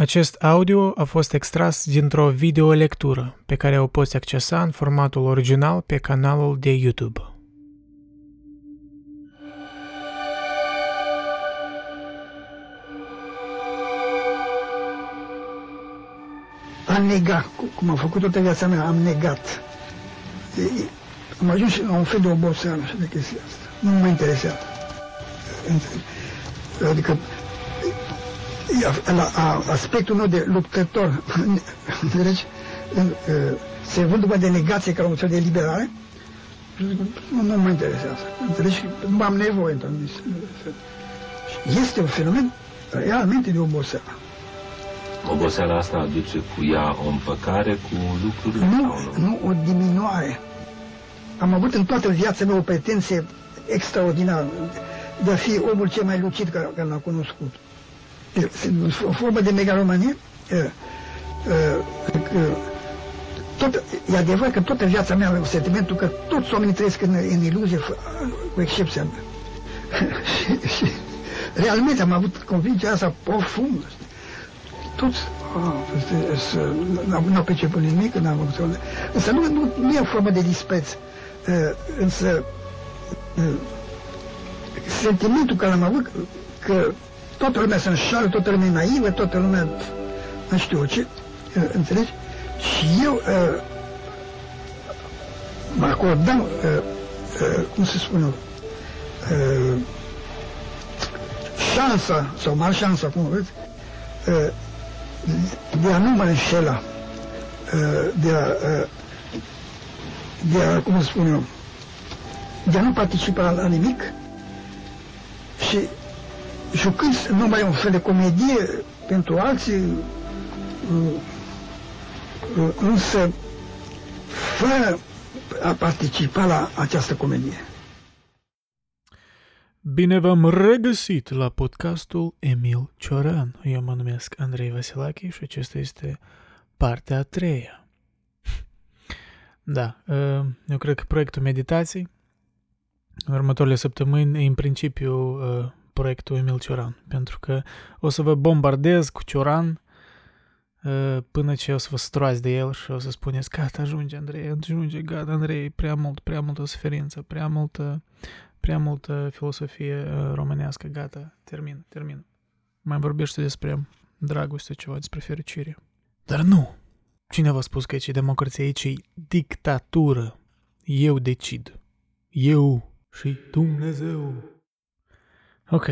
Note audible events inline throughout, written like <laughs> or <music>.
Acest audio a fost extras dintr-o videolectură pe care o poți accesa în formatul original pe canalul de YouTube. Am negat, cum am făcut toată viața mea, am negat. E- Am ajuns la un fel de oboseală și de chestia asta. Nu mă interesează. Adică e- la, a, aspectul meu de luptător, <laughs> înțelegi? În- e, Se văd după de negație ca un fel de eliberare, și zic, nu, nu mă interesează. Înțelegi? Nu am nevoie într-un anumit fel. Și Este un fenomen realmente de oboseală. Oboseala asta aduce cu ea o împăcare cu lucrurile Nu, sau nu? nu o diminuare. Am avut în toată viața mea o pretenție extraordinară de a fi omul cel mai lucid care, care l-am cunoscut. E, O formă de megalomanie. e, e, e, Tot, e adevărat că toată viața mea am sentimentul că toți oamenii trăiesc în, în iluzie, fă- cu excepția mea. <laughs> și, și realmente am avut convingerea asta profundă. știi? toți ah, este- să- n-au n-au perceput nimic, n-am avut să- Însă nu, nu, nu e o formă de dispreț. Uh, Însă uh, sentimentul care l-am avut că toată lumea se înșală, toată lumea e naivă, toată lumea nu știu ce, uh, înțelegi? Și eu uh, mă acordam, uh, uh, cum se spune, uh, șansa, sau mare șansa, cum vreți, uh, de a nu mă înșela, uh, de a, uh, de a, cum să spun eu, de a nu participa la, la nimic și jucând numai un fel de comedie pentru alții, uh, uh, însă fără a participa la această comedie. Bine v-am regăsit la podcastul Emil Cioran. Eu mă numesc Andrei Vasilache și acesta este partea a treia. Da, uh, eu cred că proiectul meditații în următoarele săptămâni e în principiu uh, proiectul Emil Cioran, pentru că o să vă bombardez cu Cioran uh, până ce o să vă stroați de el și o să spuneți gata, ajunge Andrei, ajunge, gata Andrei, prea mult, prea multă suferință, prea multă prea multă filosofie uh, românească, gata, termin, termin. Mai vorbește despre dragoste, ceva despre fericire. Dar nu! Cine v-a spus că aici e democrație? Aici e dictatură. Eu decid. Eu și Dumnezeu. Ok,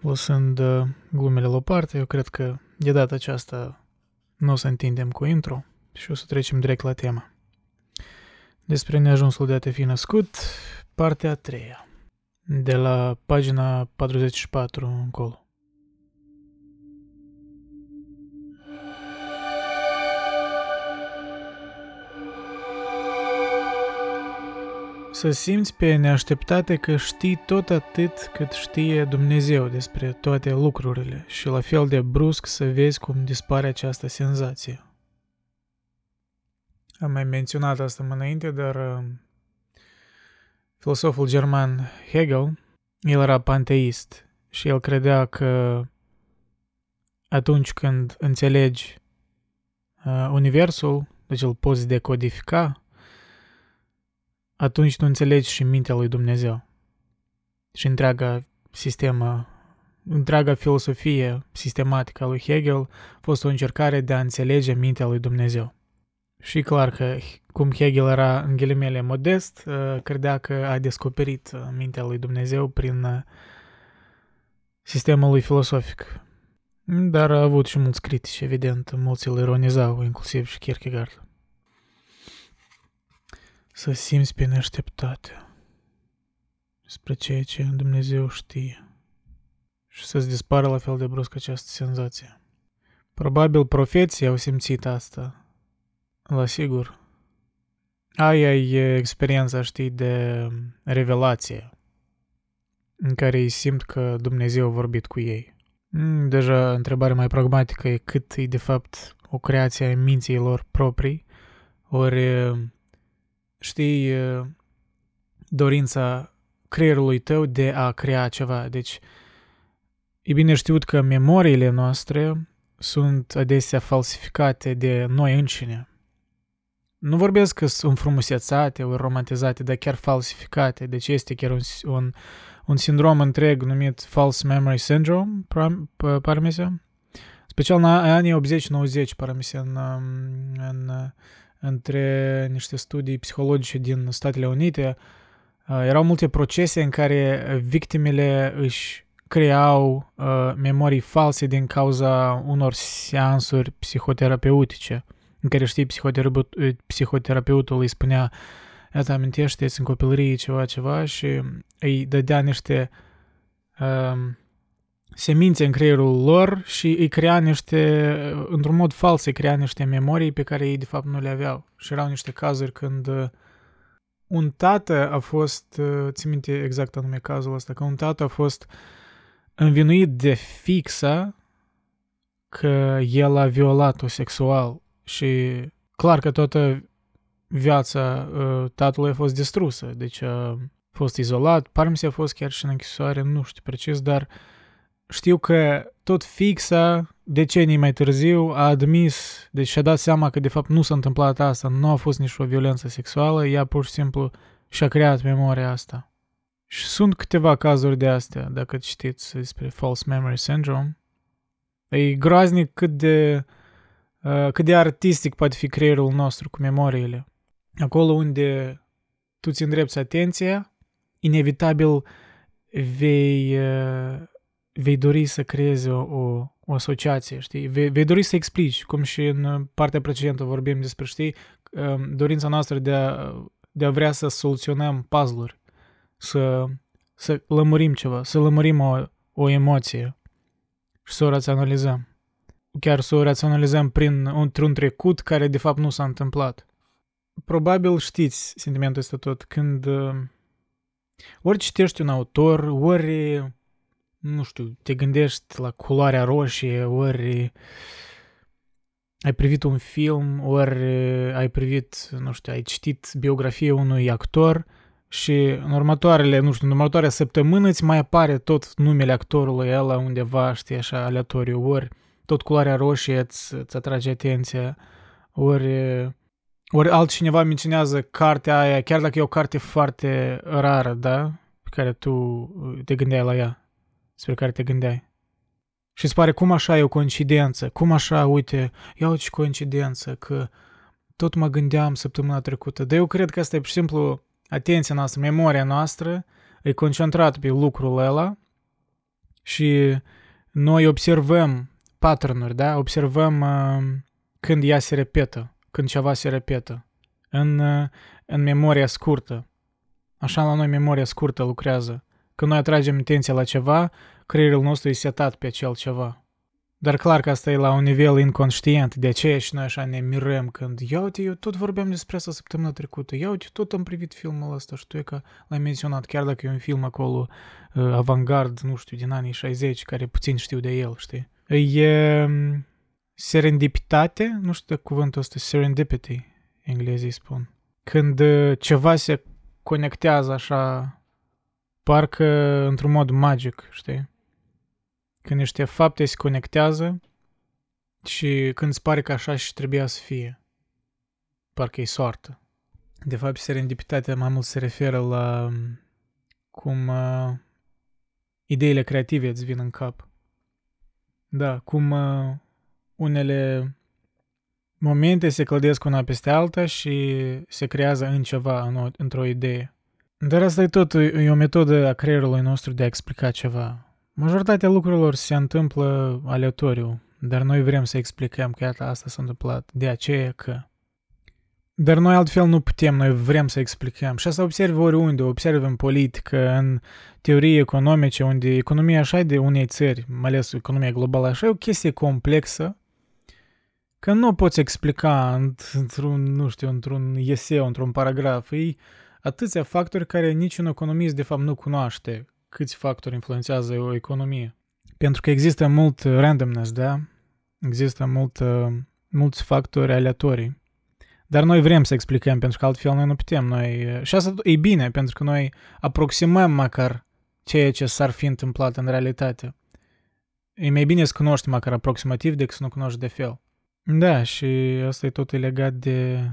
lăsând uh, glumele la o parte, eu cred că de data aceasta nu o să întindem cu intro și o să trecem direct la tema. Despre neajunsul de a te fi născut, partea a treia de la pagina 44 încolo. Să simți pe neașteptate că știi tot atât cât știe Dumnezeu despre toate lucrurile și la fel de brusc să vezi cum dispare această senzație. Am mai menționat asta mai înainte, dar uh, filosoful german Hegel, el era panteist și el credea că atunci când înțelegi uh, universul, deci îl poți decodifica, atunci tu înțelegi și mintea lui Dumnezeu. Și întreaga sistemă, întreaga filosofie sistematică a lui Hegel a fost o încercare de a înțelege mintea lui Dumnezeu. Și clar că cum Hegel era în ghilimele modest, uh, credea că a descoperit uh, mintea lui Dumnezeu prin uh, sistemul lui filosofic. Dar a avut și mulți critici, evident, mulți îl ironizau, inclusiv și Kierkegaard. Să simți pe neașteptate despre ceea ce Dumnezeu știe și să-ți dispară la fel de brusc această senzație. Probabil profeții au simțit asta, la sigur. Aia e experiența, știi, de revelație, în care ei simt că Dumnezeu a vorbit cu ei. Mm, Deja, întrebarea mai pragmatică e cât e de fapt o creație a minții lor proprii, ori, știi, dorința creierului tău de a crea ceva. Deci, e bine știut că memoriile noastre sunt adesea falsificate de noi înșine. Nu vorbesc că sunt înfrumusețate, ori romantizate, dar chiar falsificate. Deci este chiar un, un, un sindrom întreg numit False Memory Syndrome, pare mi se. Special în anii 80-90, pare mi se, în, în, între niște studii psihologice din Statele Unite, erau multe procese în care victimele își creau uh, memorii false din cauza unor seansuri psihoterapeutice, în care, știi, psihoterapeut, psihoterapeutul îi spunea, iată, amintește-ți în copilărie ceva, ceva și îi dădea niște uh, semințe în creierul lor și îi crea niște, într-un mod fals, îi crea niște memorii pe care ei de fapt nu le aveau. Și erau niște cazuri când uh, un tată a fost, uh, ți minte exact anume cazul ăsta, că un tată a fost învinuit de fixa că el a violat-o sexual și clar că toată viața uh, tatălui a fost distrusă, deci a fost izolat, parmi a fost chiar și în închisoare, nu știu precis, dar uh, știu că tot fixa, decenii mai târziu, a admis, deci și-a dat seama că de fapt nu s-a întâmplat asta, nu a fost nici o violență sexuală, ea pur și simplu și-a creat memoria asta. Și sunt câteva cazuri de astea, dacă știți despre false memory syndrome. E groaznic cât de, uh, cât de artistic poate fi creierul nostru cu memoriile. Acolo unde tu ți îndrepți atenția, inevitabil vei uh, vei dori să creezi o, o, o asociație, știi? Vei, vei dori să explici, cum și în partea precedentă vorbim despre, știi, um, dorința noastră de a, de a vrea să soluționăm puzzle-uri, să, să lămurim ceva, să lămurim o, o emoție și să o raționalizăm. Chiar să o raționalizăm prin, într-un trecut care de fapt nu s-a întâmplat. Probabil știți sentimentul ăsta tot, când uh, ori citești un autor, ori nu știu, te gândești la culoarea roșie, ori ai privit un film, ori ai privit, nu știu, ai citit biografia unui actor și în următoarele, nu știu, în următoarea săptămână îți mai apare tot numele actorului ăla undeva, știi, așa, aleatoriu, ori tot culoarea roșie îți, îți atrage atenția, ori, ori altcineva menționează cartea aia, chiar dacă e o carte foarte rară, da, pe care tu te gândeai la ea spre care te gândeai. Și îți pare cum așa e o coincidență, cum așa, uite, ia uite ce coincidență, că tot mă gândeam săptămâna trecută. Dar eu cred că asta e pur și simplu atenția noastră, memoria noastră, e concentrat pe lucrul ăla și noi observăm pattern da? Observăm uh, când ea se repetă, când ceva se repetă în, uh, în memoria scurtă. Așa la noi memoria scurtă lucrează. Când noi atragem atenția la ceva, creierul nostru e setat pe acel ceva. Dar clar că asta e la un nivel inconștient, de aceea și noi așa ne mirăm când ia uite, eu tot vorbeam despre asta săptămâna trecută, ia uite, tot am privit filmul ăsta și tu e că l-ai menționat, chiar dacă e un film acolo uh, avantgard, nu știu, din anii 60, care puțin știu de el, știi? E um, serendipitate, nu știu de cuvântul ăsta, serendipity, englezii spun. Când uh, ceva se conectează așa parcă într-un mod magic, știi? Când niște fapte se conectează și când îți pare că așa și trebuia să fie. Parcă e soartă. De fapt, serendipitatea mai mult se referă la cum uh, ideile creative îți vin în cap. Da, cum uh, unele momente se clădesc una peste alta și se creează în ceva, în o, într-o idee. Dar asta e tot, e o metodă a creierului nostru de a explica ceva. Majoritatea lucrurilor se întâmplă aleatoriu, dar noi vrem să explicăm că iată asta s-a întâmplat, de aceea că... Dar noi altfel nu putem, noi vrem să explicăm. Și asta observi oriunde, observi în politică, în teorie economice, unde economia așa de unei țări, mai ales economia globală, așa e o chestie complexă, că nu poți explica într-un, nu știu, într-un eseu, într-un paragraf. E atâția factori care niciun economist de fapt nu cunoaște câți factori influențează o economie. Pentru că există mult randomness, da? Există mult, mulți factori aleatorii. Dar noi vrem să explicăm, pentru că altfel noi nu putem. Noi... Și asta e bine, pentru că noi aproximăm măcar ceea ce s-ar fi întâmplat în realitate. e mai bine să cunoști măcar aproximativ decât să nu cunoști de fel. Da, și asta e tot legat de,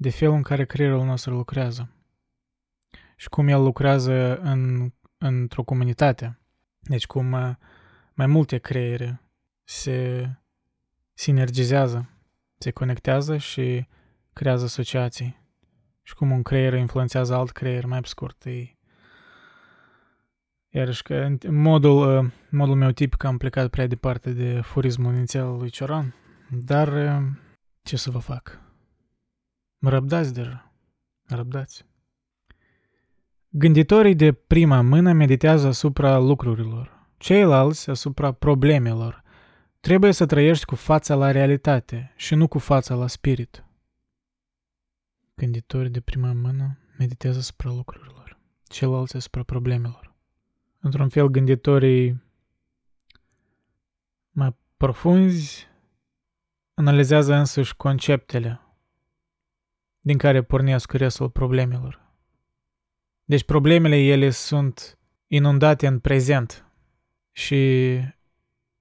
de felul în care creierul nostru lucrează și cum el lucrează în, într-o comunitate. Deci cum uh, mai multe creiere se sinergizează, se conectează și creează asociații. Și cum un creier influențează alt creier, mai pe scurt, e Iarăși că în modul, uh, modul meu tipic am plecat prea departe de furismul inițial lui Cioran, dar uh, ce să vă fac? Mă răbdați deja. Răbdați. Gânditorii de prima mână meditează asupra lucrurilor, ceilalți asupra problemelor. Trebuie să trăiești cu fața la realitate și nu cu fața la spirit. Gânditorii de prima mână meditează asupra lucrurilor, ceilalți asupra problemelor. Într-un fel, gânditorii mai profunzi analizează însuși conceptele din care pornesc restul problemelor. Deci problemele ele sunt inundate în prezent și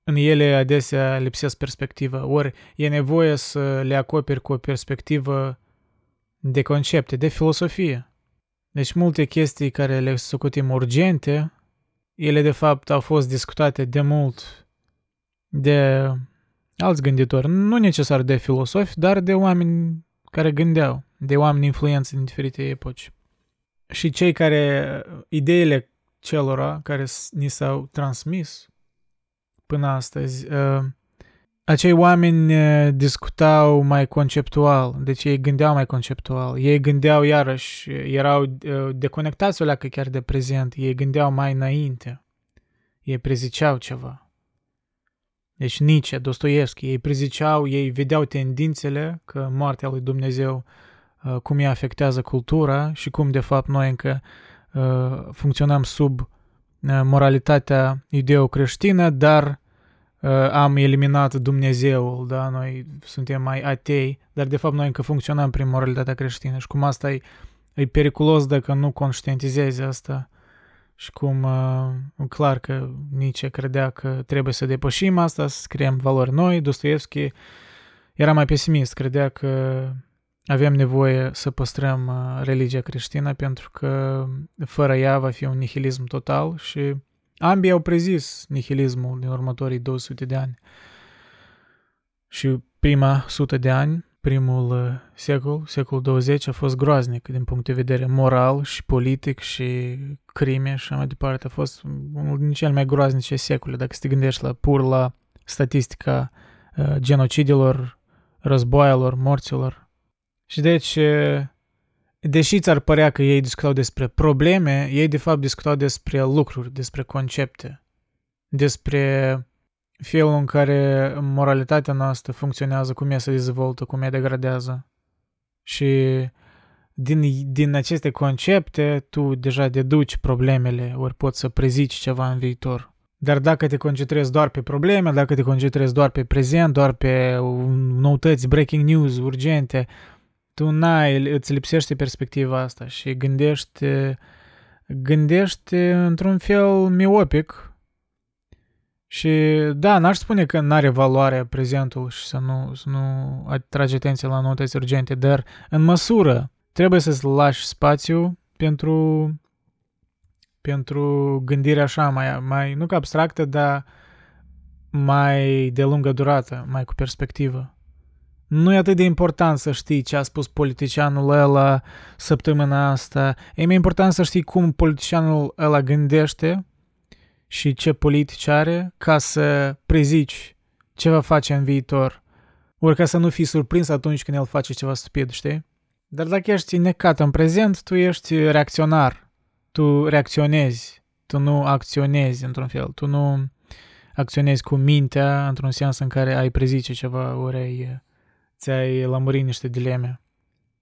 în ele adesea lipsesc perspectiva, ori e nevoie să le acoperi cu o perspectivă de concepte, de filosofie. Deci multe chestii care le socotim urgente, ele de fapt au fost discutate de mult de alți gânditori, nu necesar de filosofi, dar de oameni care gândeau, de oameni influenți din diferite epoci. Și cei care, ideile celora care ni s-au transmis până astăzi, uh, acei oameni uh, discutau mai conceptual, deci ei gândeau mai conceptual, ei gândeau iarăși, erau uh, deconectați o chiar de prezent, ei gândeau mai înainte, ei preziceau ceva. Deci Nietzsche, Dostoevski, ei preziceau, ei vedeau tendințele că moartea lui Dumnezeu Uh, cum ea afectează cultura și cum, de fapt, noi încă uh, funcționăm sub uh, moralitatea ideo-creștină, dar am eliminat Dumnezeul, da, noi suntem mai atei, dar de fapt noi încă funcționăm prin moralitatea creștină și cum asta e, e periculos dacă nu conștientizezi asta și cum uh, clar că Nietzsche credea că trebuie să depășim asta, să scriem valori noi, Dostoevski era mai pesimist, credea că avem nevoie să păstrăm uh, religia creștină pentru că fără ea va fi un nihilism total și ambii au prezis nihilismul din următorii 200 de ani. Și prima sută de ani, primul uh, secol, secolul 20, a fost groaznic din punct de vedere moral și politic și crime și mai departe. A fost unul din cele mai groaznice secole, dacă te gândești la pur la statistica uh, genocidilor, războaielor, morților, și deci, deși ți-ar părea că ei discutau despre probleme, ei de fapt discutau despre lucruri, despre concepte, despre felul în care moralitatea noastră funcționează, cum ea se dezvoltă, cum ea degradează. Și din, din aceste concepte tu deja deduci problemele, ori poți să prezici ceva în viitor. Dar dacă te concentrezi doar pe probleme, dacă te concentrezi doar pe prezent, doar pe noutăți, breaking news urgente, tu n-ai, îți lipsește perspectiva asta și gândești, gândești într-un fel miopic și da, n-aș spune că n-are valoare prezentul și să nu, să nu atrage atenție la notăți urgente, dar în măsură trebuie să-ți lași spațiu pentru, pentru gândire așa, mai, mai, nu ca abstractă, dar mai de lungă durată, mai cu perspectivă. Nu e atât de important să știi ce a spus politicianul ăla săptămâna asta. E mai important să știi cum politicianul ăla gândește și ce politici are ca să prezici ce va face în viitor. Ori ca să nu fii surprins atunci când el face ceva stupid, știi? Dar dacă ești necat în prezent, tu ești reacționar. Tu reacționezi. Tu nu acționezi într-un fel. Tu nu acționezi cu mintea într-un sens în care ai prezice ceva, ori ai ți-ai lămurit niște dileme.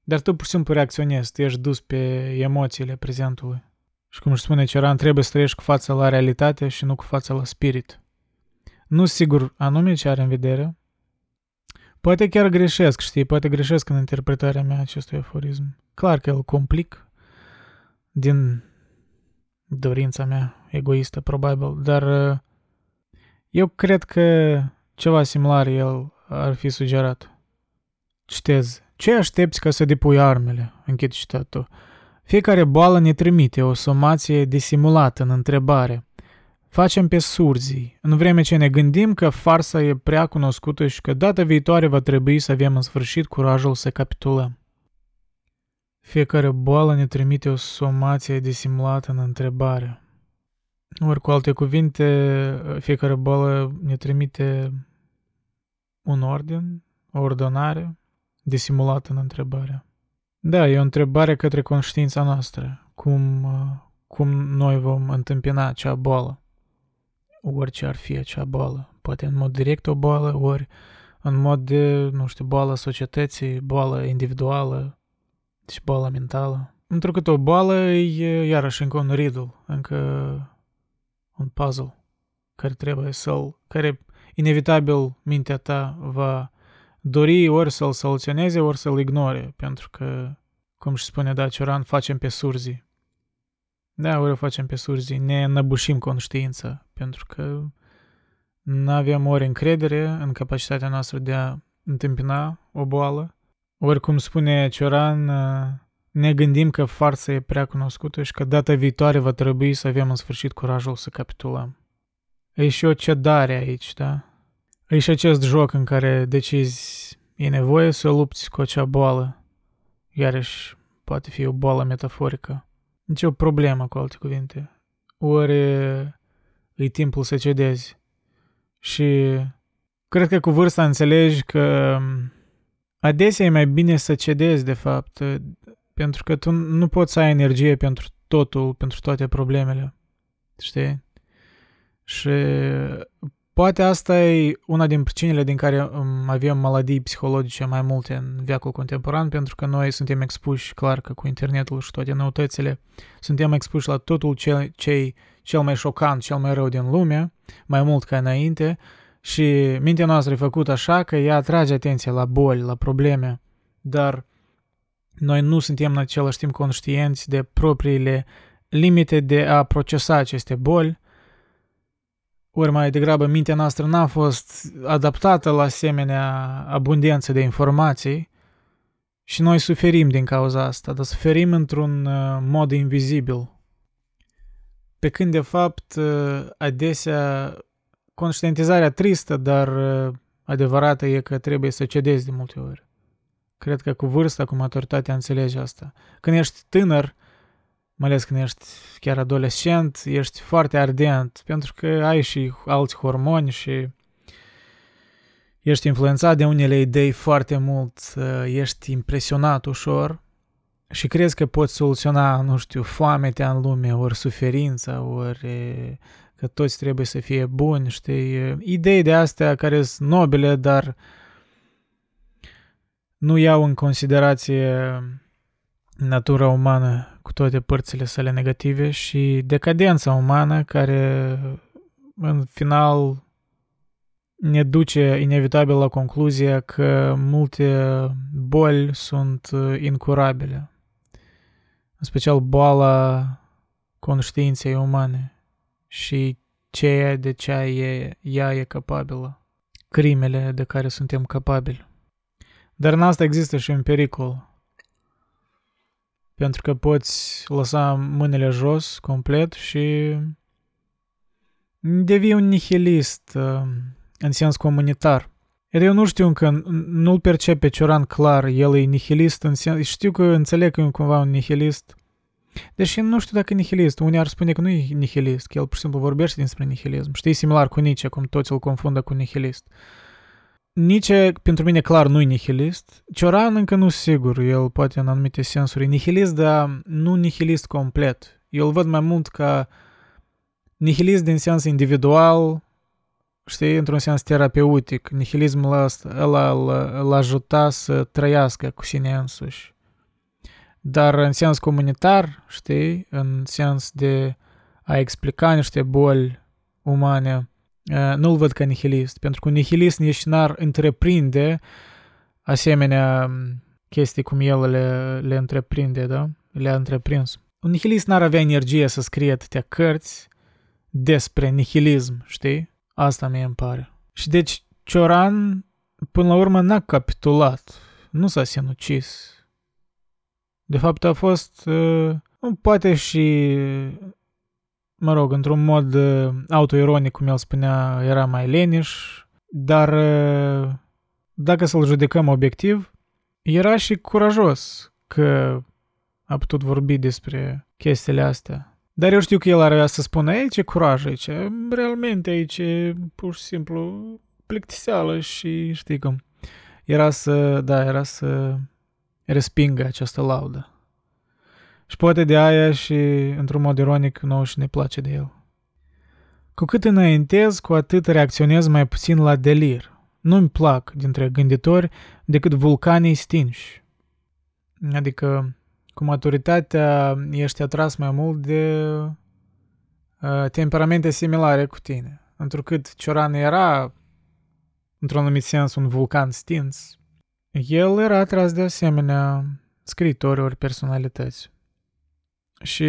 Dar tu pur și simplu reacționezi, tu ești dus pe emoțiile prezentului. Și cum își spune Ceran, trebuie să trăiești cu fața la realitate și nu cu fața la spirit. Nu sigur anume ce are în vedere. Poate chiar greșesc, știi, poate greșesc în interpretarea mea acestui aforism. Clar că îl complic din dorința mea egoistă, probabil, dar Eu cred că ceva similar el ar fi sugerat. Citez. Ce aștepți ca să depui armele? Închid citatul. Fiecare boală ne trimite o somație disimulată în întrebare. Facem pe surzii, în vreme ce ne gândim că farsa e prea cunoscută și că data viitoare va trebui să avem în sfârșit curajul să capitulăm. Fiecare boală ne trimite o somație disimulată în întrebare. Ori cu alte cuvinte, fiecare boală ne trimite un ordin, o ordonare, disimulată în întrebare. Da, e o întrebare către conștiința noastră. Cum, cum noi vom întâmpina acea boală? Orice ar fi acea boală. Poate în mod direct o boală, ori în mod de, nu știu, boală societății, boală individuală și boală mentală. Întrucât o boală e iarăși încă un riddle, încă un puzzle care trebuie să-l, care inevitabil mintea ta va dori ori să-l soluționeze, ori să-l ignore, pentru că, cum și spune Dacioran, facem pe surzi. Da, ori o facem pe surzi, ne înăbușim conștiința, pentru că nu avem ori încredere în capacitatea noastră de a întâmpina o boală, ori cum spune Cioran, ne gândim că farsa e prea cunoscută și că data viitoare va trebui să avem în sfârșit curajul să capitulăm. E și o cedare aici, da? E și acest joc în care decizi, e nevoie să lupți cu acea boală. Iarăși, poate fi o boală metaforică. Nici o problemă, cu alte cuvinte. Ori e timpul să cedezi. Și cred că cu vârsta înțelegi că adesea e mai bine să cedezi, de fapt, pentru că tu nu poți să ai energie pentru totul, pentru toate problemele. Știi? Și poate asta e una din pricinile din care um, avem maladii psihologice mai multe în viacul contemporan, pentru că noi suntem expuși, clar că cu internetul și toate noutățile, suntem expuși la totul ce, ce cel mai șocant, cel mai rău din lume, mai mult ca înainte, și mintea noastră e făcută așa că ea atrage atenția la boli, la probleme, dar noi nu suntem în același timp conștienți de propriile limite de a procesa aceste boli, ori mai degrabă mintea noastră n-a fost adaptată la asemenea abundență de informații și noi suferim din cauza asta, dar suferim într-un uh, mod invizibil. Pe când, de fapt, uh, adesea conștientizarea tristă, dar uh, adevărată e că trebuie să cedezi de multe ori. Cred că cu vârsta, cu maturitatea înțelegi asta. Când ești tânăr, mai ales când ești chiar adolescent, ești foarte ardent, pentru că ai și alți hormoni și ești influențat de unele idei foarte mult, ești impresionat ușor și crezi că poți soluționa, nu știu, foametea în lume, ori suferința, ori că toți trebuie să fie buni, știi? Idei de astea care sunt nobile, dar nu iau în considerație natura umană cu toate părțile sale negative și decadența umană care în final ne duce inevitabil la concluzia că multe boli sunt incurabile, în special boala conștiinței umane și ceea de ce e, ea e capabilă, crimele de care suntem capabili. Dar în asta există și un pericol. Pentru că poți lăsa mâinile jos complet și devii un nihilist uh, în sens comunitar. Eu nu știu încă, nu-l percep pe Cioran clar, el e nihilist în sens, știu că înțeleg că e cumva un nihilist, deși nu știu dacă e nihilist, unii ar spune că nu e nihilist, că el pur și simplu vorbește despre nihilism. Știi, similar cu Nietzsche, cum toți îl confundă cu nihilist. Uh, Nietzsche, pentru mine, clar, nu e nihilist. Cioran încă nu sigur, el poate în anumite sensuri nihilist, dar nu nihilist complet. Eu îl văd mai mult ca nihilist din sens individual, știi, într-un sens terapeutic. Nihilismul ăsta, ăla îl, îl ajuta să trăiască cu sine însuși. Dar în sens comunitar, știi, în sens de a explica niște boli umane, nu-l văd ca nihilist, pentru că un nihilist nici n-ar întreprinde asemenea chestii cum el le, le întreprinde, da? Le-a întreprins. Un nihilist n-ar avea energie să scrie atâtea cărți despre nihilism, știi? Asta mie îmi pare. Și deci Cioran, până la urmă, n-a capitulat. Nu s-a sinucis. De fapt, a fost, uh, poate și, mă rog, într-un mod uh, autoironic, cum el spunea, era mai leniș, dar uh, dacă să-l judecăm obiectiv, era și curajos că a putut vorbi despre chestiile astea. Dar eu știu că el are să spună, ei, ce curaj aici, realmente aici pur și simplu plictiseală și știi cum. Era să, da, era să respingă această laudă. Și poate de aia și, într-un mod ironic, nouă și ne place de el. Cu cât înaintez, cu atât reacționez mai puțin la delir. Nu-mi plac dintre gânditori decât vulcanii stinși. Adică, cu maturitatea, ești atras mai mult de uh, temperamente similare cu tine. Întrucât Cioran era, într-un anumit sens, un vulcan stins, el era atras de asemenea scriitori ori personalități. Și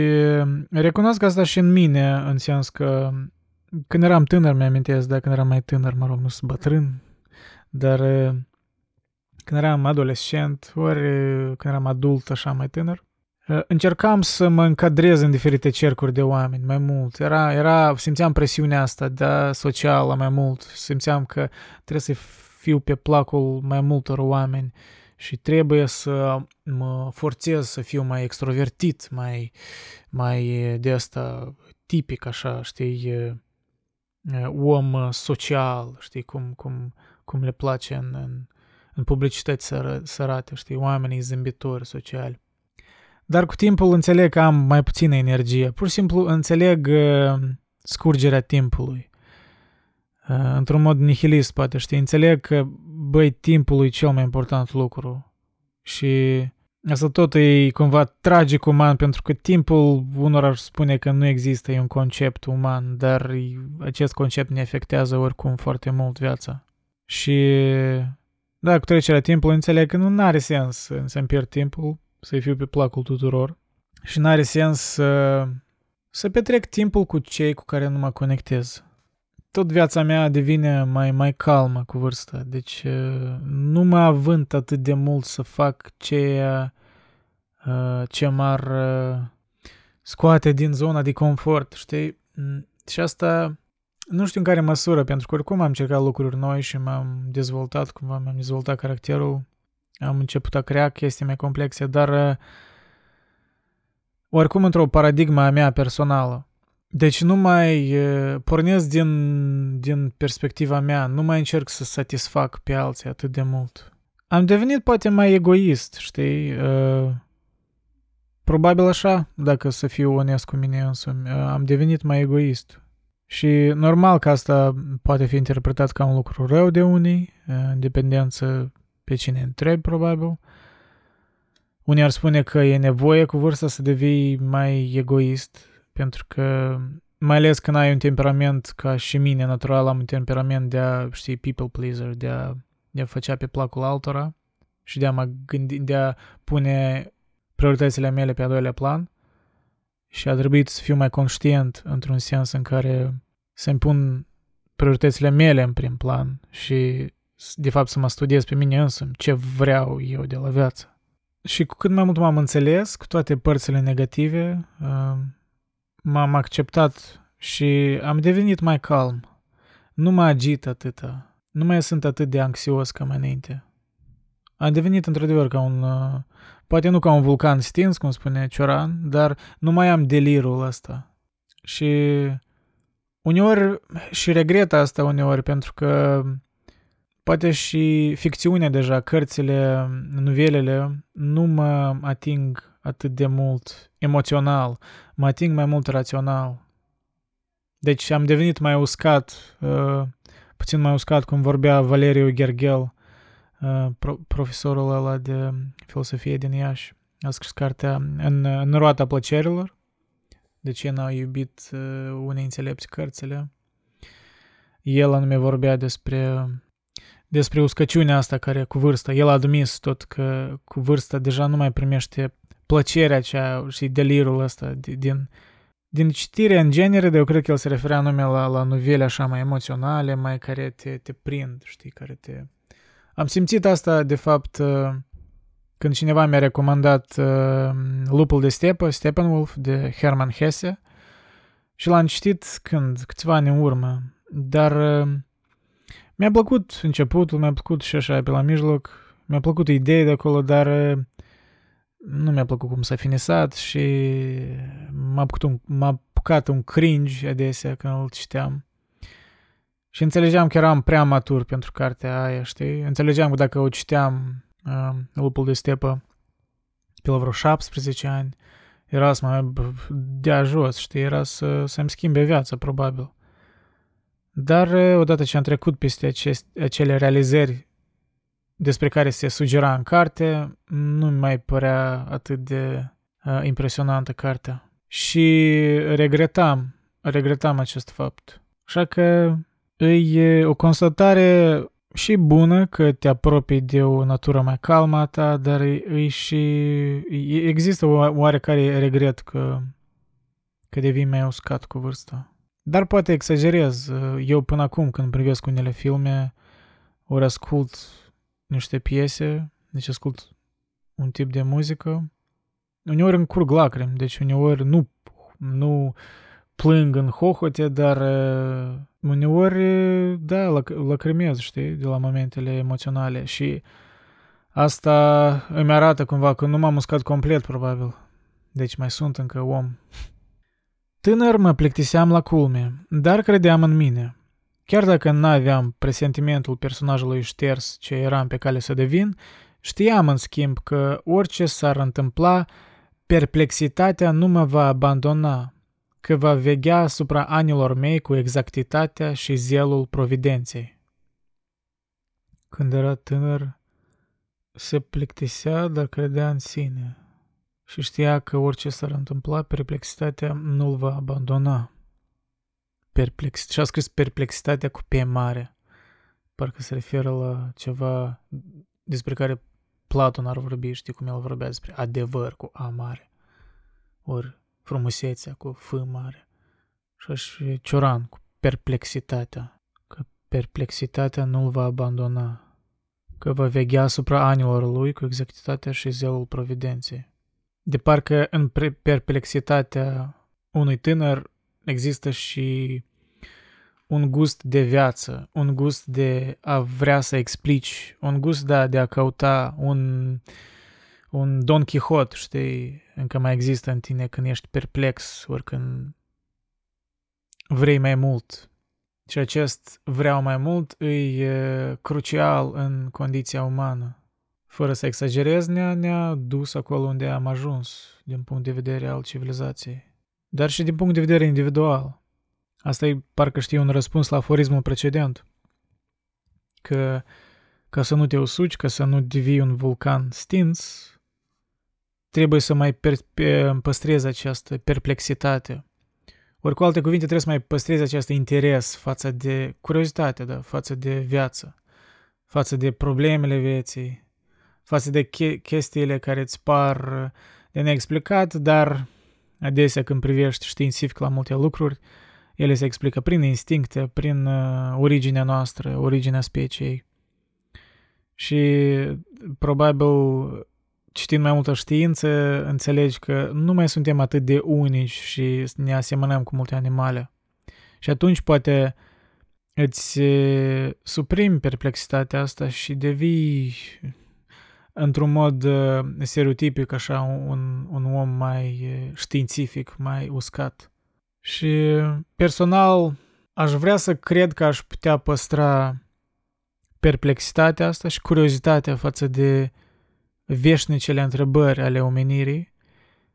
recunosc asta și în mine, în sens că când eram tânăr, mi-amintesc, da, când eram mai tânăr, mă rog, nu sunt bătrân, dar când eram adolescent, ori când eram adult, așa mai tânăr, încercam să mă încadrez în diferite cercuri de oameni mai mult. Era, era, simțeam presiunea asta da, socială mai mult. Simțeam că trebuie să fiu pe placul mai multor oameni și trebuie să mă forțez să fiu mai extrovertit, mai, mai de asta tipic așa, știi, om social, știi, cum, cum, cum le place în, în, în publicități să, să arate, știi, oamenii zâmbitori sociali. Dar cu timpul înțeleg că am mai puțină energie. Pur și simplu înțeleg uh, scurgerea timpului. Uh, într-un mod nihilist, poate, știi? Înțeleg că, băi, timpul e cel mai important lucru. Și asta tot e cumva tragic uman, pentru că timpul, unor ar spune că nu există, e un concept uman, dar acest concept ne afectează oricum foarte mult viața. Și da, cu trecerea timpului înțeleg că nu are sens să-mi pierd timpul, să-i fiu pe placul tuturor și nu are sens să, să petrec timpul cu cei cu care nu mă conectez. Tot viața mea devine mai, mai calmă cu vârsta, deci nu mă avânt atât de mult să fac ceea ce m-ar scoate din zona de confort, știi? Și asta nu știu în care măsură, pentru că oricum am încercat lucruri noi și m-am dezvoltat, cumva mi-am dezvoltat caracterul, am început a crea chestii mai complexe, dar oricum într-o paradigma a mea personală. Deci nu mai pornesc din, din perspectiva mea, nu mai încerc să satisfac pe alții atât de mult. Am devenit poate mai egoist, știi? Probabil așa, dacă să fiu onest cu mine însumi. Am devenit mai egoist. Și normal că asta poate fi interpretat ca un lucru rău de unii, în dependență pe cine întrebi, probabil. Unii ar spune că e nevoie cu vârsta să devii mai egoist, pentru că, mai ales când ai un temperament ca și mine, natural, am un temperament de a, știi, people pleaser, de a, de a făcea pe placul altora și de a mă gândi, de a pune prioritățile mele pe a doilea plan și a trebuit să fiu mai conștient într-un sens în care să-mi pun prioritățile mele în prim plan și de fapt să mă studiez pe mine însumi ce vreau eu de la viață. Și cu cât mai mult m-am înțeles cu toate părțile negative, uh, m-am acceptat și am devenit mai calm. Nu mă agit atâta. Nu mai sunt atât de anxios ca mai înainte. Am devenit într-adevăr ca un... Uh, poate nu ca un vulcan stins, cum spune Cioran, dar nu mai am delirul ăsta. Și uneori și regret asta uneori, pentru că poate și ficțiunea deja, cărțile, nuvelele, nu mă ating atât de mult emoțional, mă ating mai mult rațional. Deci am devenit mai uscat, uh, puțin mai uscat, cum vorbea Valeriu Gergel, uh, pro- profesorul ăla de filosofie din Iași. A scris cartea în, în roata plăcerilor, de ce n-au iubit uh, unei înțelepți cărțile. El anume vorbea despre despre uscăciunea asta care cu vârsta, el a admis tot că cu vârsta deja nu mai primește plăcerea cea și delirul ăsta din, din citire în genere, dar eu cred că el se referea anume la, la novele așa mai emoționale, mai care te, te prind, știi, care te... Am simțit asta, de fapt, uh, când cineva mi-a recomandat uh, Lupul de stepă, Steppenwolf, de Hermann Hesse, și l-am citit când, câțiva ani în urmă, dar uh, mi-a plăcut începutul, mi-a plăcut și așa pe la mijloc, mi-a plăcut ideea de acolo, dar uh, nu mi-a plăcut cum s-a finisat și m-a, un, m-a apucat un cringe adesea când îl citeam. Și înțelegeam că eram prea matur pentru cartea aia, știi? Înțelegeam că dacă o citeam uh, Lupul de stepă pe la vreo 17 ani, era să mă dea jos, știi? Era să, să-mi schimbe viața, probabil. Dar odată ce am trecut peste aceste, acele realizări despre care se sugera în carte, nu mai părea atât de uh, impresionantă cartea. Și regretam, regretam acest fapt. Așa că e o constatare și bună că te apropii de o natură mai calmă a ta, dar e, e și există o oarecare regret că, că devii mai uscat cu vârsta. Dar poate exagerez. Eu până acum când privesc unele filme, ori ascult niște piese, deci ascult un tip de muzică, uneori îmi curg lacrimi, deci uneori nu, nu plâng în hohote, dar uh, uneori, da, lacrimez, știi, de la momentele emoționale și asta îmi arată cumva că nu m-am uscat complet, probabil. Deci mai sunt încă om. Tânăr mă plictiseam la culme, dar credeam în mine. Chiar dacă n-aveam presentimentul personajului șters ce eram pe cale să devin, știam în schimb că orice s-ar întâmpla, perplexitatea nu mă va abandona, că va veghea asupra anilor mei cu exactitatea și zelul providenței. Când era tânăr, se plictisea, dar credea în sine și știa că orice s-ar întâmpla, perplexitatea nu-l va abandona perplex, și a scris perplexitatea cu P mare. Parcă se referă la ceva despre care Platon ar vorbi, știi cum el vorbea despre adevăr cu A mare. Ori frumusețea cu F mare. Și aș Cioran cu perplexitatea. Că perplexitatea nu-l va abandona. Că va veghea asupra anilor lui cu exactitatea și zelul providenței. De parcă în perplexitatea unui tânăr există și un gust de viață, un gust de a vrea să explici, un gust da, de a căuta un, un Don Quixote, știi, încă mai există în tine când ești perplex, ori când vrei mai mult. Și acest vreau mai mult e crucial în condiția umană. Fără să exagerez, ne-a, ne-a dus acolo unde am ajuns, din punct de vedere al civilizației dar și din punct de vedere individual. Asta e parcă știi un răspuns la aforismul precedent. Că ca să nu te usuci, ca să nu devii un vulcan stins, trebuie să mai per- pe- păstrezi această perplexitate. Ori cu alte cuvinte trebuie să mai păstrezi acest interes față de curiozitate, da, față de viață, față de problemele vieții, față de che- chestiile care îți par de neexplicat, dar Adesea când privești științific la multe lucruri, ele se explică prin instincte, prin uh, originea noastră, originea speciei. Și probabil citind mai multă știință, înțelegi că nu mai suntem atât de unici și ne asemănăm cu multe animale. Și atunci poate îți suprimi perplexitatea asta și devii într-un mod uh, stereotipic, așa, un, un om mai uh, științific, mai uscat. Și personal aș vrea să cred că aș putea păstra perplexitatea asta și curiozitatea față de veșnicele întrebări ale omenirii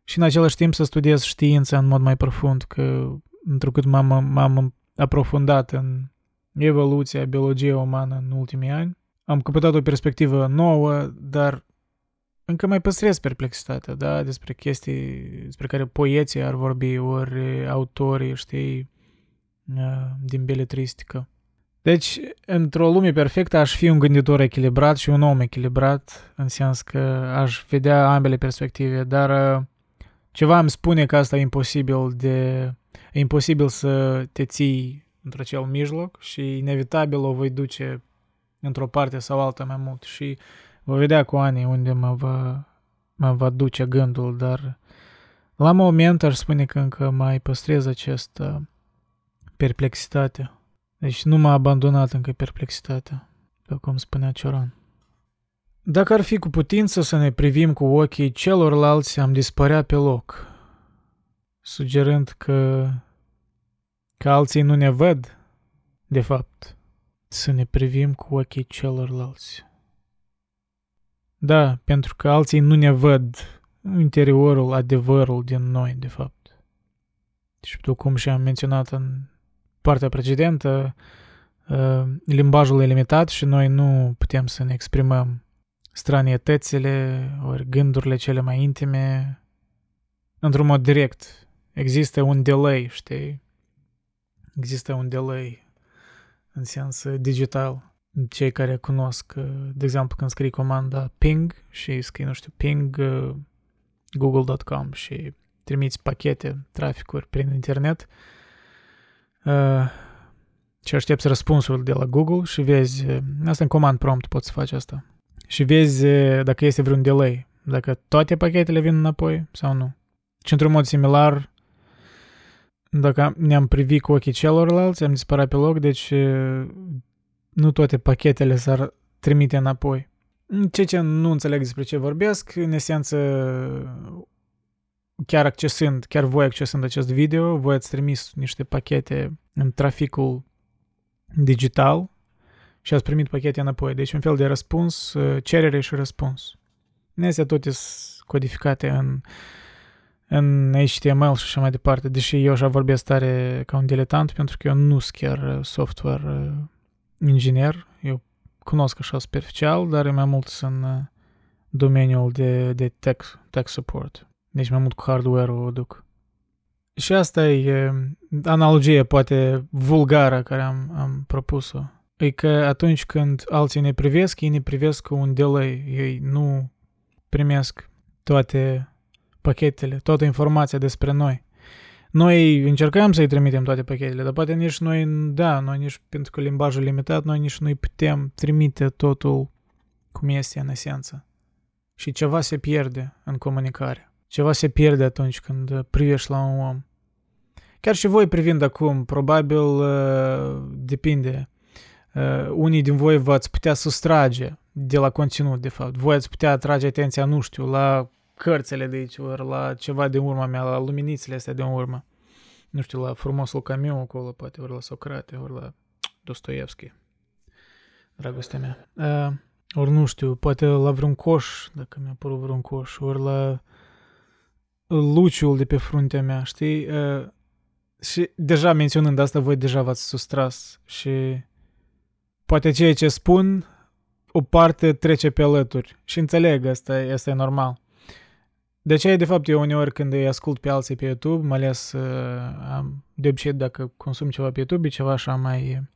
și în același timp să studiez știința în mod mai profund, că întrucât m-am, m-am aprofundat în evoluția, biologia umană în ultimii ani, am căpătat o perspectivă nouă, dar încă mai păstrez perplexitatea, da, despre chestii despre care poeții ar vorbi, ori autorii, știi, din beletristică. Deci, într-o lume perfectă aș fi un gânditor echilibrat și un om echilibrat, în sens că aș vedea ambele perspective, dar Ceva îmi spune că asta e imposibil de... E imposibil să te ții într-acel mijloc și inevitabil o voi duce într-o parte sau alta mai mult și voi vedea cu ani unde mă va, mă va duce gândul, dar la moment aș spune că încă mai păstrez această perplexitate. Deci nu m-a abandonat încă perplexitatea, după cum spunea Cioran. Dacă ar fi cu putință să ne privim cu ochii celorlalți, am dispărea pe loc, sugerând că, că alții nu ne văd, de fapt, să ne privim cu ochii celorlalți. Da, pentru că alții nu ne văd interiorul, adevărul din noi, de fapt. Și după cum și-am menționat în partea precedentă, uh, limbajul e limitat și noi nu putem să ne exprimăm stranietățile ori gândurile cele mai intime într-un mod direct. Există un delay, știi? Există un delay în sens digital. Cei care cunosc, uh, de exemplu, când scrii comanda ping și scrii, nu știu, ping uh, google.com și trimiți pachete, traficuri prin internet uh, și aștepți răspunsul de la Google și vezi, asta în command prompt poți să faci asta și vezi dacă este vreun delay, dacă toate pachetele vin înapoi sau nu. Și într-un mod similar, dacă ne-am privit cu ochii celorlalți, am dispărat pe loc, deci nu toate pachetele s-ar trimite înapoi. Ce ce nu înțeleg despre ce vorbesc, în esență, chiar accesând, chiar voi accesând acest video, voi ați trimis niște pachete în traficul digital și ați primit pachete înapoi. Deci un fel de răspuns, uh, cerere și răspuns. Astea toate sunt codificate în, în HTML și așa mai departe, deși eu așa vorbesc tare ca un diletant, pentru că eu nu sunt chiar uh, software uh, inginer, eu cunosc așa superficial, dar e mai mult în domeniul de, de tech, tech support. Deci mai mult cu hardware-ul o duc. Și asta e analogie poate vulgară care am, am propus-o e că atunci când alții ne privesc, ei ne privesc cu un delay. Ei nu primesc toate pachetele, toată informația despre noi. Noi încercăm să-i trimitem toate pachetele, dar poate nici noi, da, noi nici pentru că limbajul limitat, noi nici nu putem trimite totul cum este în esență. Și ceva se pierde în comunicare. Ceva se pierde atunci când privești la un om. Chiar și voi privind acum, probabil uh, depinde uh, unii din voi v-ați putea sustrage de la conținut, de fapt. Voi ați putea atrage atenția, nu știu, la cărțile de aici, ori la ceva de urma mea, la luminițele astea de urmă. Nu știu, la frumosul camion acolo, poate, ori la Socrate, ori la Dostoevski. Dragostea mea. Uh, ori nu știu, poate la vreun coș, dacă mi-a părut vreun coș, ori la luciul de pe fruntea mea, știi? Uh, și deja menționând asta, voi deja v-ați sustras și poate ceea ce spun, o parte trece pe alături. Și înțeleg, asta, asta e normal. De aceea, de fapt, eu uneori când îi ascult pe alții pe YouTube, mai ales uh, de obicei dacă consum ceva pe YouTube, e ceva așa mai...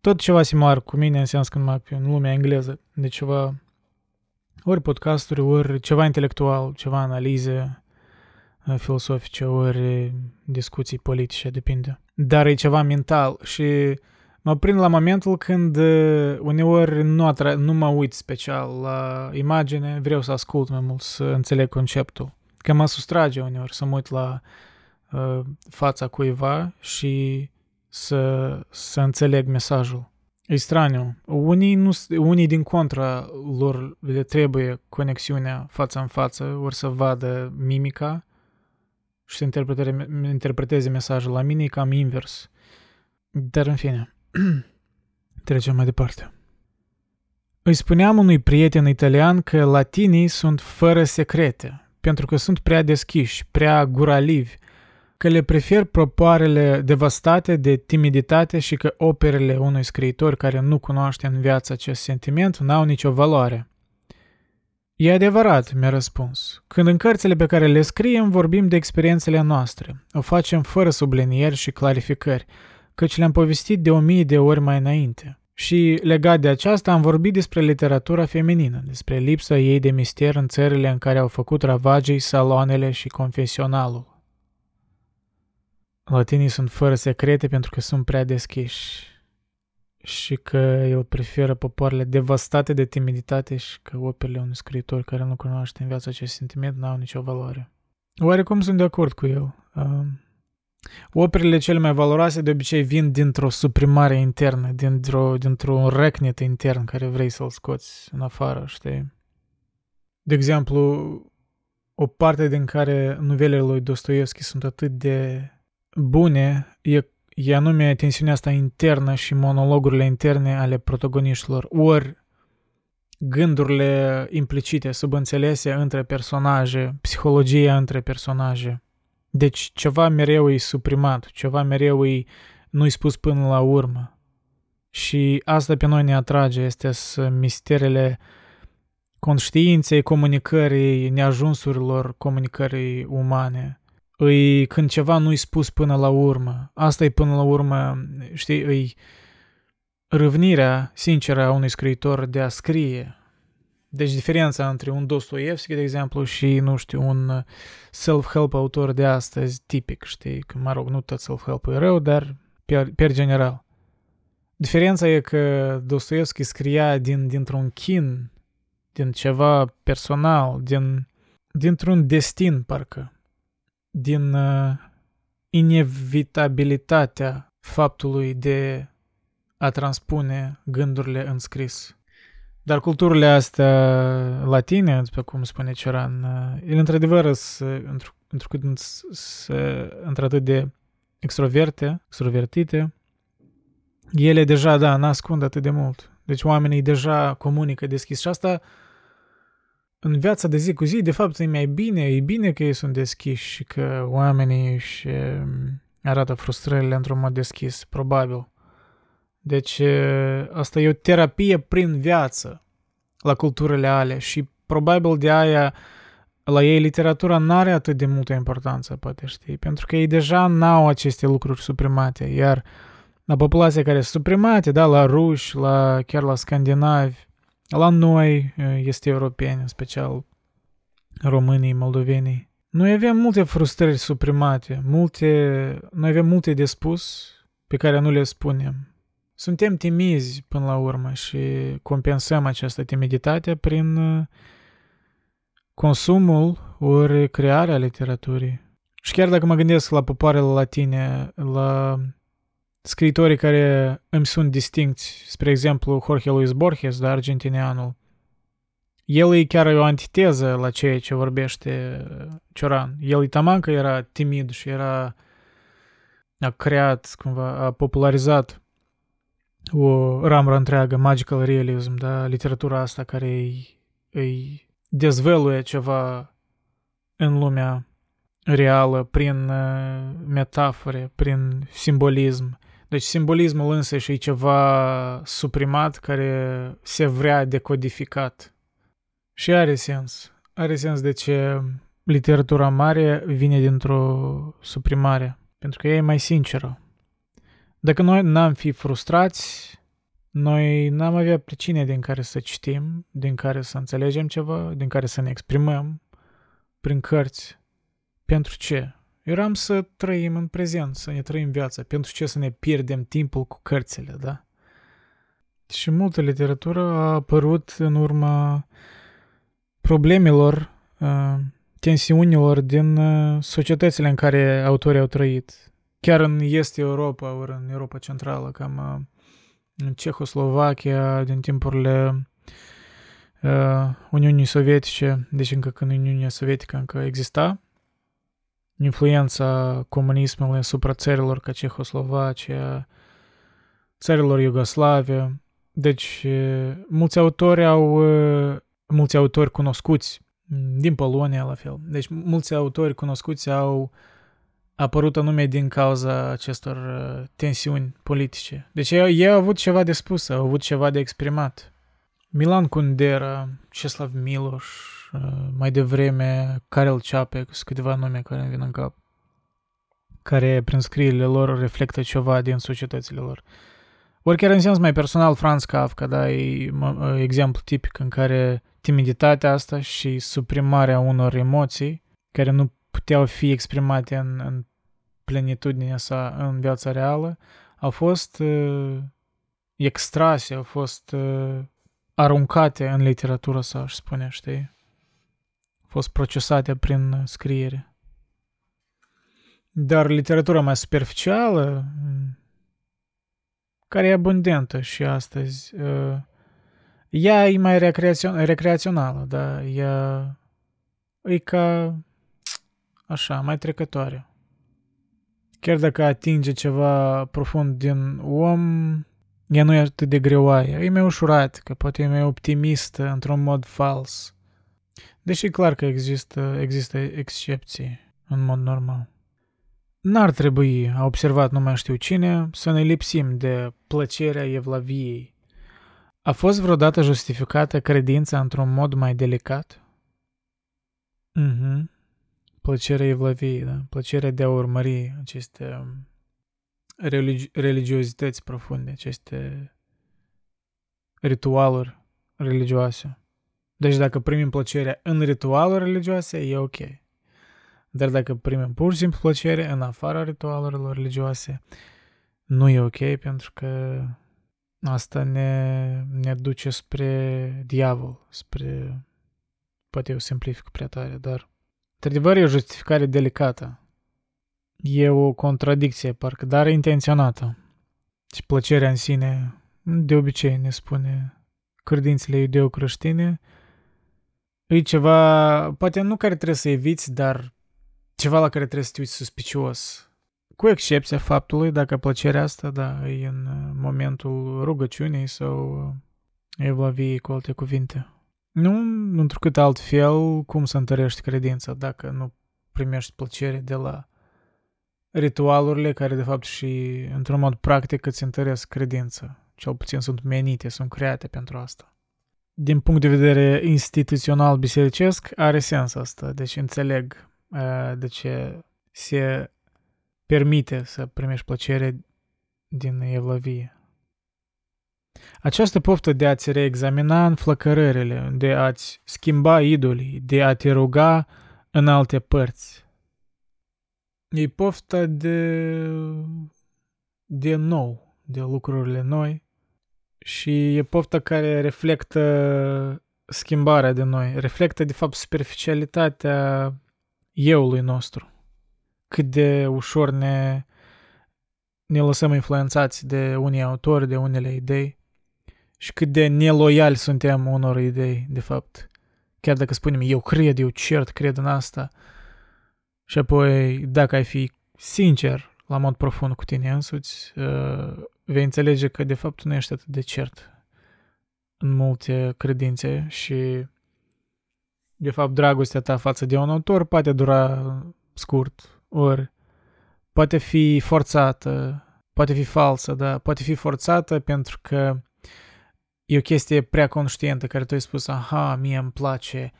Tot ceva similar cu mine, în sens când mă în lumea engleză. De ceva... Ori podcasturi, ori ceva intelectual, ceva analize uh, filosofice, ori discuții politice, depinde. Dar e ceva mental și Mă prind la momentul când uh, uneori nu, atra- nu mă uit special la imagine, vreau să ascult mai mult, să înțeleg conceptul. Că mă sustrage uneori să mă uit la uh, fața cuiva și să, să înțeleg mesajul. E straniu. Unii, nu, unii din contra lor le trebuie conexiunea față în față, ori să vadă mimica și să interpreteze mesajul. La mine e cam invers. Dar în fine. <clears throat> Trecem mai departe. Îi spuneam unui prieten italian că latinii sunt fără secrete, pentru că sunt prea deschiși, prea guralivi, că le prefer propoarele devastate de timiditate și că operele unui scriitor care nu cunoaște în viață acest sentiment n-au nicio valoare. E adevărat, mi-a răspuns. Când în cărțile pe care le scriem vorbim de experiențele noastre, o facem fără sublinieri și clarificări, căci le-am povestit de o mie de ori mai înainte. Și legat de aceasta am vorbit despre literatura feminină, despre lipsa ei de mister în țările în care au făcut ravagii saloanele și confesionalul. Latinii sunt fără secrete pentru că sunt prea deschiși și că el preferă popoarele devastate de timiditate și că operele unui scriitor care nu cunoaște în viața acest sentiment n-au nicio valoare. Oarecum sunt de acord cu el. Uh, operele cele mai valoroase de obicei vin dintr-o suprimare internă, dintr-o, dintr-un recnet intern care vrei să-l scoți în afară, știi? De exemplu, o parte din care novelele lui Dostoevski sunt atât de bune e, e anume tensiunea asta internă și monologurile interne ale protagoniștilor, ori gândurile implicite, subînțelese între personaje, psihologia între personaje. Deci ceva mereu e suprimat, ceva mereu e nu-i spus până la urmă. Și asta pe noi ne atrage, este să misterele conștiinței, comunicării, neajunsurilor comunicării umane. Îi, când ceva nu-i spus până la urmă. Asta e până la urmă, știi, îi râvnirea sinceră a unui scriitor de a scrie. Deci diferența între un Dostoevski, de exemplu, și, nu știu, un self-help autor de astăzi tipic, știi, că, mă rog, nu tot self-help e rău, dar per, per general. Diferența e că Dostoevski scria din, dintr-un chin, din ceva personal, din, dintr-un destin, parcă, din uh, inevitabilitatea faptului de a transpune gândurile în scris. Dar culturile astea latine, după cum spune Cioran, uh, ele într-adevăr sunt într-atât de extroverte, extrovertite, ele deja, da, n-ascund atât de mult. Deci oamenii deja comunică deschis și asta în viața de zi cu zi, de fapt, e mai bine, e bine că ei sunt deschiși și că oamenii își um, arată frustrările într-un mod deschis, probabil. Deci asta e o terapie prin viață la culturile alea și probabil de aia la ei literatura nu are atât de multă importanță, poate știi, pentru că ei deja n-au aceste lucruri suprimate, iar la populația care sunt suprimate, da, la ruși, la, chiar la scandinavi, la noi, este europeni, în special românii, moldovenii, noi avem multe frustrări suprimate, multe, noi avem multe de spus pe care nu le spunem. Suntem timizi până la urmă și compensăm această timiditate prin uh, consumul ori crearea literaturii. Și chiar dacă mă gândesc la popoarele latine, la scriitorii care îmi sunt distincți, spre exemplu Jorge Luis Borges, da, argentinianul, el e chiar o antiteză la ceea ce vorbește Cioran. El e taman că era timid și era a creat, cumva, a popularizat o ramură întreagă, magical realism, da, literatura asta care îi, îi dezvăluie ceva în lumea reală prin uh, metafore, prin simbolism. Deci simbolismul însă și e ceva suprimat care se vrea decodificat. Și are sens. Are sens de ce literatura mare vine dintr-o suprimare. Pentru că ea e mai sinceră. Dacă noi n-am fi frustrați, noi n-am avea pricine din care să citim, din care să înțelegem ceva, din care să ne exprimăm prin cărți. Pentru ce? Eram să trăim în prezent, să ne trăim viața. Pentru ce să ne pierdem timpul cu cărțile, da? Și multă literatură a apărut în urma problemelor, uh, tensiunilor din uh, societățile în care autorii au trăit chiar în Est Europa, ori în Europa Centrală, cam uh, în Cehoslovacia, din timpurile uh, Uniunii Sovietice, deci încă când Uniunea Sovietică încă exista, influența comunismului asupra țărilor ca Cehoslovacia, țărilor Iugoslavia. Deci, uh, mulți autori au, uh, mulți autori cunoscuți, din Polonia la fel. Deci, mulți autori cunoscuți au uh, apărut anume din cauza acestor uh, tensiuni politice. Deci ei, ei au avut ceva de spus, au avut ceva de exprimat. Milan Kundera, Ceslav Miloș, uh, mai devreme Karel Čapek, sunt câteva nume care îmi vin în cap, care prin scrierile lor reflectă ceva din societățile lor. Ori chiar în sens mai personal, Franz Kafka, da, e mă, exemplu tipic în care timiditatea asta și suprimarea unor emoții care nu puteau fi exprimate în, în plenitudinea sa în viața reală, au fost uh, extrase, au fost uh, aruncate în literatura sa, aș spune, știi? Au fost procesate prin scriere. Dar literatura mai superficială, care e abundentă și astăzi, uh, ea e mai recreațion- recreațională, da? Ea e ca așa, mai trecătoare. Chiar dacă atinge ceva profund din om, ea nu e atât de greoaie. E mai ușurat, că poate e mai optimistă într-un mod fals. Deși e clar că există, există excepții în mod normal. N-ar trebui, a observat nu mai știu cine, să ne lipsim de plăcerea evlaviei. A fost vreodată justificată credința într-un mod mai delicat? Mhm plăcerea evlaviei, da? plăcerea de a urmări aceste um, religi- religiozități profunde, aceste ritualuri religioase. Deci dacă primim plăcerea în ritualuri religioase, e ok. Dar dacă primim pur și simplu plăcere în afara ritualurilor religioase, nu e ok pentru că asta ne, ne duce spre diavol, spre... Poate eu simplific prea tare, dar Într-adevăr, e o justificare delicată. E o contradicție, parcă, dar intenționată. Și plăcerea în sine, de obicei, ne spune credințele iudeo-creștine, e ceva, poate nu care trebuie să eviți, dar ceva la care trebuie să te uiți suspicios. Cu excepția faptului dacă plăcerea asta, da, e în momentul rugăciunii sau evlaviei cu alte cuvinte. Nu, întrucât altfel, cum să întărești credința dacă nu primești plăcere de la ritualurile care de fapt și într-un mod practic îți întăresc credința. Cel puțin sunt menite, sunt create pentru asta. Din punct de vedere instituțional bisericesc, are sens asta. Deci înțeleg uh, de ce se permite să primești plăcere din evlavie. Această poftă de a-ți reexamina înflăcărările, de a-ți schimba idolii, de a te ruga în alte părți. E pofta de, de nou, de lucrurile noi și e pofta care reflectă schimbarea de noi, reflectă de fapt superficialitatea euului nostru. Cât de ușor ne, ne lăsăm influențați de unii autori, de unele idei și cât de neloiali suntem unor idei, de fapt. Chiar dacă spunem, eu cred, eu cert, cred în asta. Și apoi, dacă ai fi sincer la mod profund cu tine însuți, uh, vei înțelege că de fapt nu ești atât de cert în multe credințe și de fapt dragostea ta față de un autor poate dura scurt, ori poate fi forțată, poate fi falsă, da, poate fi forțată pentru că e o chestie prea conștientă care tu ai spus, aha, mie îmi place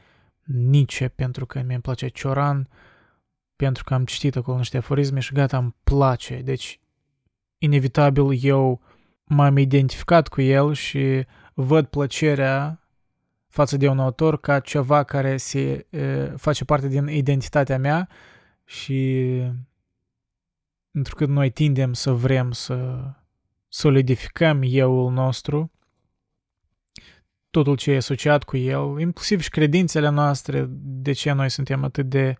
Nietzsche pentru că mie îmi place Cioran, pentru că am citit acolo niște aforisme și gata, îmi place. Deci, inevitabil, eu m-am identificat cu el și văd plăcerea față de un autor ca ceva care se e, face parte din identitatea mea și pentru că noi tindem să vrem să solidificăm euul nostru, totul ce e asociat cu el, inclusiv și credințele noastre, de ce noi suntem atât de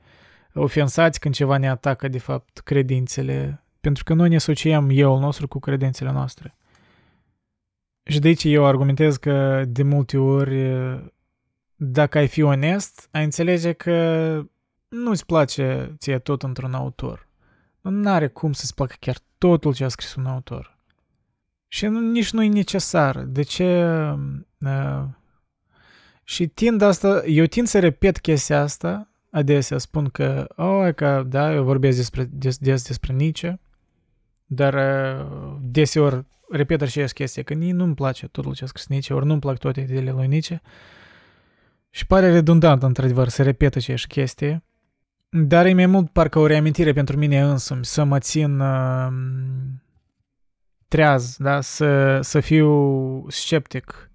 ofensați când ceva ne atacă, de fapt, credințele, pentru că noi ne asociem eu nostru cu credințele noastre. Și de aici eu argumentez că de multe ori, dacă ai fi onest, ai înțelege că nu-ți place ție tot într-un autor. Nu are cum să-ți placă chiar totul ce a scris un autor. Și nu, nici nu e necesar. De ce... Uh, și tind asta, eu tind să repet chestia asta, adesea spun că, oh, că da, eu vorbesc despre, des, des despre Nietzsche, dar uh, deseori repet aceeași chestie, că nu-mi place totul ce a scris Nietzsche, ori nu-mi plac toate ideile lui Nietzsche. Și pare redundant, într-adevăr, să repet aceeași chestie, dar e mai mult parcă o reamintire pentru mine însumi, să mă țin uh, treaz, da? să, să fiu sceptic.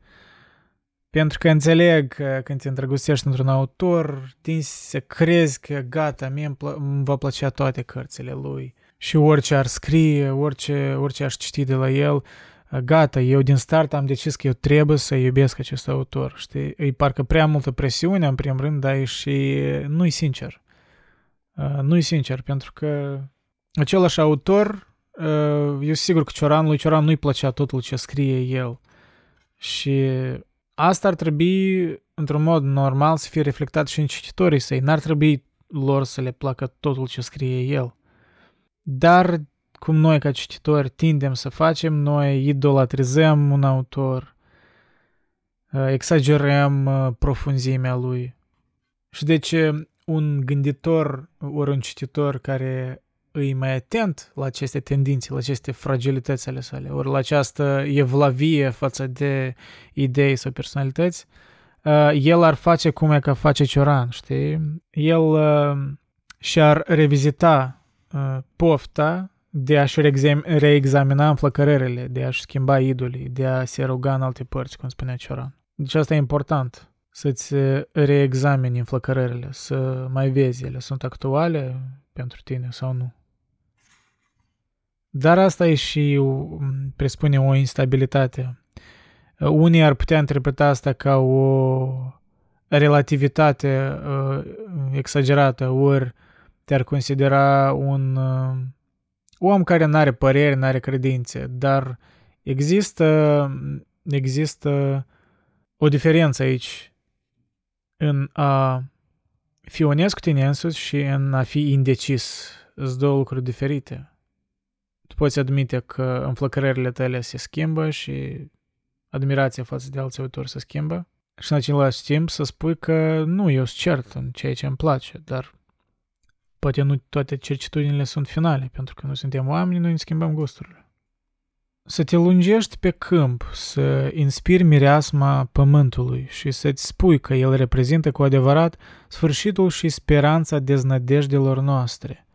Pentru că înțeleg că când te îndrăgostești într-un autor, tinzi să crezi că gata, mie îmi, pl- îmi va plăcea toate cărțile lui. Și orice ar scrie, orice, orice aș citi de la el, gata, eu din start am decis că eu trebuie să iubesc acest autor, știi? E parcă prea multă presiune, în primul rând, dar e și nu-i sincer. Nu-i sincer, pentru că același autor, eu sigur că Cioran, lui Cioran nu-i plăcea totul ce scrie el. Și asta ar trebui, într-un mod normal, să fie reflectat și în cititorii săi. N-ar trebui lor să le placă totul ce scrie el. Dar cum noi ca cititori tindem să facem, noi idolatrizăm un autor, exagerăm profunzimea lui. Și de ce un gânditor ori un cititor care îi mai atent la aceste tendințe, la aceste fragilități ale sale, ori la această evlavie față de idei sau personalități, el ar face cum e că face Cioran, știi? El și-ar revizita pofta de a-și reexamina înflăcărările, de a-și schimba idolii, de a se ruga în alte părți, cum spunea Cioran. Deci asta e important, să-ți reexamini înflăcărările, să mai vezi ele sunt actuale pentru tine sau nu. Dar asta e și, presupune, o instabilitate. Unii ar putea interpreta asta ca o relativitate uh, exagerată, ori te-ar considera un uh, om care nu are păreri, nu are credințe, dar există, există o diferență aici în a fi onest cu tine însuți și în a fi indecis. Sunt două lucruri diferite. Tu poți admite că înflăcărările tale se schimbă și admirația față de alți autori se schimbă și în același timp să spui că nu, eu sunt cert în ceea ce îmi place, dar Poate nu toate certitudinile sunt finale, pentru că noi suntem oameni, noi ne schimbăm gusturile. Să te lungești pe câmp, să inspiri mireasma pământului și să-ți spui că el reprezintă cu adevărat sfârșitul și speranța deznădejdelor noastre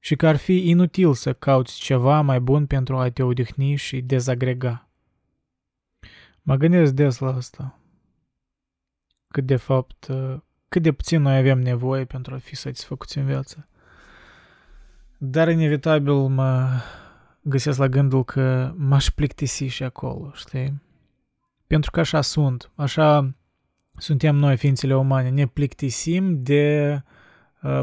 și că ar fi inutil să cauți ceva mai bun pentru a te odihni și dezagrega. Mă gândesc des la asta. Cât de fapt, cât de puțin noi avem nevoie pentru a fi satisfăcuți în viață. Dar inevitabil mă găsesc la gândul că m-aș plictisi și acolo, știi? Pentru că așa sunt, așa suntem noi, ființele umane, ne plictisim de uh,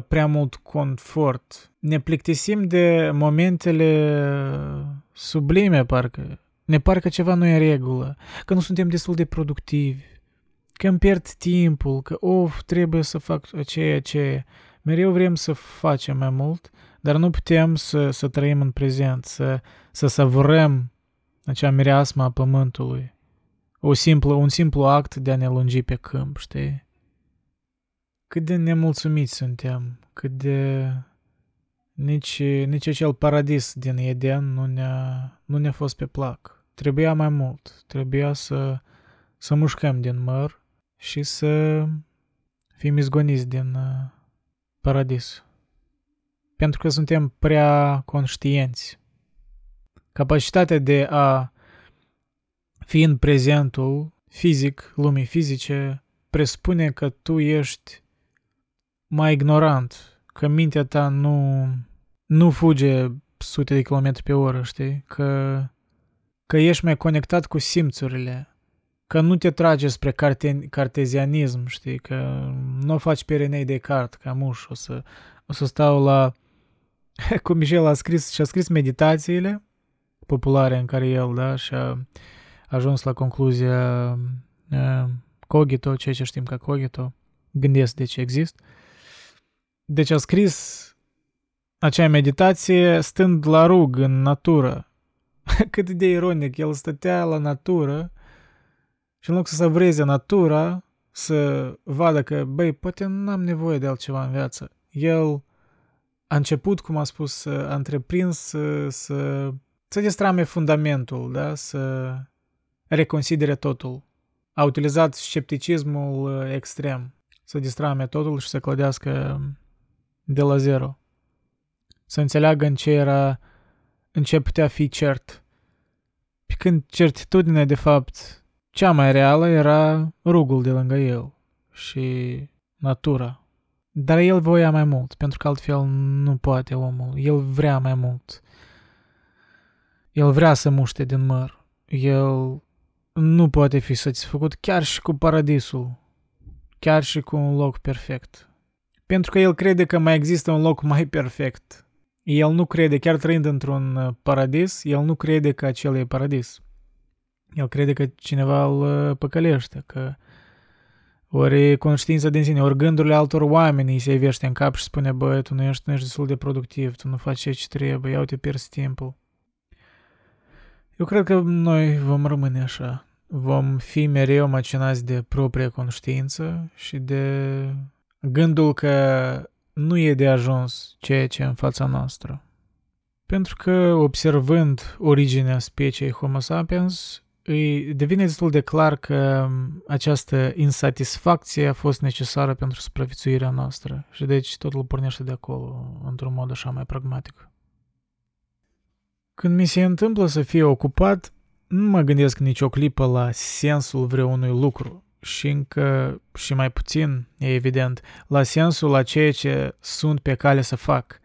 prea mult confort, ne plictisim de momentele sublime, parcă. Ne parcă ceva nu e în regulă, că nu suntem destul de productivi, că îmi pierd timpul, că of, trebuie să fac aceea, aceea. Mereu vrem să facem mai mult, dar nu putem să, să trăim în prezent, să, să savurăm acea mireasmă a pământului. O simplă, un simplu act de a ne lungi pe câmp, știi? Cât de nemulțumiți suntem, cât de... Nici, nici acel paradis din Eden nu ne-a, nu ne-a fost pe plac. Trebuia mai mult, trebuia să, să mușcăm din măr și să fim izgoniți din uh, paradis pentru că suntem prea conștienți. Capacitatea de a fi în prezentul fizic, lumii fizice, presupune că tu ești mai ignorant, că mintea ta nu, nu fuge sute de kilometri pe oră, știi? Că, că ești mai conectat cu simțurile, că nu te trage spre carte, cartezianism, știi? Că nu faci pe René Descartes ca muș, o să, o să stau la <laughs> cum Michel a scris și a scris meditațiile populare în care el, da, și a ajuns la concluzia uh, cogito, ceea ce știm ca cogito, gândesc de ce există. Deci a scris acea meditație stând la rug în natură. <laughs> Cât de ironic, el stătea la natură și în loc să savreze natura, să vadă că, băi, poate nu am nevoie de altceva în viață. El a început, cum a spus, a întreprins să, să, să destrame fundamentul, da? să reconsidere totul. A utilizat scepticismul uh, extrem, să destrame totul și să clădească de la zero. Să înțeleagă în ce era, în ce putea fi cert. când certitudinea, de fapt, cea mai reală era rugul de lângă el și natura. Dar el voia mai mult, pentru că altfel nu poate omul. El vrea mai mult. El vrea să muște din măr. El nu poate fi satisfăcut chiar și cu paradisul, chiar și cu un loc perfect. Pentru că el crede că mai există un loc mai perfect. El nu crede, chiar trăind într-un uh, paradis, el nu crede că acel e paradis. El crede că cineva îl uh, păcălește, că ori conștiința din sine, ori gândurile altor oameni îi se ivește în cap și spune, bă, tu nu ești, tu nu ești destul de productiv, tu nu faci ce trebuie, iau te pierzi timpul. Eu cred că noi vom rămâne așa. Vom fi mereu macinați de propria conștiință și de gândul că nu e de ajuns ceea ce e în fața noastră. Pentru că observând originea speciei Homo sapiens, îi devine destul de clar că această insatisfacție a fost necesară pentru supraviețuirea noastră și deci totul pornește de acolo, într-un mod așa mai pragmatic. Când mi se întâmplă să fie ocupat, nu mă gândesc nicio clipă la sensul vreunui lucru și încă și mai puțin, e evident, la sensul la ceea ce sunt pe cale să fac.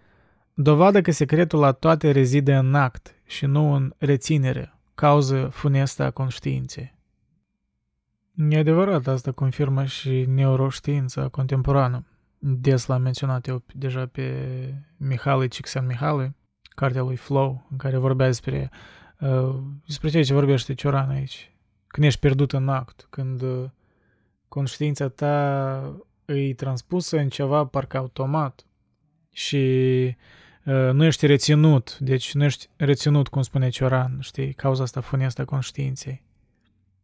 Dovadă că secretul la toate rezide în act și nu în reținere, cauză funestă a conștiinței. E adevărat, asta confirmă și neuroștiința contemporană. Des l-am menționat eu deja pe Mihaly Csikszentmihalyi, cartea lui Flow, în care vorbea despre, uh, despre ceea ce vorbește Cioran aici. Când ești pierdut în act, când uh, conștiința ta îi transpusă în ceva parcă automat și uh, nu ești reținut, deci nu ești reținut, cum spune Cioran, știi, cauza asta funestă a conștiinței.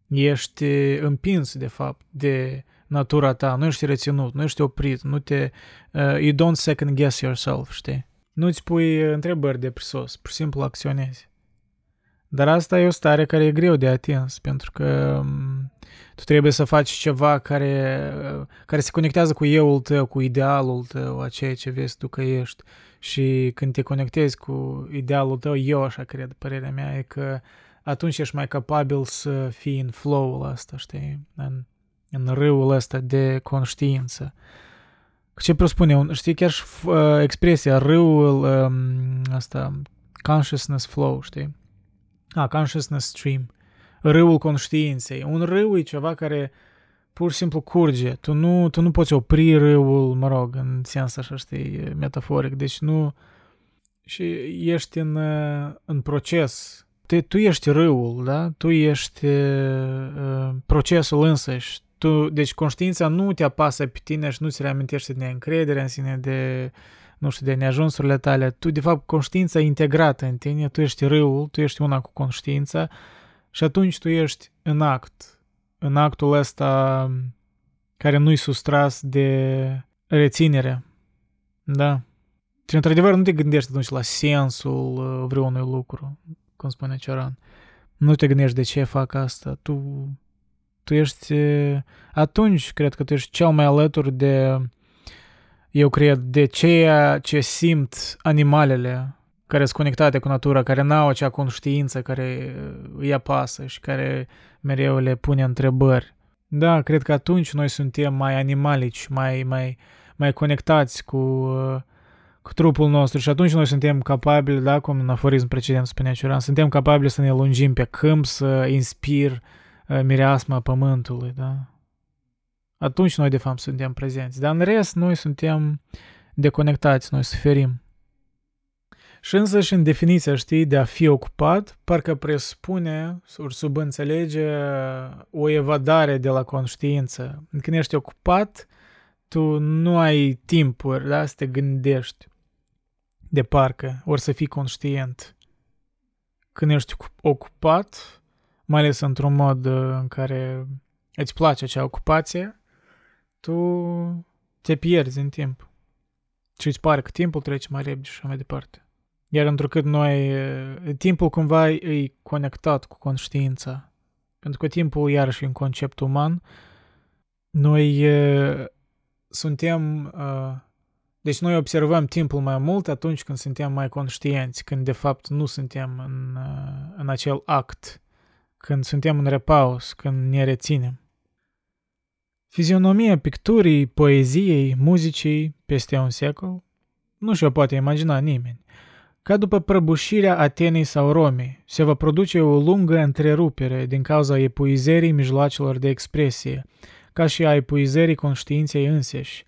Ești împins, de fapt, de natura ta, nu ești reținut, nu ești oprit, nu te... Uh, you don't second guess yourself, știi? Nu-ți pui întrebări de prisos, pur și simplu acționezi. Dar asta e o stare care e greu de atins, pentru că tu trebuie să faci ceva care, care se conectează cu euul tău, cu idealul tău, a ceea ce vezi tu că ești. Și când te conectezi cu idealul tău, eu așa cred, părerea mea, e că atunci ești mai capabil să fii în flow-ul ăsta, știi, în, în râul ăsta de conștiință. Ce presupune, știi, chiar și uh, expresia râul um, asta, consciousness flow, știi? A, consciousness stream. Râul conștiinței. Un râu e ceva care pur și simplu curge. Tu nu, tu nu poți opri râul, mă rog, în sens așa, știi, metaforic. Deci nu... Și ești în, în proces. Te, tu ești râul, da? Tu ești uh, procesul însăși tu, deci conștiința nu te apasă pe tine și nu ți reamintește de neîncredere în sine, de, nu știu, de neajunsurile tale. Tu, de fapt, conștiința integrată în tine, tu ești râul, tu ești una cu conștiința și atunci tu ești în act, în actul ăsta care nu-i sustras de reținere. Da. Și, într-adevăr, nu te gândești atunci la sensul uh, vreunui lucru, cum spune Cioran. Nu te gândești de ce fac asta. Tu tu ești, atunci cred că tu ești cel mai alături de, eu cred, de ceea ce simt animalele care sunt conectate cu natura, care n-au acea conștiință care îi apasă și care mereu le pune întrebări. Da, cred că atunci noi suntem mai animalici, mai, mai, mai conectați cu, cu trupul nostru și atunci noi suntem capabili, da, cum în aforism precedent spunea Ciuran, suntem capabili să ne lungim pe câmp, să inspir mireasma pământului, da? Atunci noi, de fapt, suntem prezenți. Dar în rest, noi suntem deconectați, noi suferim. Și însă și în definiția, știi, de a fi ocupat, parcă presupune, sub înțelege, o evadare de la conștiință. Când ești ocupat, tu nu ai timpuri, da, să te gândești de parcă, ori să fii conștient. Când ești ocupat, mai ales într-un mod uh, în care îți place acea ocupație, tu te pierzi în timp. Și îți pare că timpul trece mai repede și așa mai departe. Iar întrucât noi, uh, timpul cumva e conectat cu conștiința. Pentru că timpul iarăși e un concept uman. Noi uh, suntem, deci noi observăm timpul mai mult atunci când suntem mai conștienți, când de fapt nu suntem în, în acel act când suntem în repaus, când ne reținem. Fizionomia picturii, poeziei, muzicii peste un secol nu și-o poate imagina nimeni. Ca după prăbușirea Atenei sau Romei, se va produce o lungă întrerupere din cauza epuizării mijloacelor de expresie, ca și a epuizării conștiinței înseși.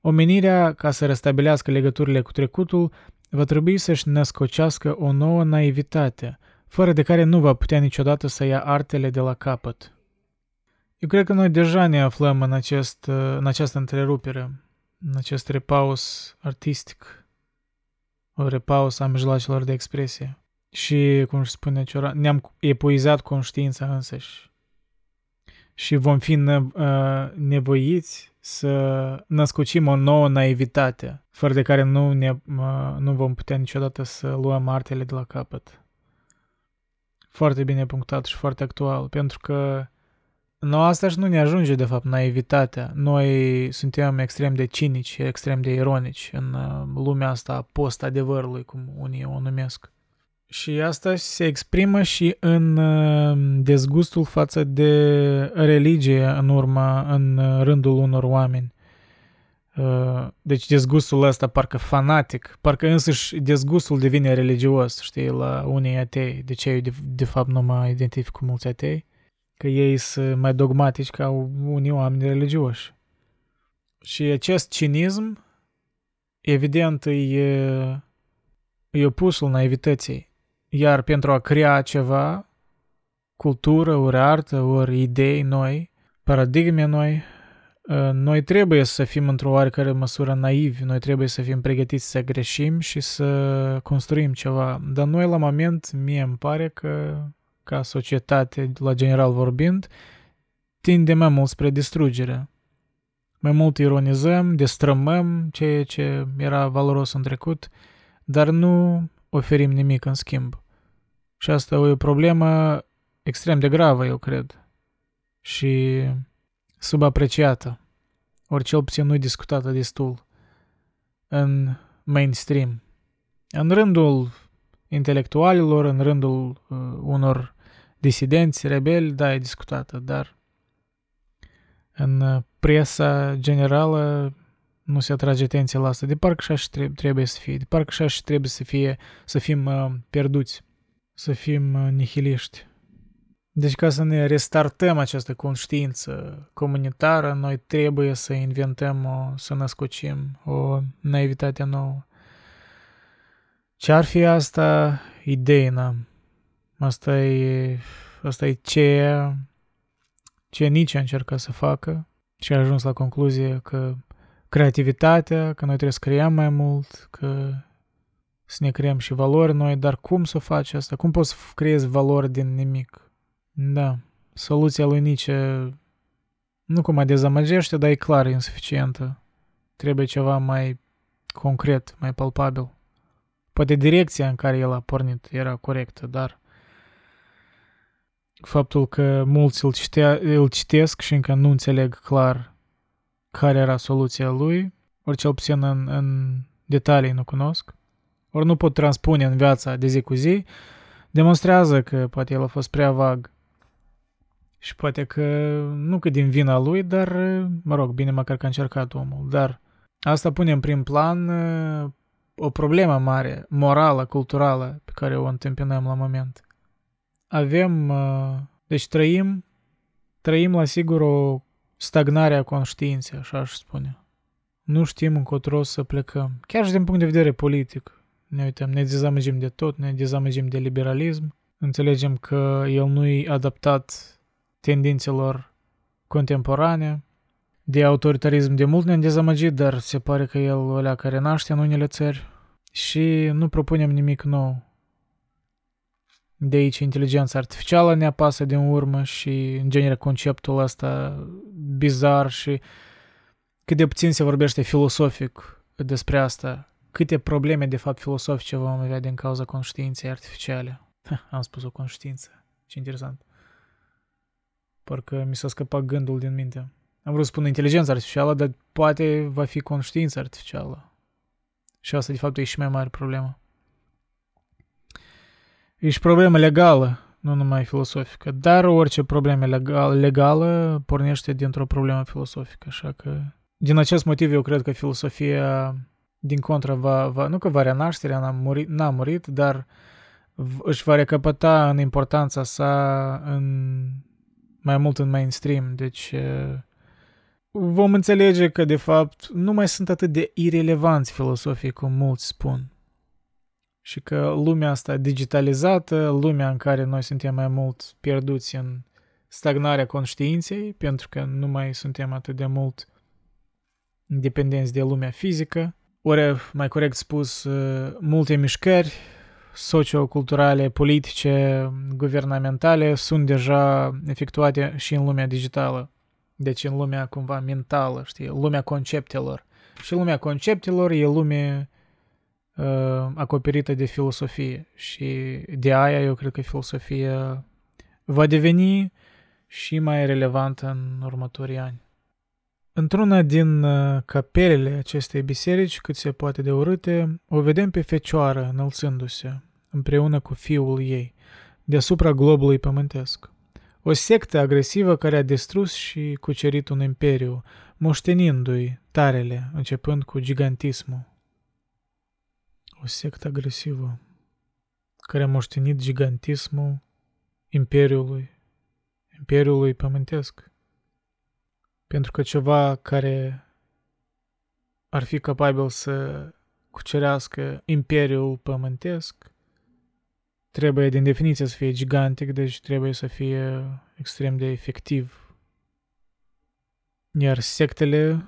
Omenirea, ca să restabilească legăturile cu trecutul, va trebui să-și născocească o nouă naivitate, fără de care nu va putea niciodată să ia artele de la capăt. Eu cred că noi deja ne aflăm în, acest, în această întrerupere, în acest repaus artistic, o repaus a mijloacelor de expresie. Și, cum își spune Ciora, ne-am epuizat conștiința însăși. Și vom fi nevoiți să născocim o nouă naivitate, fără de care nu, ne, nu vom putea niciodată să luăm artele de la capăt. Foarte bine punctat și foarte actual, pentru că No, asta și nu ne ajunge, de fapt, naivitatea. Noi suntem extrem de cinici, extrem de ironici în uh, lumea asta post-adevărului, cum unii o numesc. Și asta se exprimă și în uh, dezgustul față de religie în urma, în uh, rândul unor oameni. Deci dezgustul ăsta parcă fanatic, parcă însăși dezgustul devine religios, știi, la unii atei. De ce eu de, de fapt nu mă identific cu mulți atei? Că ei sunt mai dogmatici ca unii oameni religioși. Și acest cinism, evident, e, e opusul naivității. Iar pentru a crea ceva, cultură, ori artă, ori idei noi, paradigme noi, ă, noi trebuie să fim într-o oarecare măsură naivi, noi trebuie să fim pregătiți să greșim și să construim ceva. Dar noi, la moment, mie îmi pare că ca societate, la general vorbind, tinde mai mult spre distrugere. Mai mult ironizăm, destrămăm ceea ce era valoros în trecut, dar nu oferim nimic în schimb. Și asta e o problemă extrem de gravă, eu cred, și subapreciată, ori cel puțin nu discutată destul în mainstream. În rândul intelectualilor, în rândul uh, unor disidenți, rebeli, da, e discutată, dar în uh, presa generală nu se atrage atenție la asta. De parcă așa și trebuie, trebuie să fie. De parcă așa și trebuie să fie, să fim uh, pierduți, să fim uh, nihiliști. Deci ca să ne restartăm această conștiință comunitară, noi trebuie să inventăm, o, să născocim o naivitate nouă. Ce ar fi asta? Ideina. Asta e, asta e ce, ce nici a încercat să facă și a ajuns la concluzie că creativitatea, că noi trebuie să creăm mai mult, că să ne creăm și valori noi, dar cum să faci asta? Cum poți să creezi valori din nimic? Da, soluția lui Nice nu cum mă dezamăgește, dar e clar insuficientă. Trebuie ceva mai concret, mai palpabil. Poate direcția în care el a pornit era corectă, dar faptul că mulți îl, citea, îl citesc și încă nu înțeleg clar care era soluția lui, ori cel puțin în, în detalii nu cunosc, ori nu pot transpune în viața de zi cu zi, demonstrează că poate el a fost prea vag. Și poate că nu că din vina lui, dar, mă rog, bine măcar că a încercat omul, dar asta pune în prim plan o problemă mare, morală, culturală, pe care o întâmpinăm la moment. Avem, uh, deci trăim, trăim la sigur o stagnare a conștiinței, așa aș spune. Nu știm încotro să plecăm. Chiar și din punct de vedere politic. Ne uităm, ne dezamăgim de tot, ne dezamăgim de liberalism. Înțelegem că el nu e adaptat tendințelor contemporane. De autoritarism de mult ne-am dezamăgit, dar se pare că el ăla care naște în unele țări. Și nu propunem nimic nou. De aici inteligența artificială ne apasă din urmă și, în genere, conceptul ăsta bizar și cât de puțin se vorbește filosofic despre asta. Câte probleme, de fapt, filosofice vom avea din cauza conștiinței artificiale. Ha, am spus o conștiință. Ce interesant. Parcă mi s-a scăpat gândul din minte. Am vrut să spun inteligența artificială, dar poate va fi conștiința artificială. Și asta, de fapt, e și mai mare problemă. E și problemă legală. nu numai filosofică, dar orice problemă legal, legală pornește dintr-o problemă filosofică, așa că din acest motiv eu cred că filosofia din contră va, va nu că va renaște, n-a murit, n-a murit dar își va recapăta în importanța sa în mai mult în mainstream, deci vom înțelege că de fapt nu mai sunt atât de irelevanți filosofii cum mulți spun și că lumea asta digitalizată, lumea în care noi suntem mai mult pierduți în stagnarea conștiinței, pentru că nu mai suntem atât de mult dependenți de lumea fizică, ori, mai corect spus, uh, multe mișcări socioculturale, politice, guvernamentale sunt deja efectuate și în lumea digitală. Deci în lumea cumva mentală, știi, lumea conceptelor. Și lumea conceptelor e lume uh, acoperită de filosofie și de aia eu cred că filosofia va deveni și mai relevantă în următorii ani. Într-una din uh, capelele acestei biserici, cât se poate de urâte, o vedem pe fecioară înălțându-se, împreună cu fiul ei, deasupra globului pământesc. O sectă agresivă care a distrus și cucerit un imperiu, moștenindu-i tarele, începând cu gigantismul. O sectă agresivă care a moștenit gigantismul imperiului, imperiului pământesc. Pentru că ceva care ar fi capabil să cucerească imperiul pământesc trebuie din definiție să fie gigantic, deci trebuie să fie extrem de efectiv. Iar sectele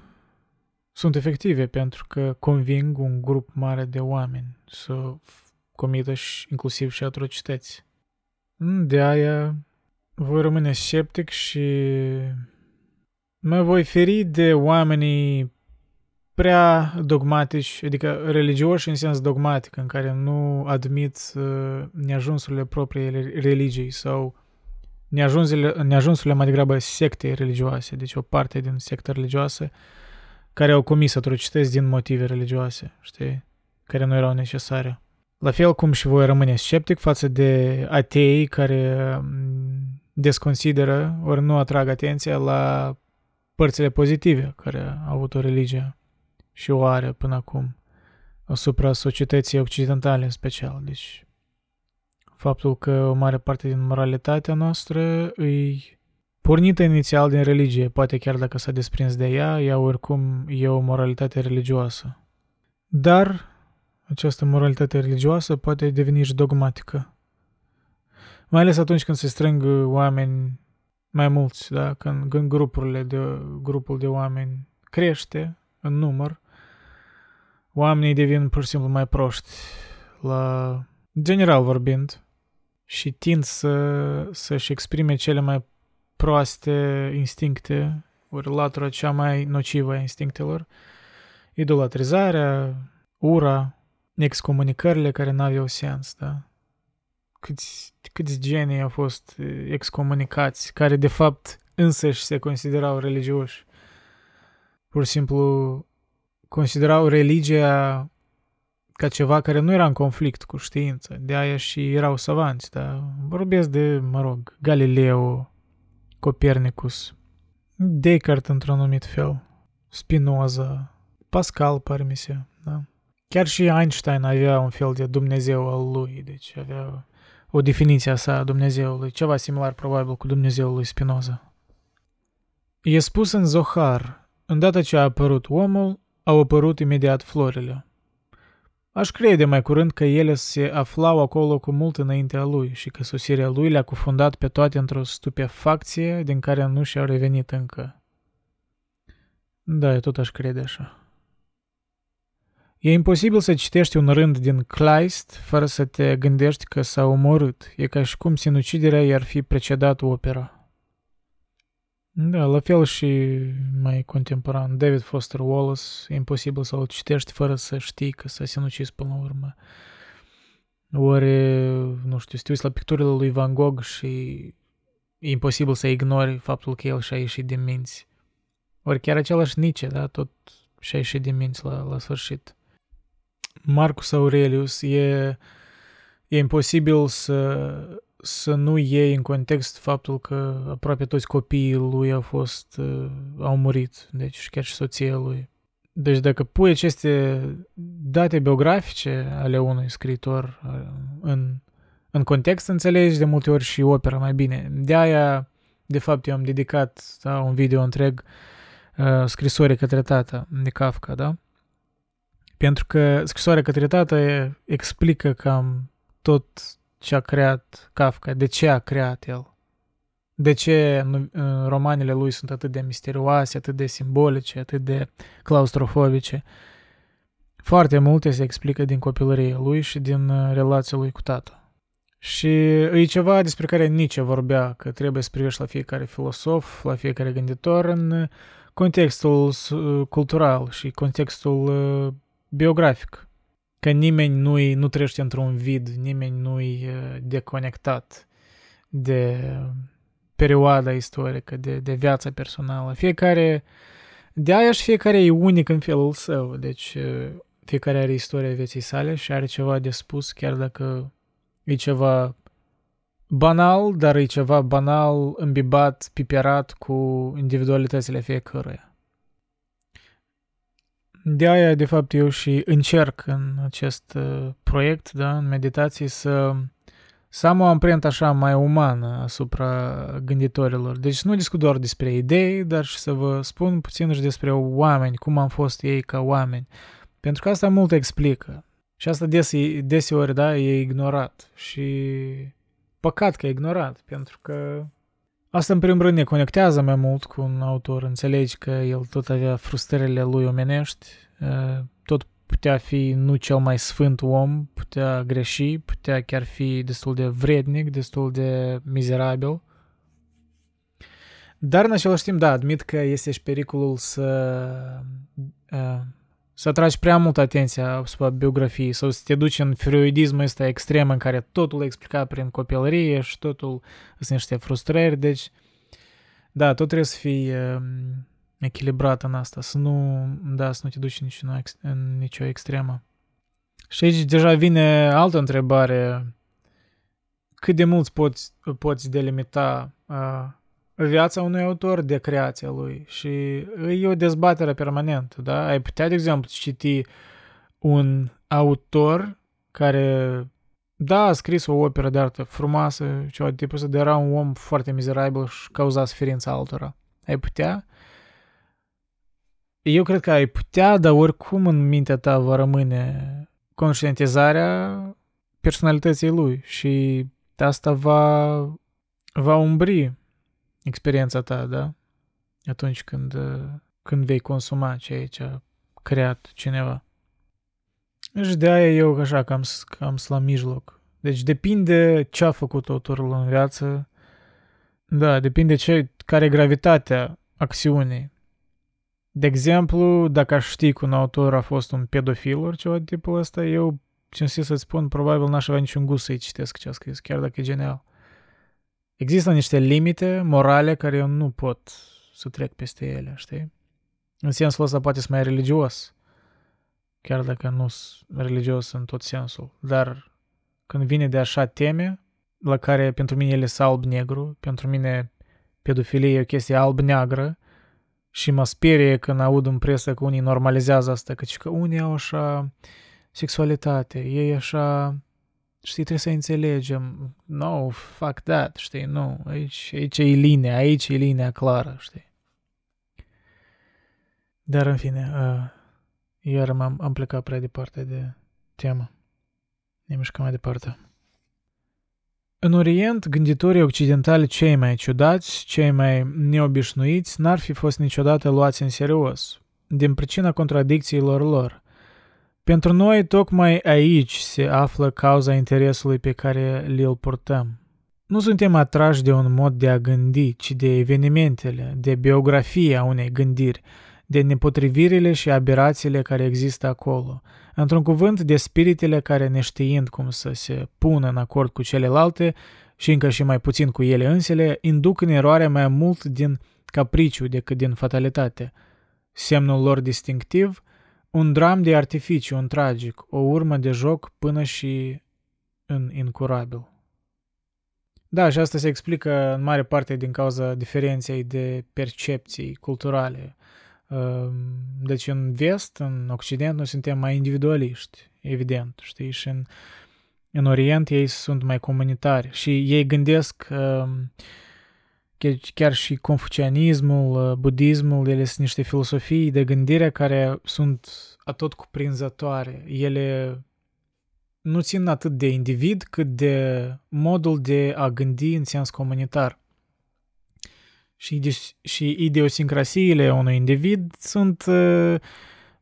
sunt efective pentru că conving un grup mare de oameni să comită și, inclusiv și atrocități. De aia voi rămâne sceptic și Mă voi feri de oamenii prea dogmatici, adică religioși în sens dogmatic, în care nu admit uh, neajunsurile propriei religii sau neajunsurile, neajunsurile mai degrabă secte religioase, deci o parte din sectă religioasă care au comis atrocități din motive religioase, știi, care nu erau necesare. La fel cum și voi rămâne sceptic față de atei care mm, desconsideră ori nu atrag atenția la părțile pozitive care a avut o religie și o are până acum asupra societății occidentale în special. Deci faptul că o mare parte din moralitatea noastră îi pornită inițial din religie, poate chiar dacă s-a desprins de ea, ea oricum e o moralitate religioasă. Dar această moralitate religioasă poate deveni și dogmatică. Mai ales atunci când se strâng oameni mai mulți, da? Când, când grupurile de, grupul de oameni crește în număr, oamenii devin pur și simplu mai proști la general vorbind și tind să, să-și exprime cele mai proaste instincte, ori latura cea mai nocivă a instinctelor, idolatrizarea, ura, excomunicările care n-aveau sens, da? câți, câți genii au fost excomunicați, care de fapt însăși se considerau religioși. Pur și simplu considerau religia ca ceva care nu era în conflict cu știința, de aia și erau savanți, dar vorbesc de, mă rog, Galileo, Copernicus, Descartes într-un anumit fel, Spinoza, Pascal, pare mi se, da? Chiar și Einstein avea un fel de Dumnezeu al lui, deci avea o definiție a sa a Dumnezeului, ceva similar probabil cu Dumnezeul lui Spinoza. E spus în Zohar, îndată ce a apărut omul, au apărut imediat florile. Aș crede mai curând că ele se aflau acolo cu mult înaintea lui și că sosirea lui le-a cufundat pe toate într-o stupefacție din care nu și-au revenit încă. Da, eu tot aș crede așa. E imposibil să citești un rând din Kleist fără să te gândești că s-a omorât. E ca și cum sinuciderea i-ar fi precedat opera. Da, la fel și mai contemporan. David Foster Wallace, e imposibil să o citești fără să știi că s-a sinucis până la urmă. Ori, nu știu, să te uiți la picturile lui Van Gogh și e imposibil să ignori faptul că el și-a ieșit din minți. Ori chiar același Nietzsche, da, tot și-a ieșit din minți la, la sfârșit. Marcus Aurelius, e, e imposibil să, să nu iei în context faptul că aproape toți copiii lui au fost, uh, au murit, deci chiar și soția lui. Deci dacă pui aceste date biografice ale unui scriitor uh, în, în context, înțelegi de multe ori și opera mai bine. De aia, de fapt, eu am dedicat da, un video întreg uh, scrisorii către tata de Kafka, da? Pentru că scrisoarea către tata explică cam tot ce a creat Kafka, de ce a creat el. De ce romanele lui sunt atât de misterioase, atât de simbolice, atât de claustrofobice. Foarte multe se explică din copilărie lui și din uh, relația lui cu tata. Și e ceva despre care nici vorbea, că trebuie să privești la fiecare filosof, la fiecare gânditor în contextul uh, cultural și contextul uh, biografic. Că nimeni nu nu trăiește într-un vid, nimeni nu-i deconectat de perioada istorică, de, de viața personală. Fiecare, de aia și fiecare e unic în felul său, deci fiecare are istoria vieții sale și are ceva de spus, chiar dacă e ceva banal, dar e ceva banal, îmbibat, piperat cu individualitățile fiecăruia. De aia, de fapt, eu și încerc în acest proiect, da, în meditații, să să am o amprentă așa mai umană asupra gânditorilor. Deci nu discut doar despre idei, dar și să vă spun puțin și despre oameni, cum am fost ei ca oameni. Pentru că asta mult explică. Și asta dese, deseori, da, e ignorat. Și păcat că e ignorat, pentru că asta în primul rând ne conectează mai mult cu un autor. Înțelegi că el tot avea frustrările lui omenești, tot putea fi nu cel mai sfânt om, putea greși, putea chiar fi destul de vrednic, destul de mizerabil. Dar în același timp, da, admit că este și pericolul să, uh, să atragi prea mult atenția asupra biografiei sau să te duci în freudismul ăsta extrem în care totul e explicat prin copilărie și totul sunt niște frustrări, deci da, tot trebuie să fii uh, echilibrat în asta, să nu, da, să nu te duci nici în, în nicio extremă. Și aici deja vine altă întrebare. Cât de mult poți, poți delimita uh, viața unui autor de creația lui? Și e o dezbatere permanentă, da? Ai putea, de exemplu, citi un autor care, da, a scris o operă de artă frumoasă, ceva de tipul ăsta, dar era un om foarte mizerabil și cauza suferința altora. Ai putea? Eu cred că ai putea, dar oricum în mintea ta va rămâne conștientizarea personalității lui și asta va, va umbri experiența ta, da? Atunci când, când vei consuma ceea ce a creat cineva. Și de aia eu așa cam, cam la mijloc. Deci depinde ce a făcut autorul în viață, da, depinde ce, care e gravitatea acțiunii. De exemplu, dacă aș ști că un autor a fost un pedofil ori ceva de tipul ăsta, eu, cinstit să-ți spun, probabil n-aș avea niciun gust să-i citesc ce a scris, chiar dacă e genial. Există niște limite morale care eu nu pot să trec peste ele, știi? În sensul ăsta poate să mai religios, chiar dacă nu sunt religios în tot sensul, dar când vine de așa teme, la care pentru mine ele sunt alb-negru, pentru mine pedofilie e o chestie alb-neagră, și mă sperie când aud în presă că unii normalizează asta, căci că unii au așa sexualitate, ei așa, știi, trebuie să înțelegem. No, fuck that, știi, nu, aici, aici e linia, aici e linia clară, știi. Dar, în fine, uh, iar am am plecat prea departe de temă. Ne mișcăm mai departe. În Orient, gânditorii occidentali cei mai ciudați, cei mai neobișnuiți, n-ar fi fost niciodată luați în serios, din pricina contradicțiilor lor. Pentru noi, tocmai aici se află cauza interesului pe care îl purtăm. Nu suntem atrași de un mod de a gândi, ci de evenimentele, de biografia unei gândiri, de nepotrivirile și aberațiile care există acolo – într-un cuvânt de spiritele care, neștiind cum să se pună în acord cu celelalte și încă și mai puțin cu ele însele, induc în eroare mai mult din capriciu decât din fatalitate. Semnul lor distinctiv, un dram de artificiu, un tragic, o urmă de joc până și în incurabil. Da, și asta se explică în mare parte din cauza diferenței de percepții culturale. Ehm, deci în vest, în Occident, noi suntem mai individualiști, evident, știi, și în, în Orient ei sunt mai comunitari și ei gândesc ehm, chiar și confucianismul, budismul, ele sunt niște filosofii de gândire care sunt atot cuprinzătoare. Ele nu țin atât de individ cât de modul de a gândi în sens comunitar. Și, și idiosincrasiile unui individ sunt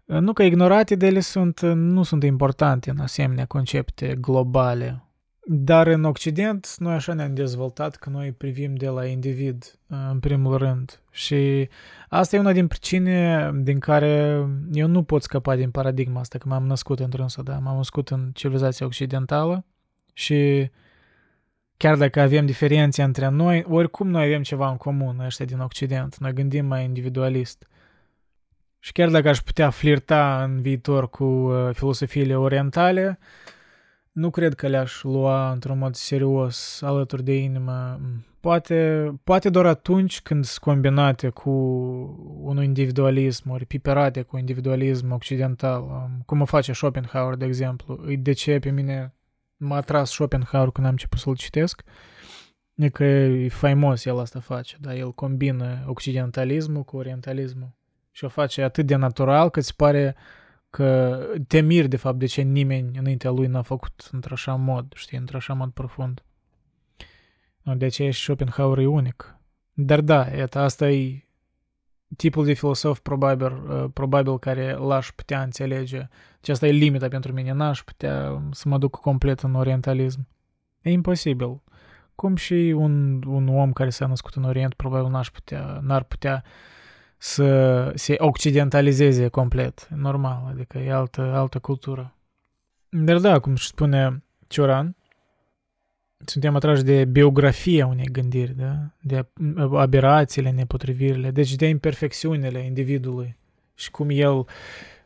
nu că ignorate, de ele sunt, nu sunt importante în asemenea concepte globale. Dar în Occident noi așa ne-am dezvoltat că noi privim de la individ în primul rând și asta e una din pricine din care eu nu pot scăpa din paradigma asta că m-am născut într-însă, da, m-am născut în civilizația occidentală și chiar dacă avem diferențe între noi, oricum noi avem ceva în comun ăștia din Occident, noi gândim mai individualist. Și chiar dacă aș putea flirta în viitor cu uh, filosofiile orientale, nu cred că le-aș lua într-un mod serios alături de inimă. Poate, poate doar atunci când sunt combinate cu un individualism, ori piperate cu individualism occidental, um, cum o face Schopenhauer, de exemplu. De ce pe mine m-a atras Schopenhauer când am început să-l citesc? E că e faimos el asta face, da? El combină occidentalismul cu orientalismul și o face atât de natural că îți pare că te miri de fapt de ce nimeni înaintea lui n-a făcut într-așa mod, știi, într-așa mod profund. De aceea și Schopenhauer e unic. Dar da, iată, asta e tipul de filosof probabil, uh, probabil care l-aș putea înțelege. Deci asta e limita pentru mine, n-aș putea să mă duc complet în orientalism. E imposibil. Cum și un, un om care s-a născut în Orient probabil n-aș putea, n-ar putea să se occidentalizeze complet. Normal, adică e altă, altă cultură. Dar da, cum spune Cioran, suntem atrași de biografia unei gândiri, da? de aberațiile, nepotrivirile, deci de imperfecțiunile individului și cum el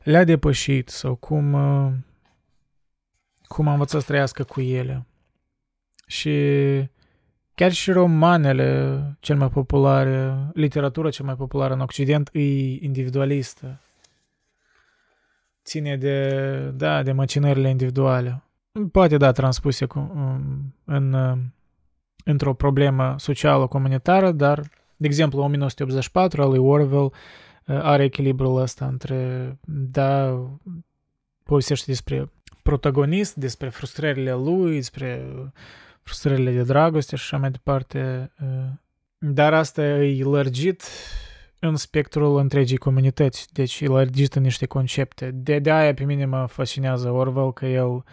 le-a depășit sau cum, uh, cum a învățat să trăiască cu ele. Și Chiar și romanele cel mai populare, literatura cel mai populară în Occident e individualistă. Ține de, da, de măcinările individuale. Poate, da, transpuse cu, um, în, um, într-o problemă socială comunitară, dar, de exemplu, 1984 al lui Orwell uh, are echilibrul ăsta între, da, povestește despre protagonist, despre frustrările lui, despre frustrările de dragoste și așa mai departe. Dar asta e lărgit în spectrul întregii comunități, deci e lărgit în niște concepte. De, de aia pe mine mă fascinează Orwell că el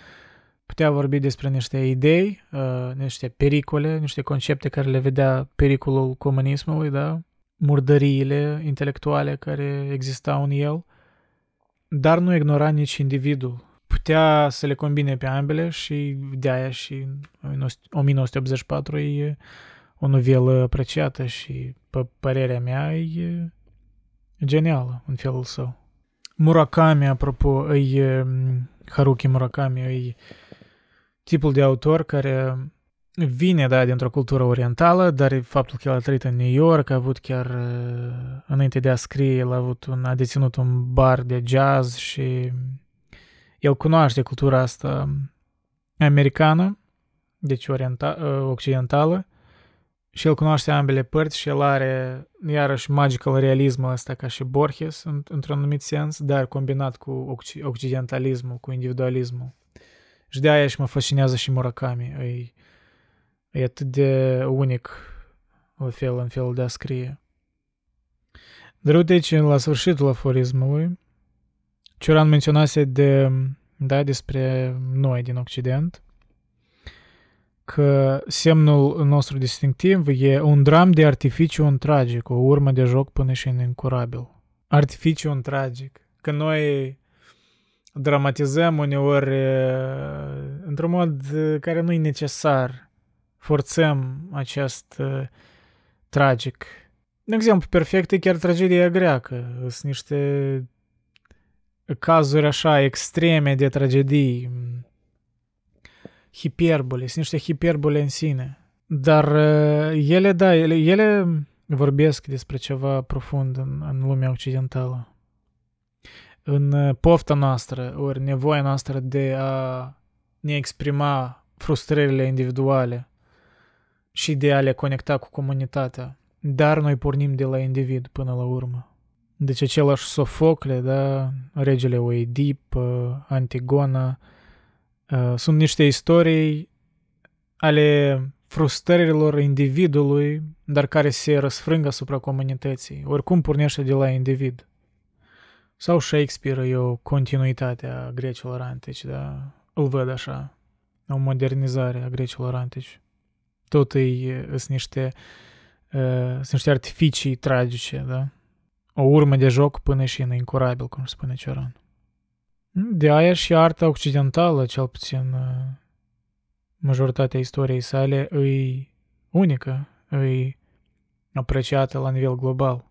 putea vorbi despre niște idei, niște pericole, niște concepte care le vedea pericolul comunismului, da? murdăriile intelectuale care existau în el, dar nu ignora nici individul putea să le combine pe ambele și de aia și 1984 e o novelă apreciată și, pe părerea mea, e genială în felul său. Murakami, apropo, e Haruki Murakami, e tipul de autor care vine, da, dintr-o cultură orientală, dar faptul că el a trăit în New York, a avut chiar, înainte de a scrie, el a, avut un, a deținut un bar de jazz și el cunoaște cultura asta americană, deci orienta- ă, occidentală, și el cunoaște ambele părți și el are iarăși magical realismul ăsta ca și Borges într-un anumit sens, dar combinat cu occidentalismul, cu individualismul. Și de aia și mă fascinează și Murakami. E, e atât de unic la fel în felul de a scrie. Dar uite aici, la sfârșitul aforismului, Cioran menționase de, da, despre noi din Occident, că semnul nostru distinctiv e un dram de artificiu în tragic, o urmă de joc până și în incurabil. Artificiu în tragic. Că noi dramatizăm uneori într-un mod care nu e necesar. Forțăm acest tragic. Un exemplu perfect e chiar tragedia greacă. Sunt niște cazuri așa extreme de tragedii, hiperbole, sunt niște hiperbole în sine. Dar uh, ele, da, ele, ele vorbesc despre ceva profund în, în lumea occidentală. În uh, pofta noastră, ori nevoia noastră de a ne exprima frustrările individuale și de a le conecta cu comunitatea. Dar noi pornim de la individ până la urmă. Deci același Sofocle, da, regele Oedip, uh, Antigona, sunt niște istorii ale frustrărilor individului, dar care se răsfrâng asupra comunității. Oricum pornește de la individ. Sau Shakespeare e o continuitate a grecilor antici, da? Îl văd așa. O modernizare a grecilor antici. Tot e, sunt niște, uh, sunt niște artificii tragice, da? O urmă de joc până și în incurabil, cum spune Cioran. De aia și arta occidentală, cel puțin uh, majoritatea istoriei sale îi unică, îi apreciată la nivel global.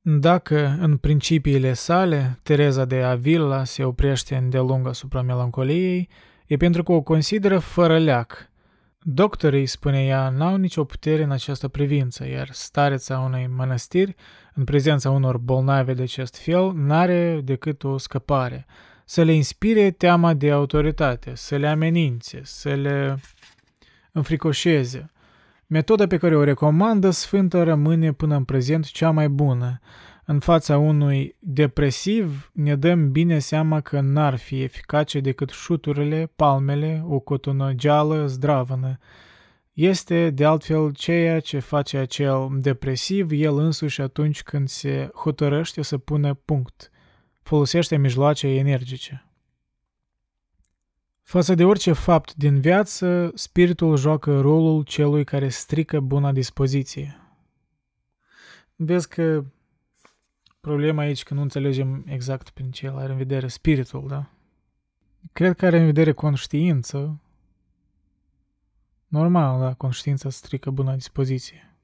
Dacă în principiile sale Tereza de Avila se oprește îndelung asupra melancoliei, e pentru că o consideră fără leac. Doctorii, spune ea, n-au nicio putere în această privință, iar stareța unei mănăstiri, în prezența unor bolnavi de acest fel, n-are decât o scăpare – să le inspire teama de autoritate, să le amenințe, să le înfricoșeze. Metoda pe care o recomandă Sfântă rămâne până în prezent cea mai bună. În fața unui depresiv ne dăm bine seama că n-ar fi eficace decât șuturile, palmele, o cotonogeală zdravănă. Este, de altfel, ceea ce face acel depresiv el însuși atunci când se hotărăște să pună punct – folosește mijloace energice. Față de orice fapt din viață, spiritul joacă rolul celui care strică buna dispoziție. Vezi că problema aici că nu înțelegem exact prin ce el are în vedere spiritul, da? Cred că are în vedere conștiință. Normal, da, conștiința strică buna dispoziție.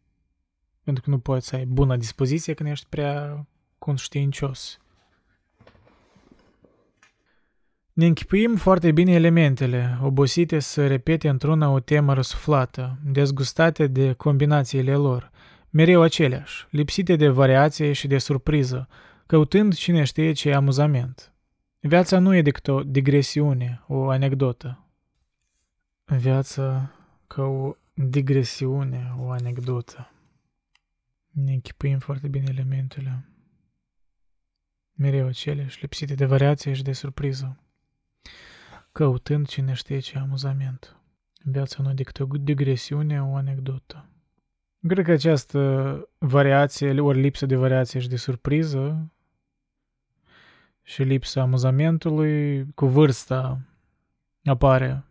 Pentru că nu poți să ai bună dispoziție când ești prea conștiincios. Ne închipuim foarte bine elementele, obosite să repete într-una o temă răsuflată, dezgustate de combinațiile lor, mereu aceleași, lipsite de variație și de surpriză, căutând cine știe ce amuzament. Viața nu e decât o digresiune, o anecdotă. Viața ca o digresiune, o anecdotă. Ne închipuim foarte bine elementele. Mereu aceleași, lipsite de variație și de surpriză căutând cine știe ce amuzament. Viața nu decât o digresiune, o anecdotă. Cred că această variație, ori lipsă de variație și de surpriză și lipsa amuzamentului cu vârsta apare.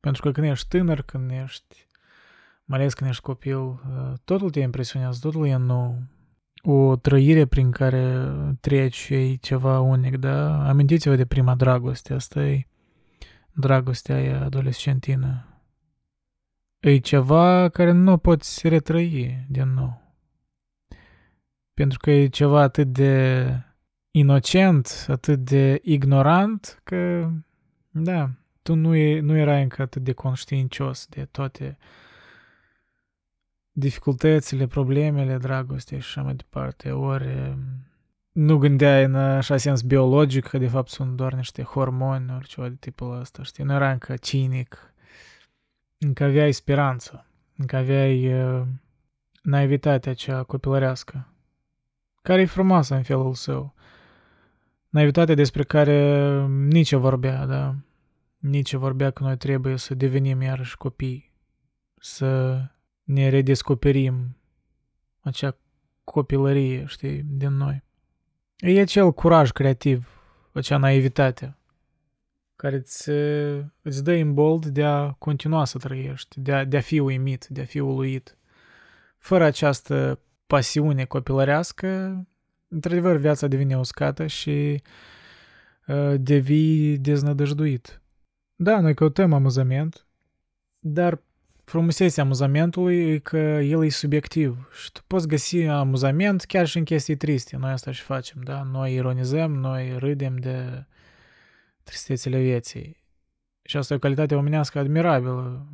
Pentru că când ești tânăr, când ești, mai ales când ești copil, totul te impresionează, totul e nou. O trăire prin care treci e ceva unic, da? Amintiți-vă de prima dragoste, asta e dragostea aia adolescentină. E ceva care nu poți retrăi din nou. Pentru că e ceva atât de inocent, atât de ignorant, că, da, tu nu, e, nu erai încă atât de conștiincios de toate dificultățile, problemele dragostei și așa mai departe. Ori nu gândeai în așa sens biologic că de fapt sunt doar niște hormoni ori ceva de tipul ăsta, știi? Nu era încă cinic, încă aveai speranță, încă aveai uh, naivitatea cea copilărească, care e frumoasă în felul său. Naivitatea despre care nici vorbea, da? Nici vorbea că noi trebuie să devenim iarăși copii, să ne redescoperim acea copilărie, știi, din noi. E acel curaj creativ, acea naivitate, care îți, îți dă imbold de a continua să trăiești, de a, de a fi uimit, de a fi uluit. Fără această pasiune copilărească, într-adevăr, viața devine uscată și uh, devii deznădăjduit. Da, noi căutăm amuzament, dar frumusețea amuzamentului e că el e subiectiv și tu poți găsi amuzament chiar și în chestii triste. Noi asta și facem, da? Noi ironizăm, noi râdem de tristețele vieții. Și asta e o calitate omenească admirabilă.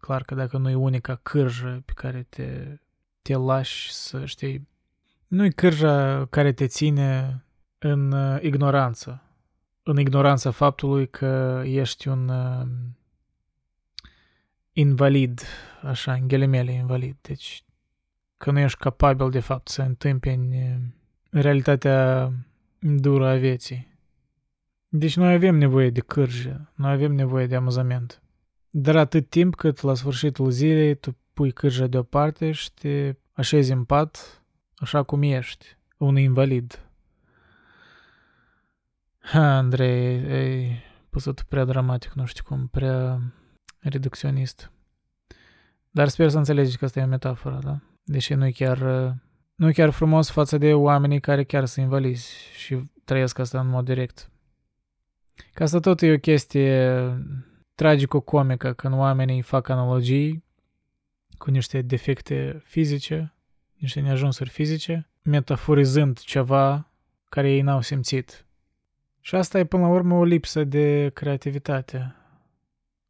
Clar că dacă nu e unica cârjă pe care te, te lași să știi, nu e cârja care te ține în uh, ignoranță. În ignoranța faptului că ești un uh, invalid, așa, în ghelimele invalid. Deci că nu ești capabil de fapt să întâmpini uh, realitatea dură a vieții. Deci noi avem nevoie de cârjă, noi avem nevoie de amuzament. Dar atât timp cât la sfârșitul zilei tu pui cârja deoparte și te așezi în pat așa cum ești, un invalid. Ha, Andrei, ai pus prea dramatic, nu știu cum, prea reducționist. Dar sper să înțelegi că asta e o metaforă, da? Deși nu e chiar, nu e chiar frumos față de oamenii care chiar sunt invalizi și trăiesc asta în mod direct. Ca asta tot e o chestie tragico-comică când oamenii fac analogii cu niște defecte fizice, niște neajunsuri fizice, metaforizând ceva care ei n-au simțit. Și asta e până la urmă o lipsă de creativitate.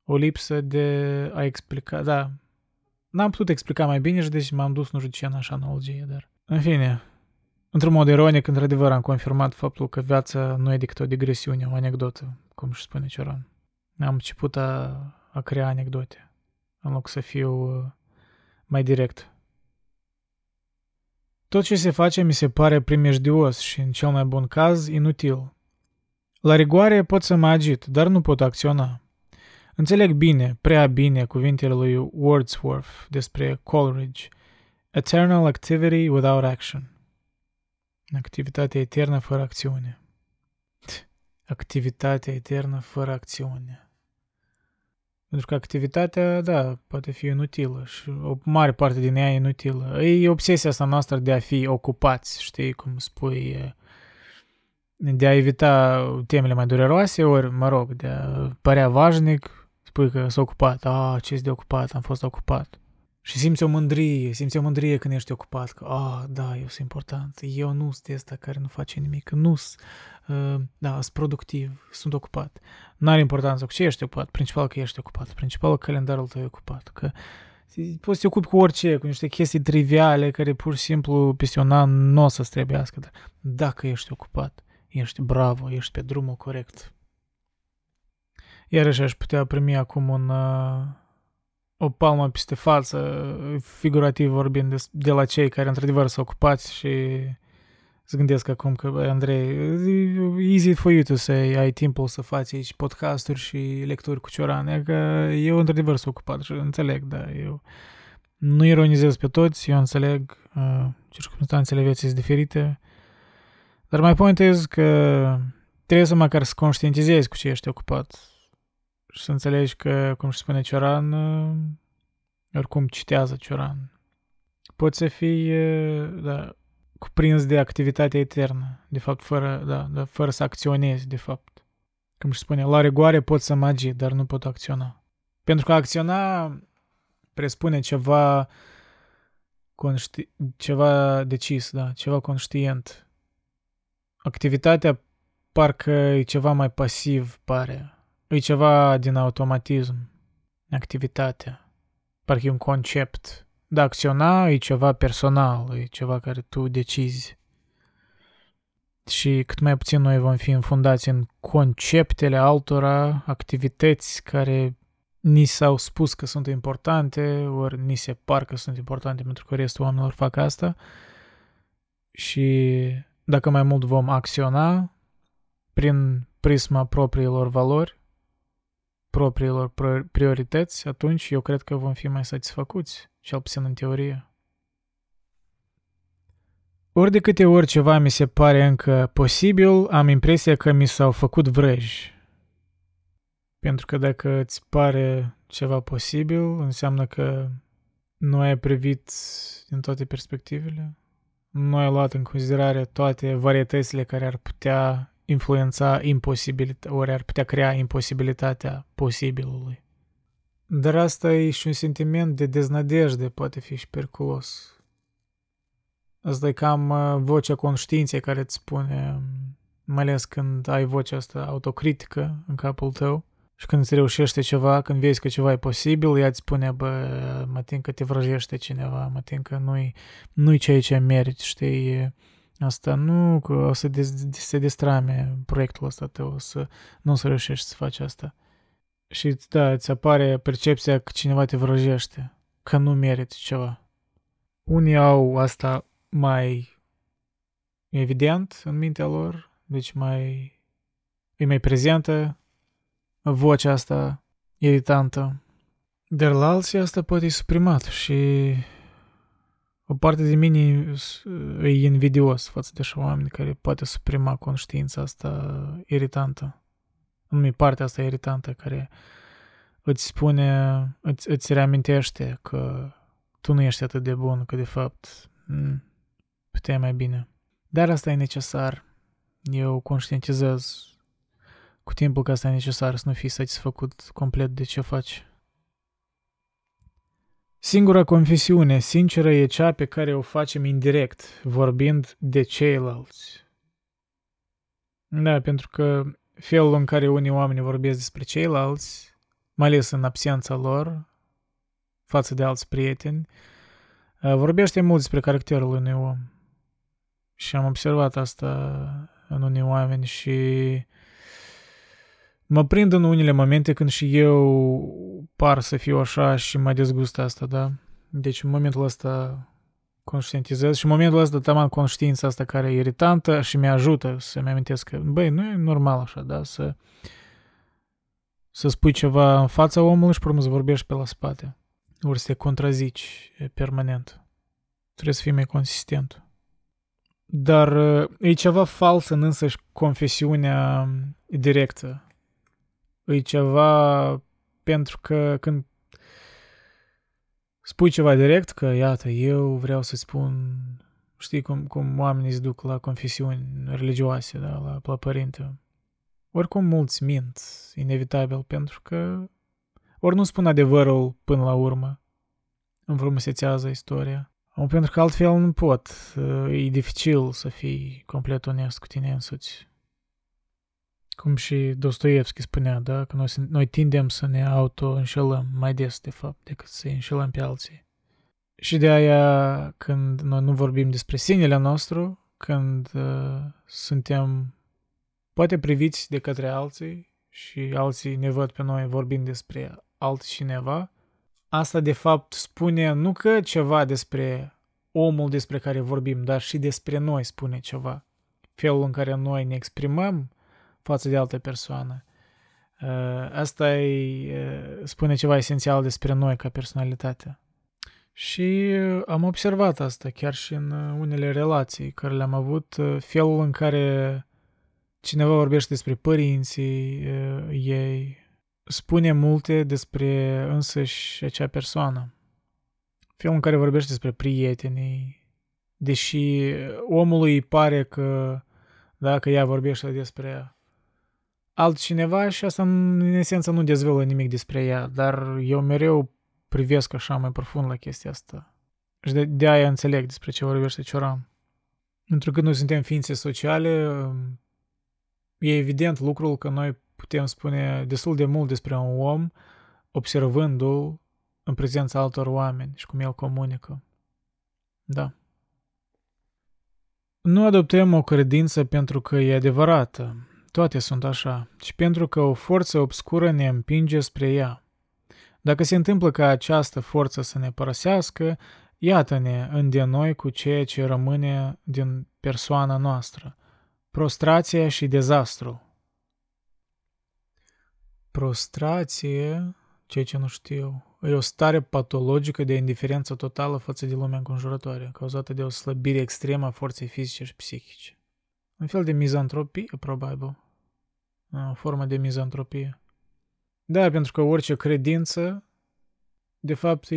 O lipsă de a explica, da. N-am putut explica mai bine și deci m-am dus nu știu ce în așa analogie, dar... În fine, Într-un mod ironic, într-adevăr, am confirmat faptul că viața nu e decât o digresiune, o anecdotă, cum își spune Cioran. Am început a, a crea anecdote, în loc să fiu uh, mai direct. Tot ce se face mi se pare primejdios și, în cel mai bun caz, inutil. La rigoare pot să mă agit, dar nu pot acționa. Înțeleg bine, prea bine, cuvintele lui Wordsworth despre Coleridge. Eternal activity without action. Activitatea eternă fără acțiune. Activitatea eternă fără acțiune. Pentru că activitatea, da, poate fi inutilă și o mare parte din ea e inutilă. E obsesia asta noastră de a fi ocupați, știi, cum spui, de a evita temele mai dureroase, ori, mă rog, de a părea vașnic, spui că s-a ocupat, a, ce de ocupat, am fost ocupat. Și simți o mândrie, simți o mândrie când ești ocupat, că, ah, da, eu sunt important, eu nu sunt ăsta care nu face nimic, nu sunt, uh, da, sunt productiv, sunt ocupat. Nu are importanță cu ce ești ocupat, principal că ești ocupat, principal că calendarul tău e ocupat, că poți să te ocupi cu orice, cu niște chestii triviale care pur și simplu peste un an nu o să-ți trebuiască, dar dacă ești ocupat, ești bravo, ești pe drumul corect. Iarăși aș putea primi acum un... Uh, o palmă peste față, figurativ vorbind, de, de la cei care într-adevăr s-au ocupați și să gândesc acum că, Andrei, easy for you to say, ai timpul să faci aici podcasturi și lecturi cu Cioran, că eu într-adevăr sunt ocupat și înțeleg, da, eu nu ironizez pe toți, eu înțeleg, uh, circunstanțele vieții sunt diferite, dar mai point is că trebuie să măcar să conștientizezi cu ce ești ocupat și să înțelegi că, cum își spune Cioran, oricum citează Cioran. Poți să fii da, cuprins de activitatea eternă, de fapt, fără, da, da, fără să acționezi, de fapt. Cum își spune, la rigoare pot să magi, dar nu pot acționa. Pentru că acționa presupune ceva conști- ceva decis, da, ceva conștient. Activitatea parcă e ceva mai pasiv, pare. E ceva din automatism, activitatea. Parcă e un concept. De acționa e ceva personal, e ceva care tu decizi. Și cât mai puțin noi vom fi înfundați în conceptele altora, activități care ni s-au spus că sunt importante, ori ni se par că sunt importante pentru că restul oamenilor fac asta. Și dacă mai mult vom acționa prin prisma propriilor valori, propriilor priorități, atunci eu cred că vom fi mai satisfăcuți, cel puțin în teorie. Ori de câte ori ceva mi se pare încă posibil, am impresia că mi s-au făcut vrăji. Pentru că dacă îți pare ceva posibil, înseamnă că nu ai privit din toate perspectivele, nu ai luat în considerare toate varietățile care ar putea influența imposibilitatea, ori ar putea crea imposibilitatea posibilului. Dar asta e și un sentiment de deznădejde, poate fi și periculos. Asta e cam uh, vocea conștiinței care îți spune, mai ales când ai vocea asta autocritică în capul tău, Și când îți reușește ceva, când vezi că ceva e posibil, ea îți spune, bă, mă tin că te vrăjește cineva, mă tin că nu-i, nu-i ceea ce meriți, știi? Asta nu, că o să se destrame proiectul ăsta tău, o să nu o să reușești să faci asta. Și da, îți apare percepția că cineva te vrăjește, că nu meriți ceva. Unii au asta mai evident în mintea lor, deci mai e mai prezentă vocea asta iritantă. Dar la alții asta poate e suprimat și o parte de mine e invidios față de așa oameni care poate suprima conștiința asta iritantă. Anume partea asta iritantă care îți spune, îți, îți reamintește că tu nu ești atât de bun, că de fapt puteai mai bine. Dar asta e necesar. Eu conștientizez cu timpul că asta e necesar să nu fii satisfăcut complet de ce faci. Singura confesiune sinceră e cea pe care o facem indirect, vorbind de ceilalți. Da, pentru că felul în care unii oameni vorbesc despre ceilalți, mai ales în absența lor, față de alți prieteni, vorbește mult despre caracterul unui om. Și am observat asta în unii oameni și mă prind în unele momente când și eu par să fiu așa și mă dezgustă asta, da? Deci în momentul ăsta conștientizez și în momentul ăsta taman conștiința asta care e iritantă și mi-ajută să-mi amintesc că, băi, nu e normal așa, da? Să, să spui ceva în fața omului și pe să vorbești pe la spate. Ori să te contrazici permanent. Trebuie să fii mai consistent. Dar e ceva fals în însăși confesiunea directă e ceva pentru că când spui ceva direct, că iată, eu vreau să spun, știi cum, cum oamenii se duc la confesiuni religioase, da, la, la părinte. Oricum mulți mint, inevitabil, pentru că ori nu spun adevărul până la urmă, înfrumusețează istoria. Pentru că altfel nu pot. E dificil să fii complet onest cu tine însuți. Cum și Dostoevski spunea, da? Că noi, noi tindem să ne auto-înșelăm mai des, de fapt, decât să înșelăm pe alții. Și de aia, când noi nu vorbim despre sinele nostru, când uh, suntem poate priviți de către alții și alții ne văd pe noi vorbind despre altcineva, asta de fapt spune nu că ceva despre omul despre care vorbim, dar și despre noi spune ceva. Felul în care noi ne exprimăm față de altă persoană. Uh, asta e, uh, spune ceva esențial despre noi ca personalitate. Și uh, am observat asta chiar și în unele relații care le-am avut, felul în care cineva vorbește despre părinții ei, spune multe despre însăși acea persoană. Felul în care vorbește despre prietenii, deși omului îi pare că dacă ea vorbește despre altcineva și asta în esență nu dezvăluie nimic despre ea, dar eu mereu privesc așa mai profund la chestia asta. Și de, de aia înțeleg despre ce vorbește Cioran. Pentru că noi suntem ființe sociale, e evident lucrul că noi putem spune destul de mult despre un om observându-l în prezența altor oameni și cum el comunică. Da. Nu adoptăm o credință pentru că e adevărată, toate sunt așa, și pentru că o forță obscură ne împinge spre ea. Dacă se întâmplă ca această forță să ne părăsească, iată-ne înde noi cu ceea ce rămâne din persoana noastră, prostrația și dezastru. Prostrație, ceea ce nu știu, e o stare patologică de indiferență totală față de lumea înconjurătoare, cauzată de o slăbire extremă a forței fizice și psihice. Un fel de mizantropie, probabil o formă de mizantropie. Da, pentru că orice credință, de fapt, e...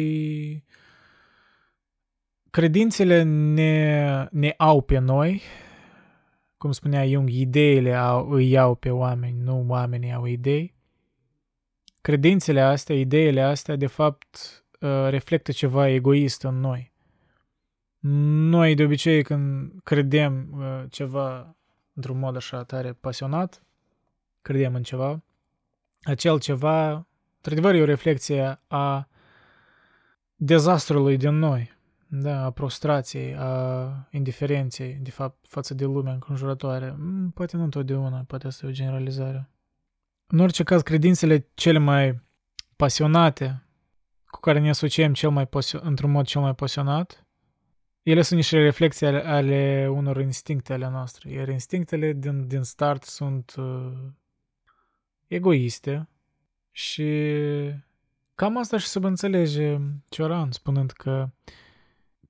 credințele ne, ne au pe noi, cum spunea Jung, ideile au, îi iau pe oameni, nu oamenii au idei. Credințele astea, ideile astea, de fapt, uh, reflectă ceva egoist în noi. Noi, de obicei, când credem uh, ceva într-un mod așa tare pasionat, credem în ceva, acel ceva, într-adevăr, e o reflexie a dezastrului din noi, da, a prostrației, a indiferenței, de fapt, față de lumea înconjurătoare. Mm, poate nu întotdeauna, poate asta e o generalizare. În orice caz, credințele cele mai pasionate, cu care ne asociem cel mai într-un mod cel mai pasionat, ele sunt niște reflexii ale, ale unor instincte ale noastre, iar instinctele din, din start sunt uh, egoiste și cam asta și înțelege Cioran, spunând că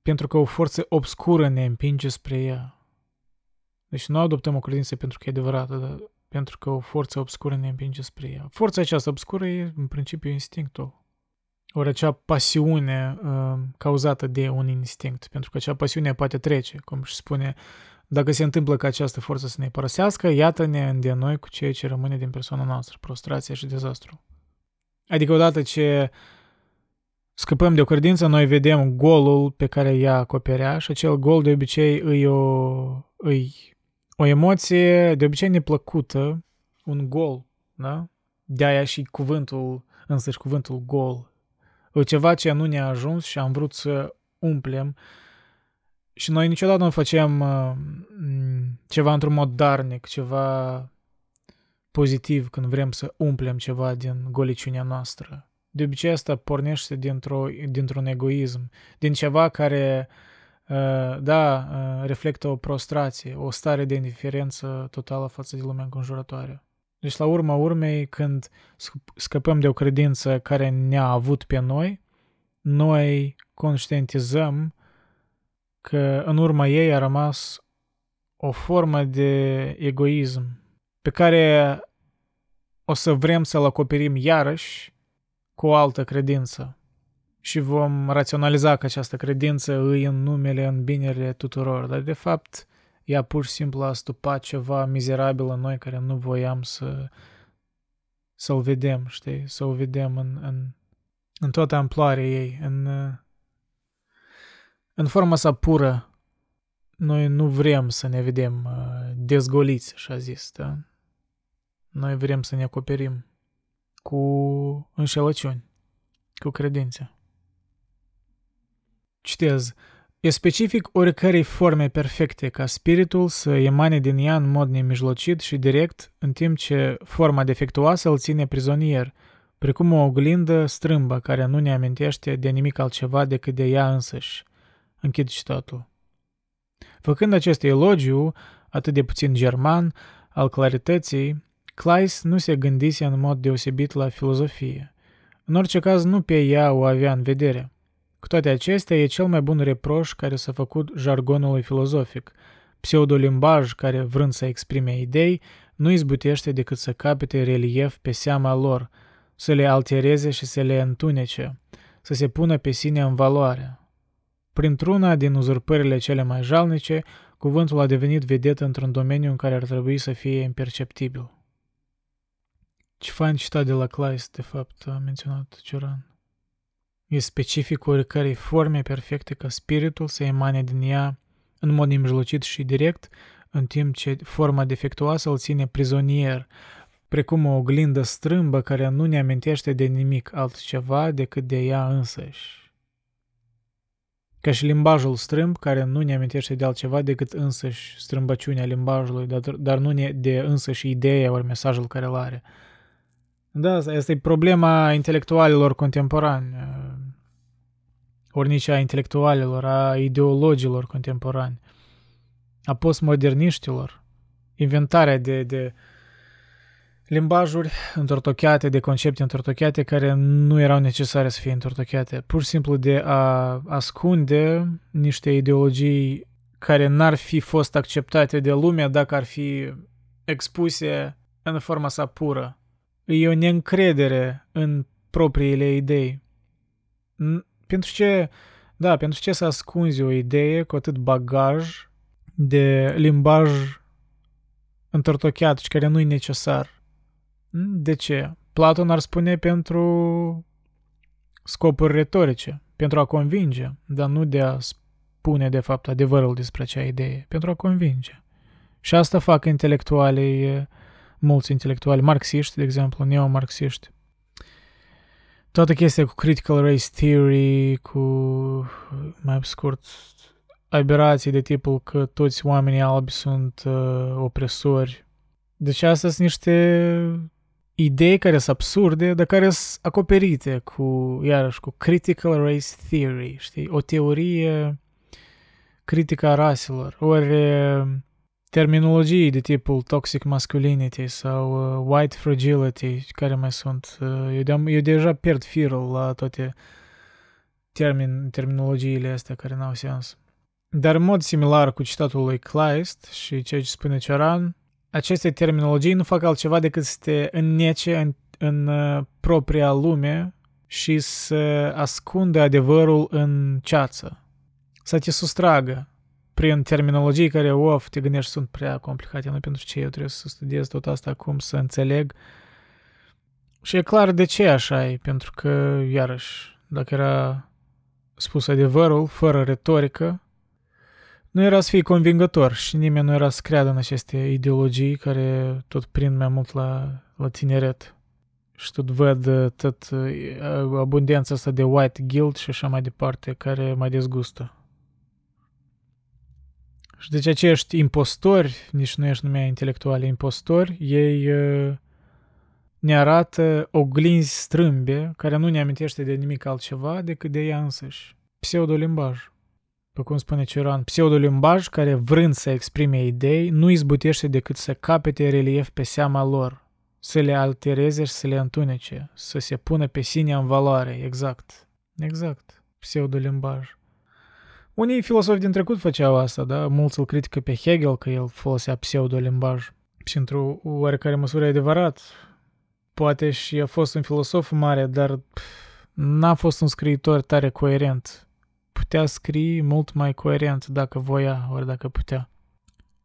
pentru că o forță obscură ne împinge spre ea. Deci nu adoptăm o credință pentru că e adevărată, dar pentru că o forță obscură ne împinge spre ea. Forța aceasta obscură e în principiu instinctul. Ori acea pasiune uh, cauzată de un instinct, pentru că acea pasiune poate trece, cum și spune, dacă se întâmplă ca această forță să ne părăsească, iată-ne de noi cu ceea ce rămâne din persoana noastră, prostrația și dezastru. Adică odată ce scăpăm de o credință, noi vedem golul pe care ea acoperea și acel gol de obicei îi o, îi o emoție de obicei neplăcută, un gol, da? De-aia și cuvântul, însăși cuvântul gol. E ceva ce nu ne-a ajuns și am vrut să umplem și noi niciodată nu facem uh, ceva într-un mod darnic, ceva pozitiv când vrem să umplem ceva din goliciunea noastră. De obicei asta pornește dintr-o, dintr-un egoism, din ceva care Uh, da, uh, reflectă o prostrație, o stare de indiferență totală față de lumea înconjurătoare. Deci, la urma urmei, când scăpăm de o credință care ne-a avut pe noi, noi conștientizăm că în urma ei a rămas o formă de egoism pe care o să vrem să-l acoperim iarăși cu o altă credință. Și vom raționaliza că această credință îi în numele, în binele tuturor, dar de fapt ea pur și simplu a stupat ceva mizerabil în noi care nu voiam să să-l vedem, știi, să-l vedem în, în, în toată amploarea ei, în, în forma sa pură. Noi nu vrem să ne vedem uh, dezgoliți, așa zis, da? Noi vrem să ne acoperim cu înșelăciuni, cu credințe. Citez. E specific oricărei forme perfecte ca spiritul să emane din ea în mod nemijlocit și direct, în timp ce forma defectuoasă îl ține prizonier, precum o oglindă strâmbă care nu ne amintește de nimic altceva decât de ea însăși. Închid citatul. Făcând acest elogiu, atât de puțin german, al clarității, Kleis nu se gândise în mod deosebit la filozofie. În orice caz, nu pe ea o avea în vedere. Cu toate acestea, e cel mai bun reproș care s-a făcut jargonului filozofic, pseudolimbaj care, vrând să exprime idei, nu izbutește decât să capete relief pe seama lor, să le altereze și să le întunece, să se pună pe sine în valoare. Printr-una din uzurpările cele mai jalnice, cuvântul a devenit vedet într-un domeniu în care ar trebui să fie imperceptibil. Ce fain citat de la Kleist, de fapt, a menționat Cioran. E specific oricărei forme perfecte ca spiritul să emane din ea în mod nemijlocit și direct, în timp ce forma defectuoasă îl ține prizonier, precum o oglindă strâmbă care nu ne amintește de nimic altceva decât de ea însăși. Ca și limbajul strâmb, care nu ne amintește de altceva decât însăși strâmbăciunea limbajului, dar, dar nu ne de însăși ideea ori mesajul care îl are. Da, asta e problema intelectualilor contemporani, ori nici a intelectualilor, a ideologilor contemporani, a postmoderniștilor, inventarea de, de limbajuri întortocheate, de concepte întortocheate care nu erau necesare să fie întortocheate, pur și simplu de a ascunde niște ideologii care n-ar fi fost acceptate de lume dacă ar fi expuse în forma sa pură e o neîncredere în propriile idei. Pentru ce, da, pentru ce să ascunzi o idee cu atât bagaj de limbaj întortocheat și care nu e necesar? De ce? Platon ar spune pentru scopuri retorice, pentru a convinge, dar nu de a spune de fapt adevărul despre acea idee, pentru a convinge. Și asta fac intelectualii mulți intelectuali marxiști, de exemplu, neomarxiști. Toată chestia cu critical race theory, cu, mai scurt, aberații de tipul că toți oamenii albi sunt uh, opresori. Deci astea sunt niște idei care sunt absurde, dar care sunt acoperite cu, iarăși, cu critical race theory, știi? O teorie critică a raselor, ori terminologii de tipul toxic masculinity sau uh, white fragility, care mai sunt. Uh, eu, de- eu deja pierd firul la toate termin, terminologiile astea care n-au sens. Dar în mod similar cu citatul lui Kleist și ceea ce spune Cioran, aceste terminologii nu fac altceva decât să te înnece în, în uh, propria lume și să ascundă adevărul în ceață. Să te sustragă prin terminologii care, of, te gândești sunt prea complicate, nu pentru ce eu trebuie să studiez tot asta acum, să înțeleg. Și e clar de ce așa e, pentru că, iarăși, dacă era spus adevărul, fără retorică, nu era să fie convingător și nimeni nu era să creadă în aceste ideologii care tot prind mai mult la, la tineret. Și tot văd tot abundența asta de white guilt și așa mai departe, care mai dezgustă. Și deci acești impostori, nici nu ești numea intelectuali impostori, ei uh, ne arată oglinzi strâmbe care nu ne amintește de nimic altceva decât de ea însăși. Pseudolimbaj. Pe cum spune Ciuran, pseudolimbaj care vrând să exprime idei nu izbutește decât să capete relief pe seama lor, să le altereze și să le întunece, să se pună pe sine în valoare, exact. Exact. Pseudolimbaj. Unii filosofi din trecut făceau asta, da? Mulți îl critică pe Hegel că el folosea pseudolimbaj. Și într-o oarecare măsură e adevărat. Poate și a fost un filosof mare, dar n-a fost un scriitor tare coerent. Putea scrie mult mai coerent dacă voia, ori dacă putea.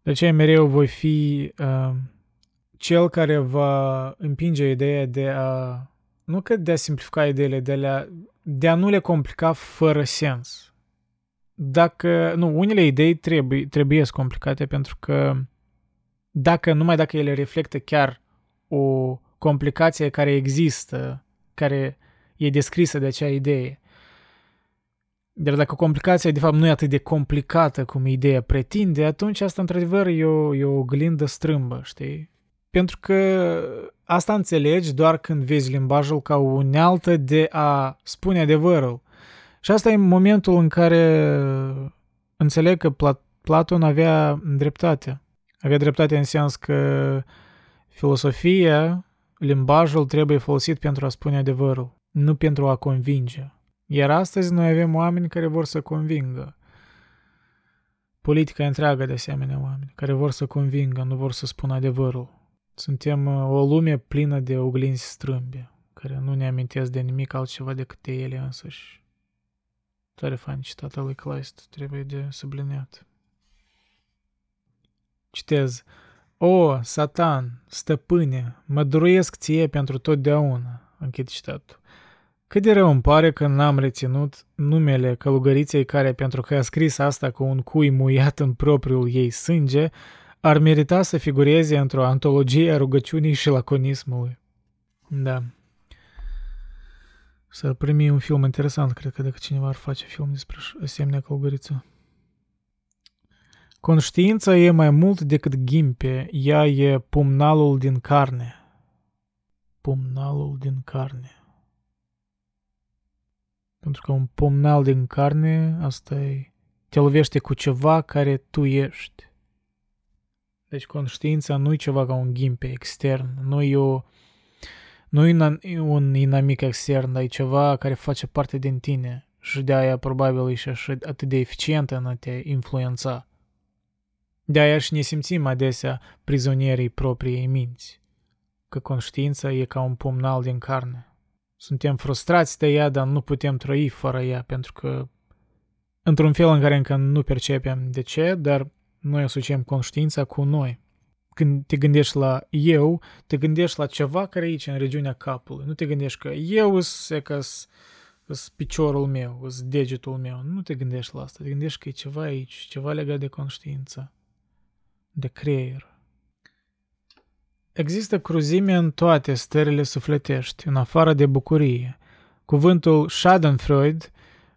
De aceea mereu voi fi uh, cel care va împinge ideea de a, nu că de a simplifica ideile, de a, de a nu le complica fără sens dacă, nu, unele idei trebuie, trebuie complicate pentru că dacă, numai dacă ele reflectă chiar o complicație care există, care e descrisă de acea idee, dar dacă complicația de fapt nu e atât de complicată cum ideea pretinde, atunci asta într-adevăr e o, e o glindă strâmbă, știi? Pentru că asta înțelegi doar când vezi limbajul ca o unealtă de a spune adevărul. Și asta e momentul în care înțeleg că Platon avea dreptate. Avea dreptate în sens că filosofia, limbajul trebuie folosit pentru a spune adevărul, nu pentru a convinge. Iar astăzi noi avem oameni care vor să convingă. Politica întreagă de asemenea oameni care vor să convingă, nu vor să spună adevărul. Suntem uh, o lume plină de oglinzi strâmbe, care nu ne amintesc de nimic altceva decât de ele însăși. Tare fain citatul lui Kleist, trebuie de subliniat. Citez. O, Satan, stăpâne, mă duruiesc ție pentru totdeauna, închid citatul. Cât de rău îmi pare că n-am reținut numele călugăriței care, pentru că a scris asta cu un cui muiat în propriul ei sânge, ar merita să figureze într-o antologie a rugăciunii și laconismului. Da, să primi un film interesant, cred că dacă cineva ar face film despre asemenea călugăriță. Conștiința e mai mult decât ghimpe, ea e pumnalul din carne. Pumnalul din carne. Pentru că un pumnal din carne, asta e, te lovește cu ceva care tu ești. Deci conștiința nu e ceva ca un ghimpe extern, nu e o nu e un inamic extern, dar e ceva care face parte din tine și de aia probabil e și atât de eficientă în a te influența. De aia și ne simțim adesea prizonierii propriei minți, că conștiința e ca un pumnal din carne. Suntem frustrați de ea, dar nu putem trăi fără ea, pentru că într-un fel în care încă nu percepem de ce, dar noi asociem conștiința cu noi când te gândești la eu, te gândești la ceva care e aici, în regiunea capului. Nu te gândești că eu sunt piciorul meu, sunt degetul meu. Nu te gândești la asta. Te gândești că e ceva aici, ceva legat de conștiință, de creier. Există cruzime în toate stările sufletești, în afară de bucurie. Cuvântul schadenfreude,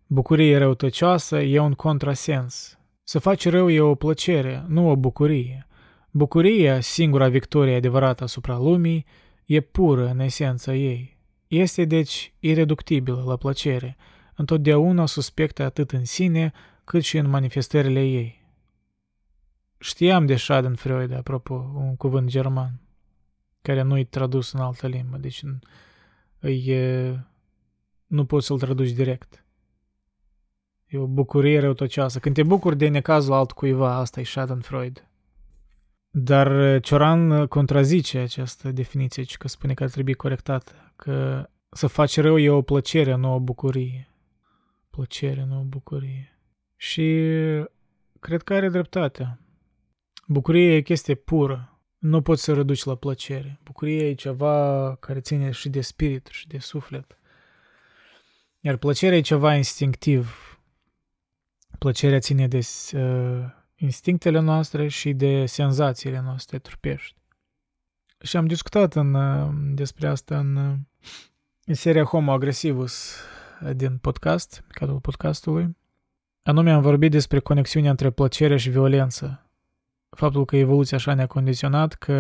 bucurie răutăcioasă, e un contrasens. Să faci rău e o plăcere, nu o bucurie. Bucuria, singura victorie adevărată asupra lumii, e pură în esența ei. Este deci ireductibilă la plăcere, întotdeauna suspectă atât în sine cât și în manifestările ei. Știam de Schadenfreude, apropo, un cuvânt german, care nu-i tradus în altă limbă, deci îi, nu poți să-l traduci direct. E o bucurie răutăcioasă. Când te bucuri de necazul altcuiva, asta e Schadenfreude. Dar Cioran contrazice această definiție, că spune că ar trebui corectată, că să faci rău e o plăcere, nu o bucurie. Plăcere, nu o bucurie. Și cred că are dreptate. Bucurie e chestie pură. Nu poți să reduci la plăcere. Bucurie e ceva care ține și de spirit și de suflet. Iar plăcerea e ceva instinctiv. Plăcerea ține de uh, instinctele noastre și de senzațiile noastre trupești. Și am discutat în, uh, despre asta în, uh, în seria Homo Agresivus din podcast, cadrul podcastului. Anume am vorbit despre conexiunea între plăcere și violență. Faptul că evoluția așa ne-a condiționat că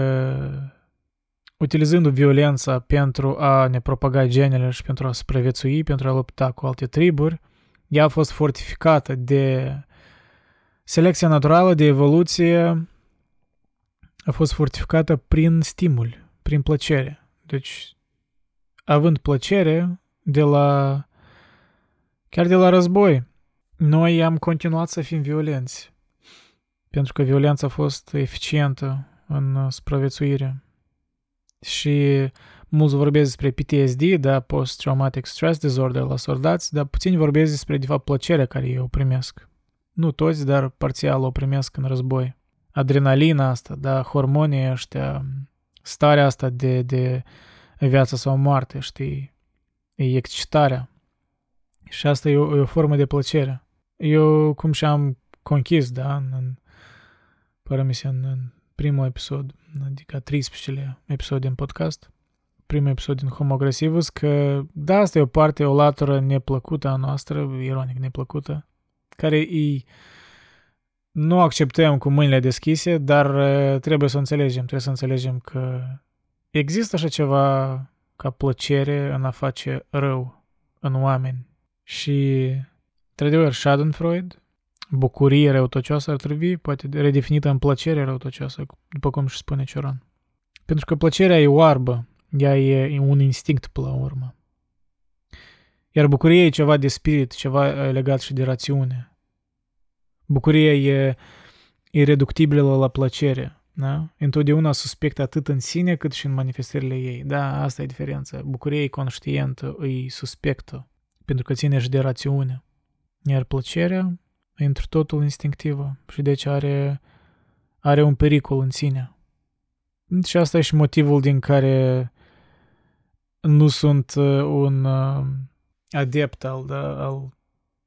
utilizând violența pentru a ne propaga genele și pentru a supraviețui, pentru a lupta cu alte triburi, ea a fost fortificată de selecția naturală, de evoluție, a fost fortificată prin stimul, prin plăcere. Deci, având plăcere de la chiar de la război, noi am continuat să fim violenți. Pentru că violența a fost eficientă în supraviețuire. Și mulți vorbesc despre PTSD, da, Post-Traumatic Stress Disorder la soldați, dar puțini vorbesc despre, de fapt, plăcerea care ei o primesc. Nu toți, dar parțial o primesc în război. Adrenalina asta, da, hormonii ăștia, starea asta de, de viață sau moarte, știi, e excitarea. Și asta e o, e o formă de plăcere. Eu, cum și-am conchis, da, în, în părămise în, în primul episod, adică 13-lea episod din podcast, primul episod din Homo Agresivus, că da, asta e o parte, o latură neplăcută a noastră, ironic neplăcută, care îi nu acceptăm cu mâinile deschise, dar trebuie să înțelegem, trebuie să înțelegem că există așa ceva ca plăcere în a face rău în oameni. Și, într-adevăr, Schadenfreude, bucurie răutăcioasă ar trebui, poate redefinită în plăcere răutăcioasă, după cum și spune Cioran. Pentru că plăcerea e oarbă, ea e un instinct până la urmă. Iar bucuria e ceva de spirit, ceva legat și de rațiune. Bucuria e ireductibilă la plăcere. Da? Întotdeauna suspectă atât în sine cât și în manifestările ei. Da, asta e diferența. Bucuria e conștientă, e suspectă, pentru că ține și de rațiune. Iar plăcerea e într totul instinctivă. Și deci are, are un pericol în sine. Și asta e și motivul din care nu sunt uh, un uh, adept al, da, al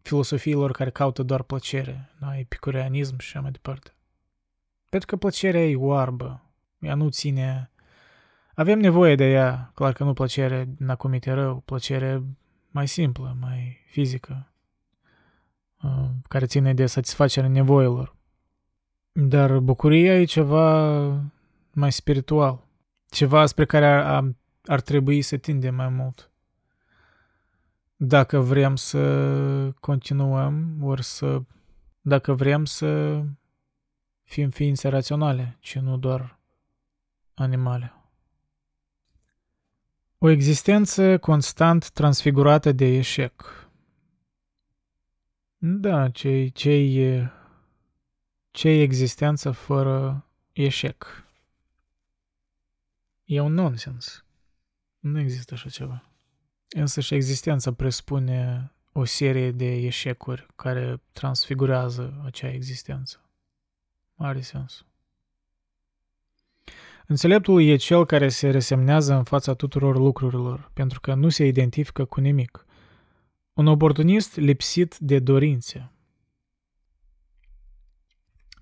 filosofiilor care caută doar plăcere, da, epicureanism și așa mai departe. Pentru că plăcerea e oarbă, ea nu ține... Avem nevoie de ea, clar că nu plăcere în a comite rău, plăcere mai simplă, mai fizică, uh, care ține de satisfacerea nevoilor. Dar bucuria e ceva mai spiritual, ceva spre care ar, ar trebui să tindem mai mult. Dacă vrem să continuăm, ori să... Dacă vrem să fim ființe raționale, ci nu doar animale. O existență constant transfigurată de eșec. Da, ce ce ce existență fără eșec? E un nonsens. Nu există așa ceva. Însă și existența presupune o serie de eșecuri care transfigurează acea existență. Are sens. Înțeleptul e cel care se resemnează în fața tuturor lucrurilor, pentru că nu se identifică cu nimic. Un oportunist lipsit de dorințe.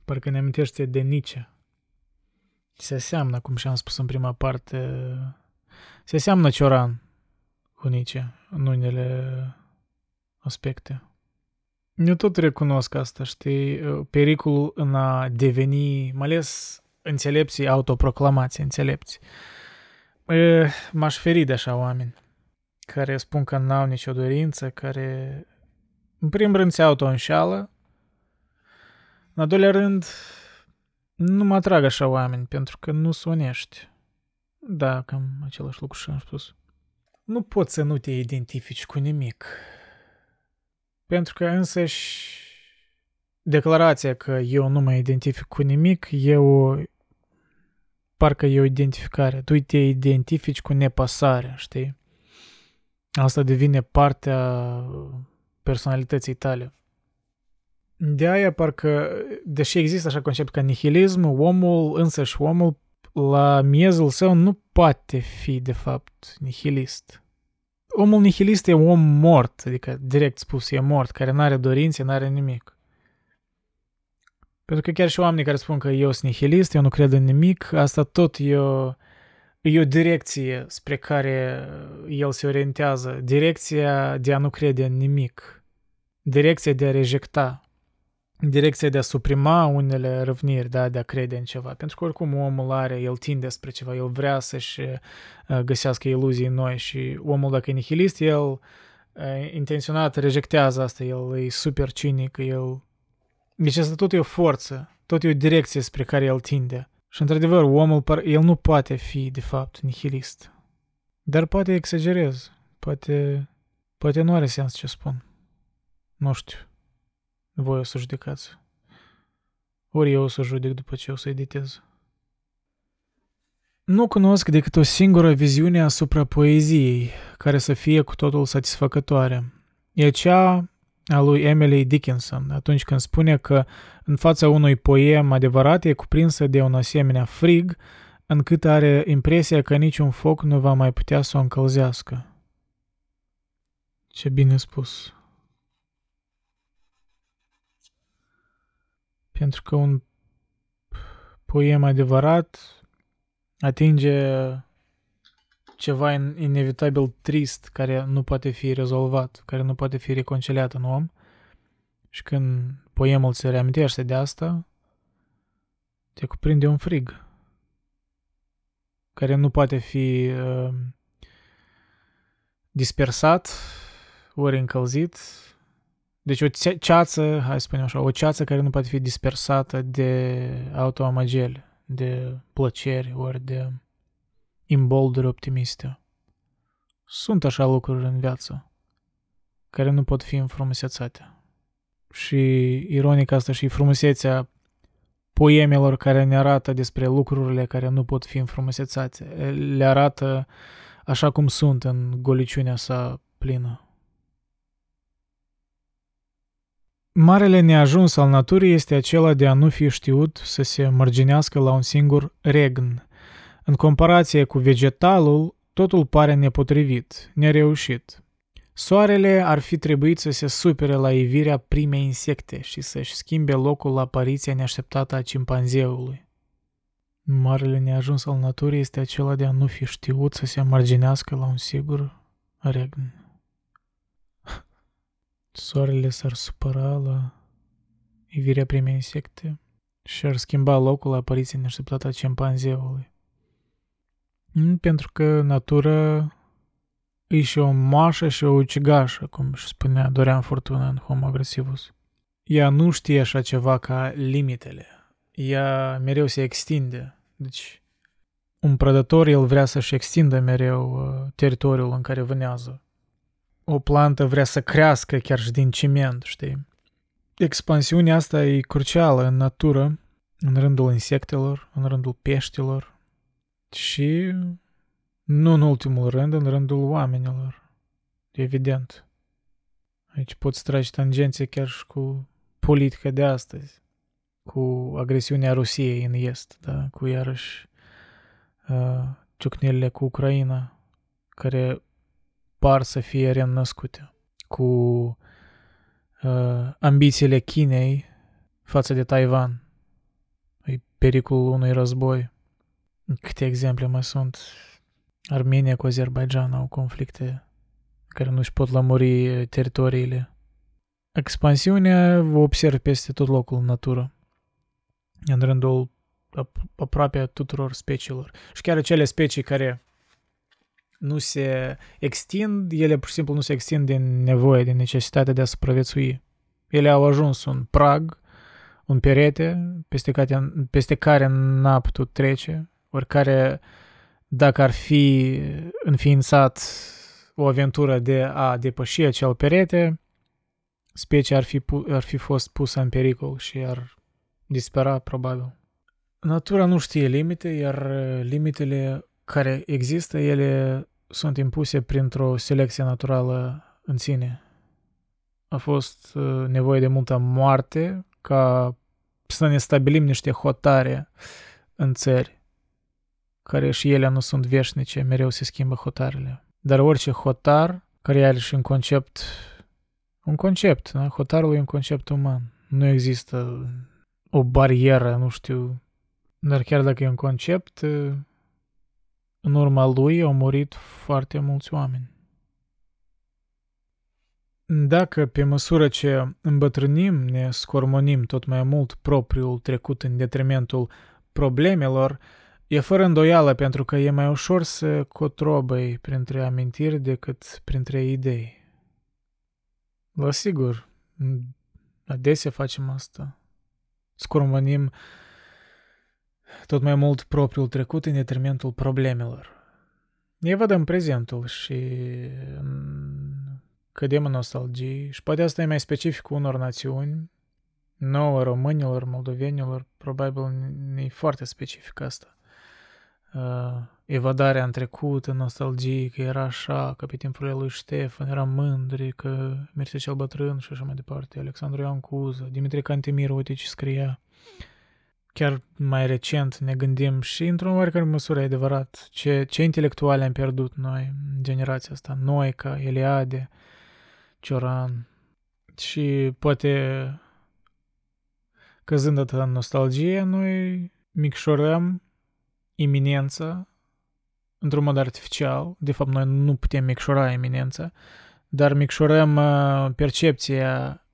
Parcă ne amintește de Nietzsche. Se aseamnă, cum și-am spus în prima parte, se aseamnă Cioran cu Nice în unele aspecte. Eu tot recunosc asta, știi, pericolul în a deveni, mai ales înțelepții autoproclamați, înțelepți. M-aș feri de așa oameni care spun că n-au nicio dorință, care în primul rând se auto-înșală, în al doilea rând nu mă atrag așa oameni, pentru că nu sunt onești. Da, cam același lucru și am spus. Nu poți să nu te identifici cu nimic. Pentru că însăși declarația că eu nu mă identific cu nimic e o... parcă e o identificare. Tu te identifici cu nepăsarea, știi? Asta devine partea personalității tale. De aia parcă, deși există așa concept ca nihilism, omul, însăși omul, la miezul său nu poate fi, de fapt, nihilist. Omul nihilist e un om mort, adică direct spus, e mort, care nu are dorințe, nu are nimic. Pentru că chiar și oamenii care spun că eu sunt nihilist, eu nu cred în nimic, asta tot e o, e o direcție spre care el se orientează, direcția de a nu crede în nimic, direcția de a rejecta direcția de a suprima unele răvniri, da, de a crede în ceva. Pentru că oricum omul are, el tinde spre ceva, el vrea să-și uh, găsească iluzii noi și omul dacă e nihilist, el uh, intenționat rejectează asta, el e super cinic, el... Deci asta tot e o forță, tot e o direcție spre care el tinde. Și într-adevăr, omul, el nu poate fi, de fapt, nihilist. Dar poate exagerez, poate, poate nu are sens ce spun. Nu știu. Voi o să judecați. Ori eu o să judec după ce o să editez. Nu cunosc decât o singură viziune asupra poeziei, care să fie cu totul satisfăcătoare. E cea a lui Emily Dickinson, atunci când spune că în fața unui poem adevărat e cuprinsă de un asemenea frig, încât are impresia că niciun foc nu va mai putea să o încălzească. Ce bine spus. Pentru că un poem adevărat atinge ceva inevitabil trist care nu poate fi rezolvat, care nu poate fi reconciliat în om. Și când poemul se reamintește de asta, te cuprinde un frig care nu poate fi uh, dispersat ori încălzit deci o ceață, hai să spunem așa, o ceață care nu poate fi dispersată de autoamageli, de plăceri ori de imbolduri optimiste. Sunt așa lucruri în viață care nu pot fi înfrumusețate. Și ironic asta și frumusețea poemelor care ne arată despre lucrurile care nu pot fi înfrumusețate. Le arată așa cum sunt în goliciunea sa plină. Marele neajuns al naturii este acela de a nu fi știut să se mărginească la un singur regn. În comparație cu vegetalul, totul pare nepotrivit, nereușit. Soarele ar fi trebuit să se supere la ivirea primei insecte și să-și schimbe locul la apariția neașteptată a cimpanzeului. Marele neajuns al naturii este acela de a nu fi știut să se marginească la un singur regn. <laughs> Soarele s-ar supăra la ivirea primei insecte și ar schimba locul apariției neașteptată a cimpanzeului. Pentru că natura e și o moașă și o ucigașă, cum și spunea Dorian Fortuna în Homo Agresivus. Ea nu știe așa ceva ca limitele. Ea mereu se extinde. Deci, un prădător, el vrea să-și extindă mereu uh, teritoriul în care vânează o plantă vrea să crească chiar și din ciment, știi? Expansiunea asta e crucială în natură, în rândul insectelor, în rândul peștilor și, nu în ultimul rând, în rândul oamenilor. Evident. Aici poți trage tangențe chiar și cu politica de astăzi, cu agresiunea Rusiei în Est, da? cu iarăși uh, ciocnelile cu Ucraina, care par să fie reînnăscute, cu uh, ambițiile Chinei față de Taiwan. E pericolul unui război. Câte exemple mai sunt? Armenia cu Azerbaijan au conflicte care nu își pot lămuri teritoriile. Expansiunea vă observ peste tot locul în natură. În rândul aproape tuturor speciilor. Și chiar acele specii care nu se extind, ele pur și simplu nu se extind din nevoie, din necesitatea de a supraviețui. Ele au ajuns un prag, un perete peste care, peste care n-a putut trece, oricare dacă ar fi înființat o aventură de a depăși acel perete, specia ar fi, ar fi fost pusă în pericol și ar dispera probabil. Natura nu știe limite, iar limitele care există, ele sunt impuse printr-o selecție naturală în sine. A fost uh, nevoie de multă moarte ca să ne stabilim niște hotare în țări, care și ele nu sunt veșnice, mereu se schimbă hotarele. Dar orice hotar, care are și un concept, un concept, da? hotarul e un concept uman. Nu există o barieră, nu știu, dar chiar dacă e un concept, în urma lui au murit foarte mulți oameni. Dacă pe măsură ce îmbătrânim, ne scormonim tot mai mult propriul trecut în detrimentul problemelor, e fără îndoială pentru că e mai ușor să cotrobăi printre amintiri decât printre idei. Vă sigur, adesea facem asta. Scormonim tot mai mult propriul trecut în detrimentul problemelor. Ne vedem prezentul și cădem în nostalgie și poate asta e mai specific unor națiuni, nouă românilor, moldovenilor, probabil e foarte specific asta. Uh, evadarea în trecut, în nostalgie, că era așa, că pe timpurile lui Ștefan era mândri, că Mircea cel Bătrân și așa mai departe, Alexandru Ioan Cuză, Dimitrie Cantemir, uite ce scria. Chiar mai recent ne gândim și într-o oarecare măsură e adevărat ce, ce intelectuale am pierdut noi, generația asta, noi ca Eliade, Cioran și poate căzând atât în nostalgie, noi micșorăm iminența într-un mod artificial. De fapt, noi nu putem micșora iminența, dar micșorăm uh, percepția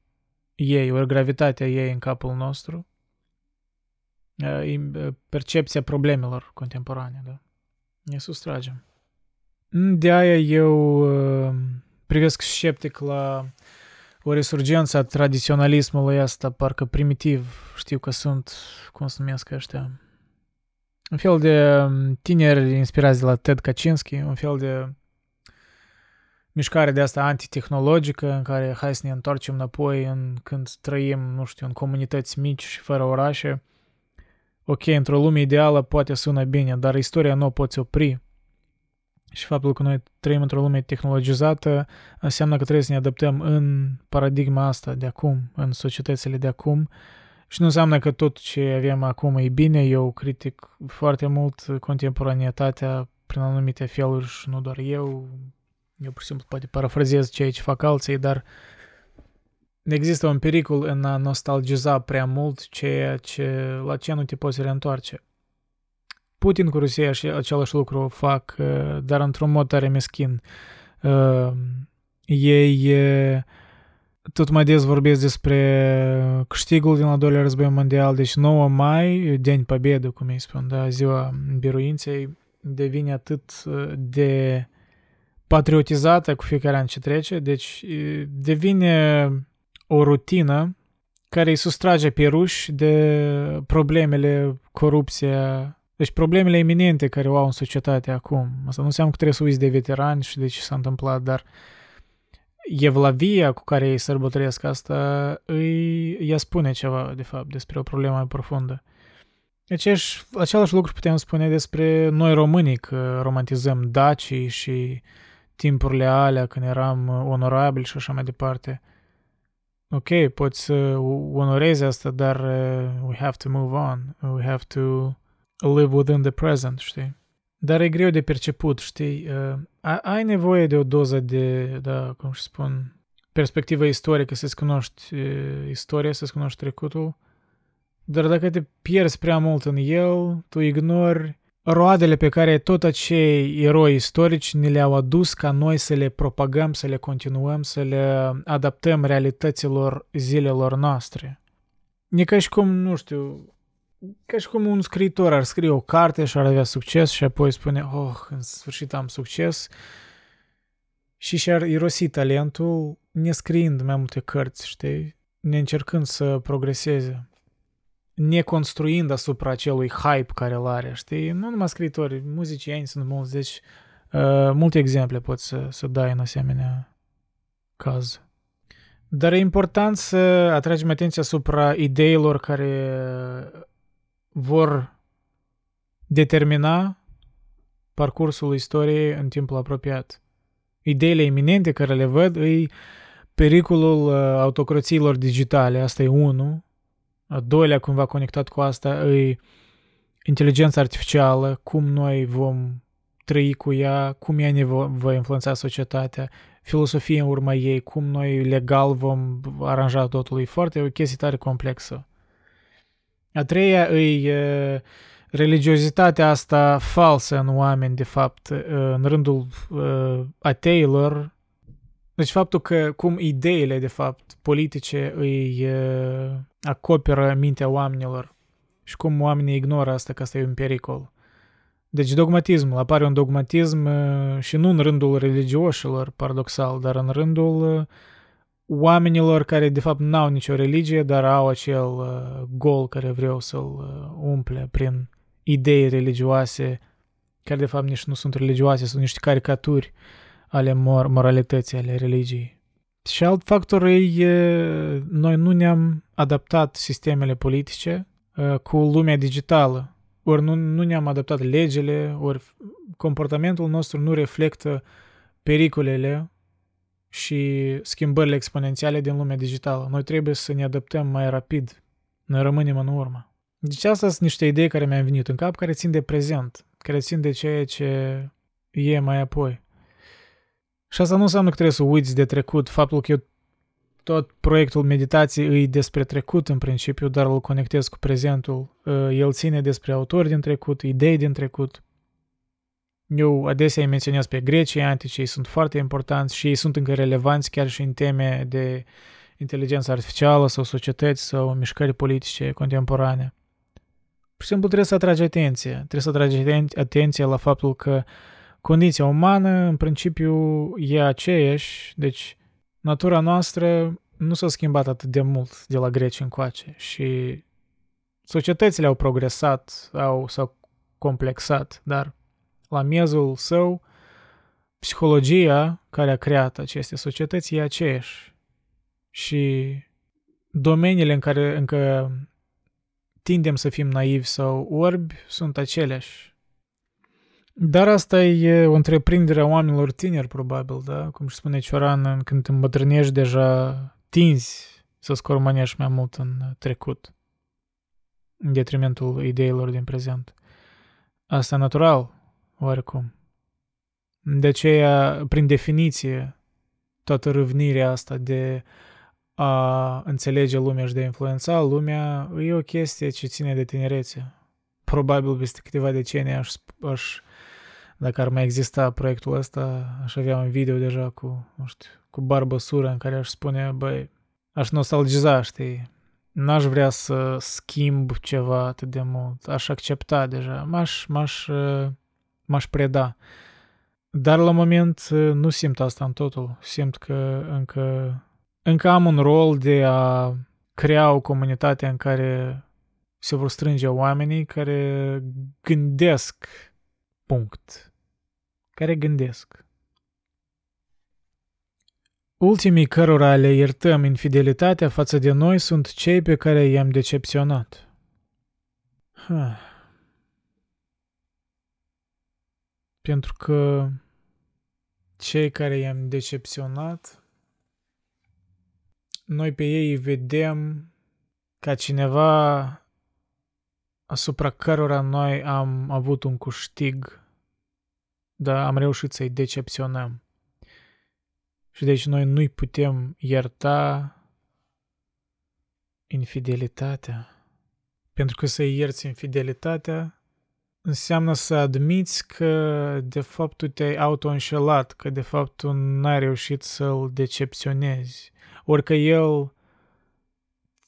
ei, ori gravitatea ei în capul nostru percepția problemelor contemporane, da. Ne sustragem. De aia eu privesc sceptic la o resurgență a tradiționalismului ăsta, parcă primitiv, știu că sunt, cum se numesc ăștia, un fel de tineri inspirați de la Ted Kaczynski, un fel de mișcare de asta antitehnologică în care hai să ne întoarcem înapoi în când trăim, nu știu, în comunități mici și fără orașe, ok, într-o lume ideală poate sună bine, dar istoria nu o poți opri. Și faptul că noi trăim într-o lume tehnologizată înseamnă că trebuie să ne adaptăm în paradigma asta de acum, în societățile de acum. Și nu înseamnă că tot ce avem acum e bine, eu critic foarte mult contemporanitatea prin anumite feluri și nu doar eu. Eu pur și simplu poate parafrazez ceea ce fac alții, dar uh, Există un pericol în a nostalgiza prea mult ceea ce, la ce nu te poți reîntoarce. Putin cu Rusia și același lucru fac, uh, dar într-un mod tare meschin. Uh, ei uh, tot mai des vorbesc despre câștigul din al doilea război mondial, deci 9 mai, Deni Победы, cum îi spun, da, ziua biruinței, devine atât de patriotizată cu fiecare an ce trece, deci devine o rutină care îi sustrage pe ruși de problemele, corupția, deci problemele eminente care o au în societate acum. Asta nu înseamnă că trebuie să uiți de veterani și de ce s-a întâmplat, dar evlavia cu care ei sărbătoresc asta, îi, ea spune ceva, de fapt, despre o problemă mai profundă. Aceeași, același lucru putem spune despre noi românii, că romantizăm dacii și timpurile alea când eram onorabili și așa mai departe. Ok, poți să onorezi asta, dar uh, we have to move on. We have to live within the present, știi? Dar e greu de perceput, știi? Uh, ai nevoie de o doză de, da, cum să spun, perspectivă istorică, să-ți cunoști uh, istoria, să-ți cunoști trecutul, dar dacă te pierzi prea mult în el, tu ignori roadele pe care tot acei eroi istorici ne le-au adus ca noi să le propagăm, să le continuăm, să le adaptăm realităților zilelor noastre. E ca și cum, nu știu, ca și cum un scriitor ar scrie o carte și ar avea succes și apoi spune, oh, în sfârșit am succes și și-ar irosi talentul nescriind mai multe cărți, știi? Neîncercând să progreseze neconstruind asupra acelui hype care îl are, știi? Nu numai scriitori, muzicieni sunt mulți, deci uh, multe exemple poți să, să dai în asemenea caz. Dar e important să atragem atenția asupra ideilor care vor determina parcursul istoriei în timpul apropiat. Ideile eminente care le văd e pericolul uh, autocrațiilor digitale, asta e unul, a doilea cumva conectat cu asta e inteligența artificială, cum noi vom trăi cu ea, cum ea ne va, va influența societatea, filosofia în urma ei, cum noi legal vom aranja totul. E foarte o chestie tare complexă. A treia e religiozitatea asta falsă în oameni, de fapt, în rândul ateilor, deci faptul că cum ideile, de fapt, politice îi uh, acoperă mintea oamenilor și cum oamenii ignoră asta, că asta e un pericol. Deci dogmatismul, apare un dogmatism uh, și nu în rândul religioșilor, paradoxal, dar în rândul uh, oamenilor care de fapt n-au nicio religie, dar au acel uh, gol care vreau să-l uh, umple prin idei religioase, care de fapt nici nu sunt religioase, sunt niște caricaturi uh, ale mor- moralității, ale religiei. Și alt factor e, noi nu ne-am adaptat sistemele politice cu lumea digitală, ori nu, nu ne-am adaptat legile, ori comportamentul nostru nu reflectă pericolele și schimbările exponențiale din lumea digitală. Noi trebuie să ne adaptăm mai rapid. Noi rămânem în urmă. Deci astea sunt niște idei care mi-au venit în cap, care țin de prezent, care țin de ceea ce e mai apoi. Și asta nu înseamnă că trebuie să uiți de trecut. Faptul că eu tot proiectul meditației e despre trecut în principiu, dar îl conectez cu prezentul. Uh, el ține despre autori din trecut, idei din trecut. Eu adesea îi menționez pe grecii antici, ei sunt foarte importanți și ei sunt încă relevanți chiar și în teme de inteligență artificială sau societăți sau mișcări politice contemporane. Pur și simplu trebuie să atragi atenție. Trebuie să atragi atenție la faptul că uh, condiția umană, în principiu, e aceeași, deci natura noastră nu s-a schimbat atât de mult de la greci încoace și societățile au progresat, au, s-au complexat, dar la miezul său, psihologia care a creat aceste societăți e aceeași. Și domeniile în care încă tindem să fim naivi sau orbi sunt aceleași. Dar asta e o întreprindere a oamenilor tineri, probabil, da? Cum și spune Cioran, când te îmbătrânești deja, tinzi să scormănești mai mult în trecut, în detrimentul ideilor din prezent. Asta e natural, oarecum. De aceea, prin definiție, toată râvnirea asta de a înțelege lumea și de a influența lumea e o chestie ce ține de tinerețe. Probabil peste câteva decenii aș, aș dacă ar mai exista proiectul ăsta, aș avea un video deja cu, nu știu, cu barbăsură în care aș spune, băi, aș nostalgiza, știi? N-aș vrea să schimb ceva atât de mult. Aș accepta deja. M-aș, m-aș, m-aș preda. Dar la moment nu simt asta în totul. Simt că încă, încă am un rol de a crea o comunitate în care se vor strânge oamenii care gândesc punct, care gândesc. Ultimii cărora le iertăm infidelitatea față de noi sunt cei pe care i-am decepționat. Ha. Pentru că cei care i-am decepționat, noi pe ei îi vedem ca cineva asupra cărora noi am avut un câștig, dar am reușit să-i decepționăm. Și deci noi nu-i putem ierta infidelitatea. Pentru că să-i ierți infidelitatea înseamnă să admiți că de fapt tu te-ai auto-înșelat, că de fapt tu n-ai reușit să-l decepționezi, ori că el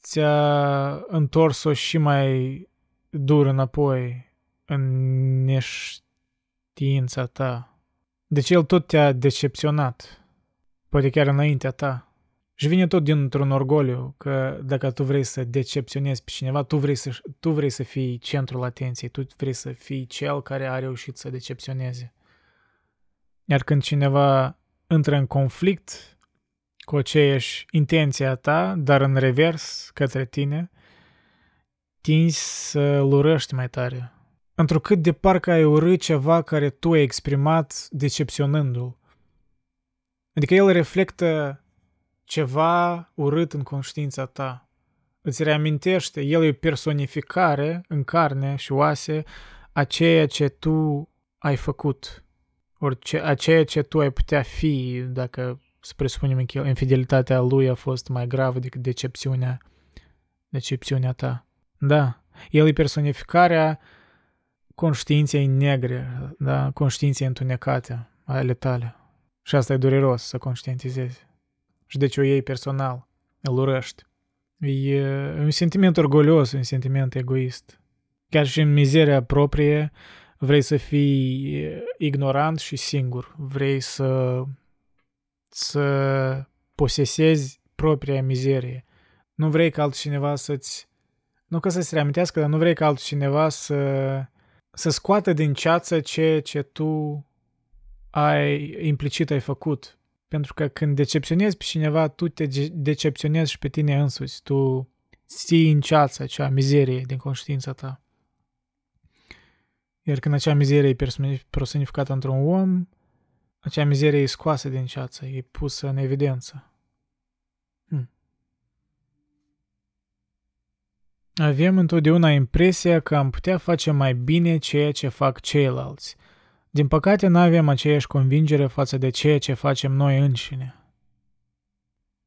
ți-a întors-o și mai dur înapoi în neștiința ta. Deci el tot te-a decepționat, poate chiar înaintea ta. Și vine tot dintr-un orgoliu că dacă tu vrei să decepționezi pe cineva, tu vrei să, tu vrei să fii centrul atenției, tu vrei să fii cel care a reușit să decepționeze. Iar când cineva intră în conflict cu aceeași intenția ta, dar în revers către tine, tinzi să-l urăști mai tare. Întrucât de parcă ai urât ceva care tu ai exprimat decepționându-l. Adică el reflectă ceva urât în conștiința ta. Îți reamintește, el e o personificare în carne și oase a ceea ce tu ai făcut, ori ce, a ceea ce tu ai putea fi dacă să presupunem că infidelitatea lui a fost mai gravă decât decepțiunea, decepțiunea ta. Da, el e personificarea conștiinței negre, da, conștiinței întunecate ale tale. Și asta e dureros să conștientizezi și deci o iei personal, îl urăști. E un sentiment orgolios, un sentiment egoist. Chiar și în mizeria proprie vrei să fii ignorant și singur. Vrei să, să posesezi propria mizerie. Nu vrei ca altcineva să-ți... Nu ca să-ți reamintească, dar nu vrei ca altcineva să, să scoată din ceață ce, ce tu ai implicit ai făcut pentru că când decepționezi pe cineva, tu te decepționezi și pe tine însuți. Tu ții în ceață acea mizerie din conștiința ta. Iar când acea mizerie e personificată într-un om, acea mizerie e scoasă din ceață, e pusă în evidență. Hmm. Avem întotdeauna impresia că am putea face mai bine ceea ce fac ceilalți – din păcate, nu avem aceeași convingere față de ceea ce facem noi înșine.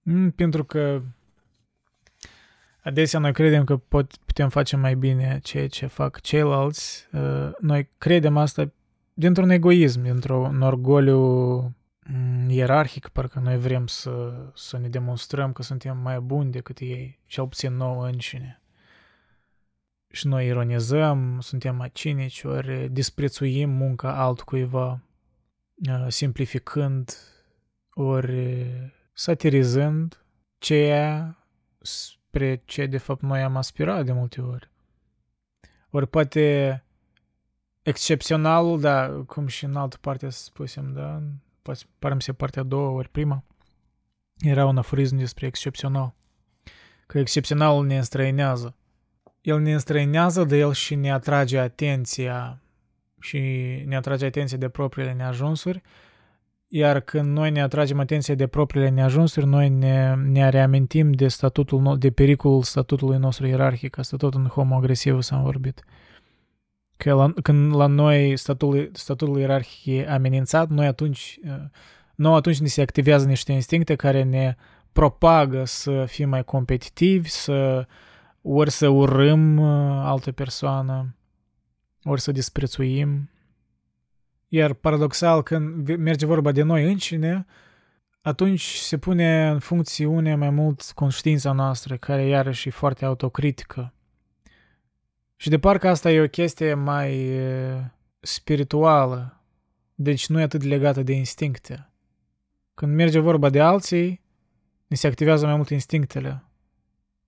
Mm, pentru că adesea noi credem că pot, putem face mai bine ceea ce fac ceilalți. Uh, noi credem asta dintr-un egoism, dintr-un orgoliu mm, ierarhic, parcă noi vrem să, să ne demonstrăm că suntem mai buni decât ei, cel puțin nouă înșine și noi ironizăm, suntem mai cinici, ori disprețuim munca altcuiva, simplificând, ori satirizând ceea spre ce de fapt noi am aspirat de multe ori. Ori poate excepționalul, da, cum și în altă parte să spusem, da, pare mi se partea a doua ori prima, era un aforism despre excepțional. Că excepționalul ne înstrăinează el ne înstrăinează de el și ne atrage atenția și ne atrage atenția de propriile neajunsuri, iar când noi ne atragem atenția de propriile neajunsuri, noi ne, ne reamintim de statutul, de pericolul statutului nostru ierarhic, asta tot în homo agresiv s-am vorbit. Că la, când la noi statutul, statutul ierarhic e amenințat, noi atunci, nu atunci ne se activează niște instincte care ne propagă să fim mai competitivi, să uh, ori să urâm uh, altă persoană, ori să disprețuim. Iar paradoxal, când merge vorba de noi înșine, atunci se pune în funcțiune mai mult conștiința noastră, care iarăși e foarte autocritică. Și de parcă asta e o chestie mai spirituală, deci nu e atât legată de instincte. Când merge vorba de alții, ne se activează mai mult instinctele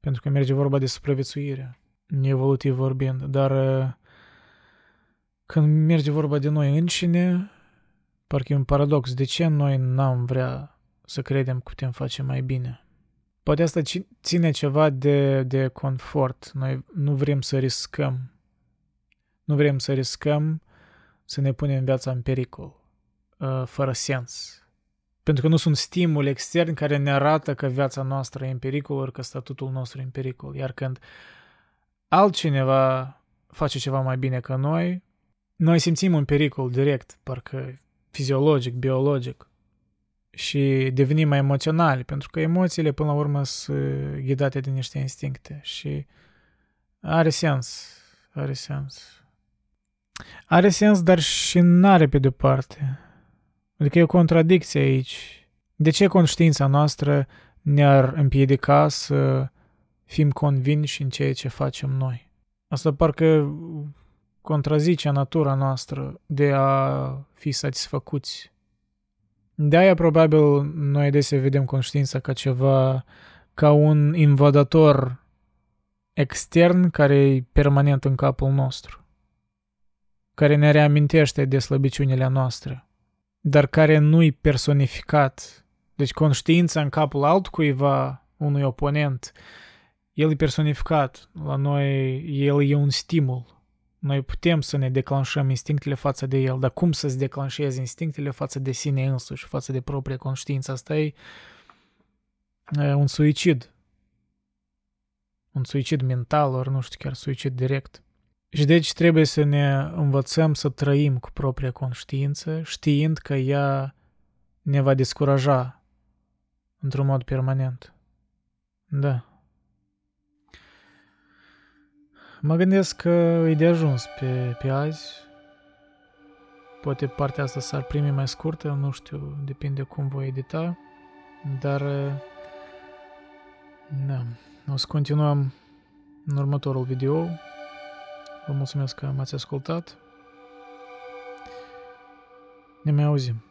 pentru că merge vorba de supraviețuire, evolutiv vorbind, dar uh, când merge vorba de noi înșine, parcă e un paradox. De ce noi n-am vrea să credem că putem face mai bine? Poate asta ține ceva de, de confort. Noi nu vrem să riscăm. Nu vrem să riscăm să ne punem viața în pericol, uh, fără sens. Pentru că nu sunt stimuli externi care ne arată că viața noastră e în pericol, ori că statutul nostru e în pericol. Iar când altcineva face ceva mai bine ca noi, noi simțim un pericol direct, parcă fiziologic, biologic. Și devenim mai emoționali, pentru că emoțiile, până la urmă, sunt ghidate de niște instincte și are sens, are sens. Are sens, dar și n-are pe de-o Adică e o contradicție aici. De ce conștiința noastră ne-ar împiedica să fim convinși în ceea ce facem noi? Asta parcă contrazice natura noastră de a fi satisfăcuți. De-aia probabil noi adesea vedem conștiința ca ceva, ca un invadator extern care e permanent în capul nostru, care ne reamintește de slăbiciunile noastre, dar care nu-i personificat. Deci conștiința în capul altcuiva, unui oponent, el e personificat. La noi el e un stimul. Noi putem să ne declanșăm instinctele față de el, dar cum să-ți declanșezi instinctele față de sine însuși, față de propria conștiință? Asta e un suicid. Un suicid mental, ori nu știu, chiar suicid direct. Și deci trebuie să ne învățăm să trăim cu propria conștiință, știind că ea ne va descuraja într-un mod permanent. Da. Mă gândesc că e de ajuns pe, pe azi. Poate partea asta s-ar primi mai scurtă, nu știu, depinde cum voi edita. Dar, da, o să continuăm în următorul video. Vă mulțumesc că m-ați ascultat. Ne mai auzim.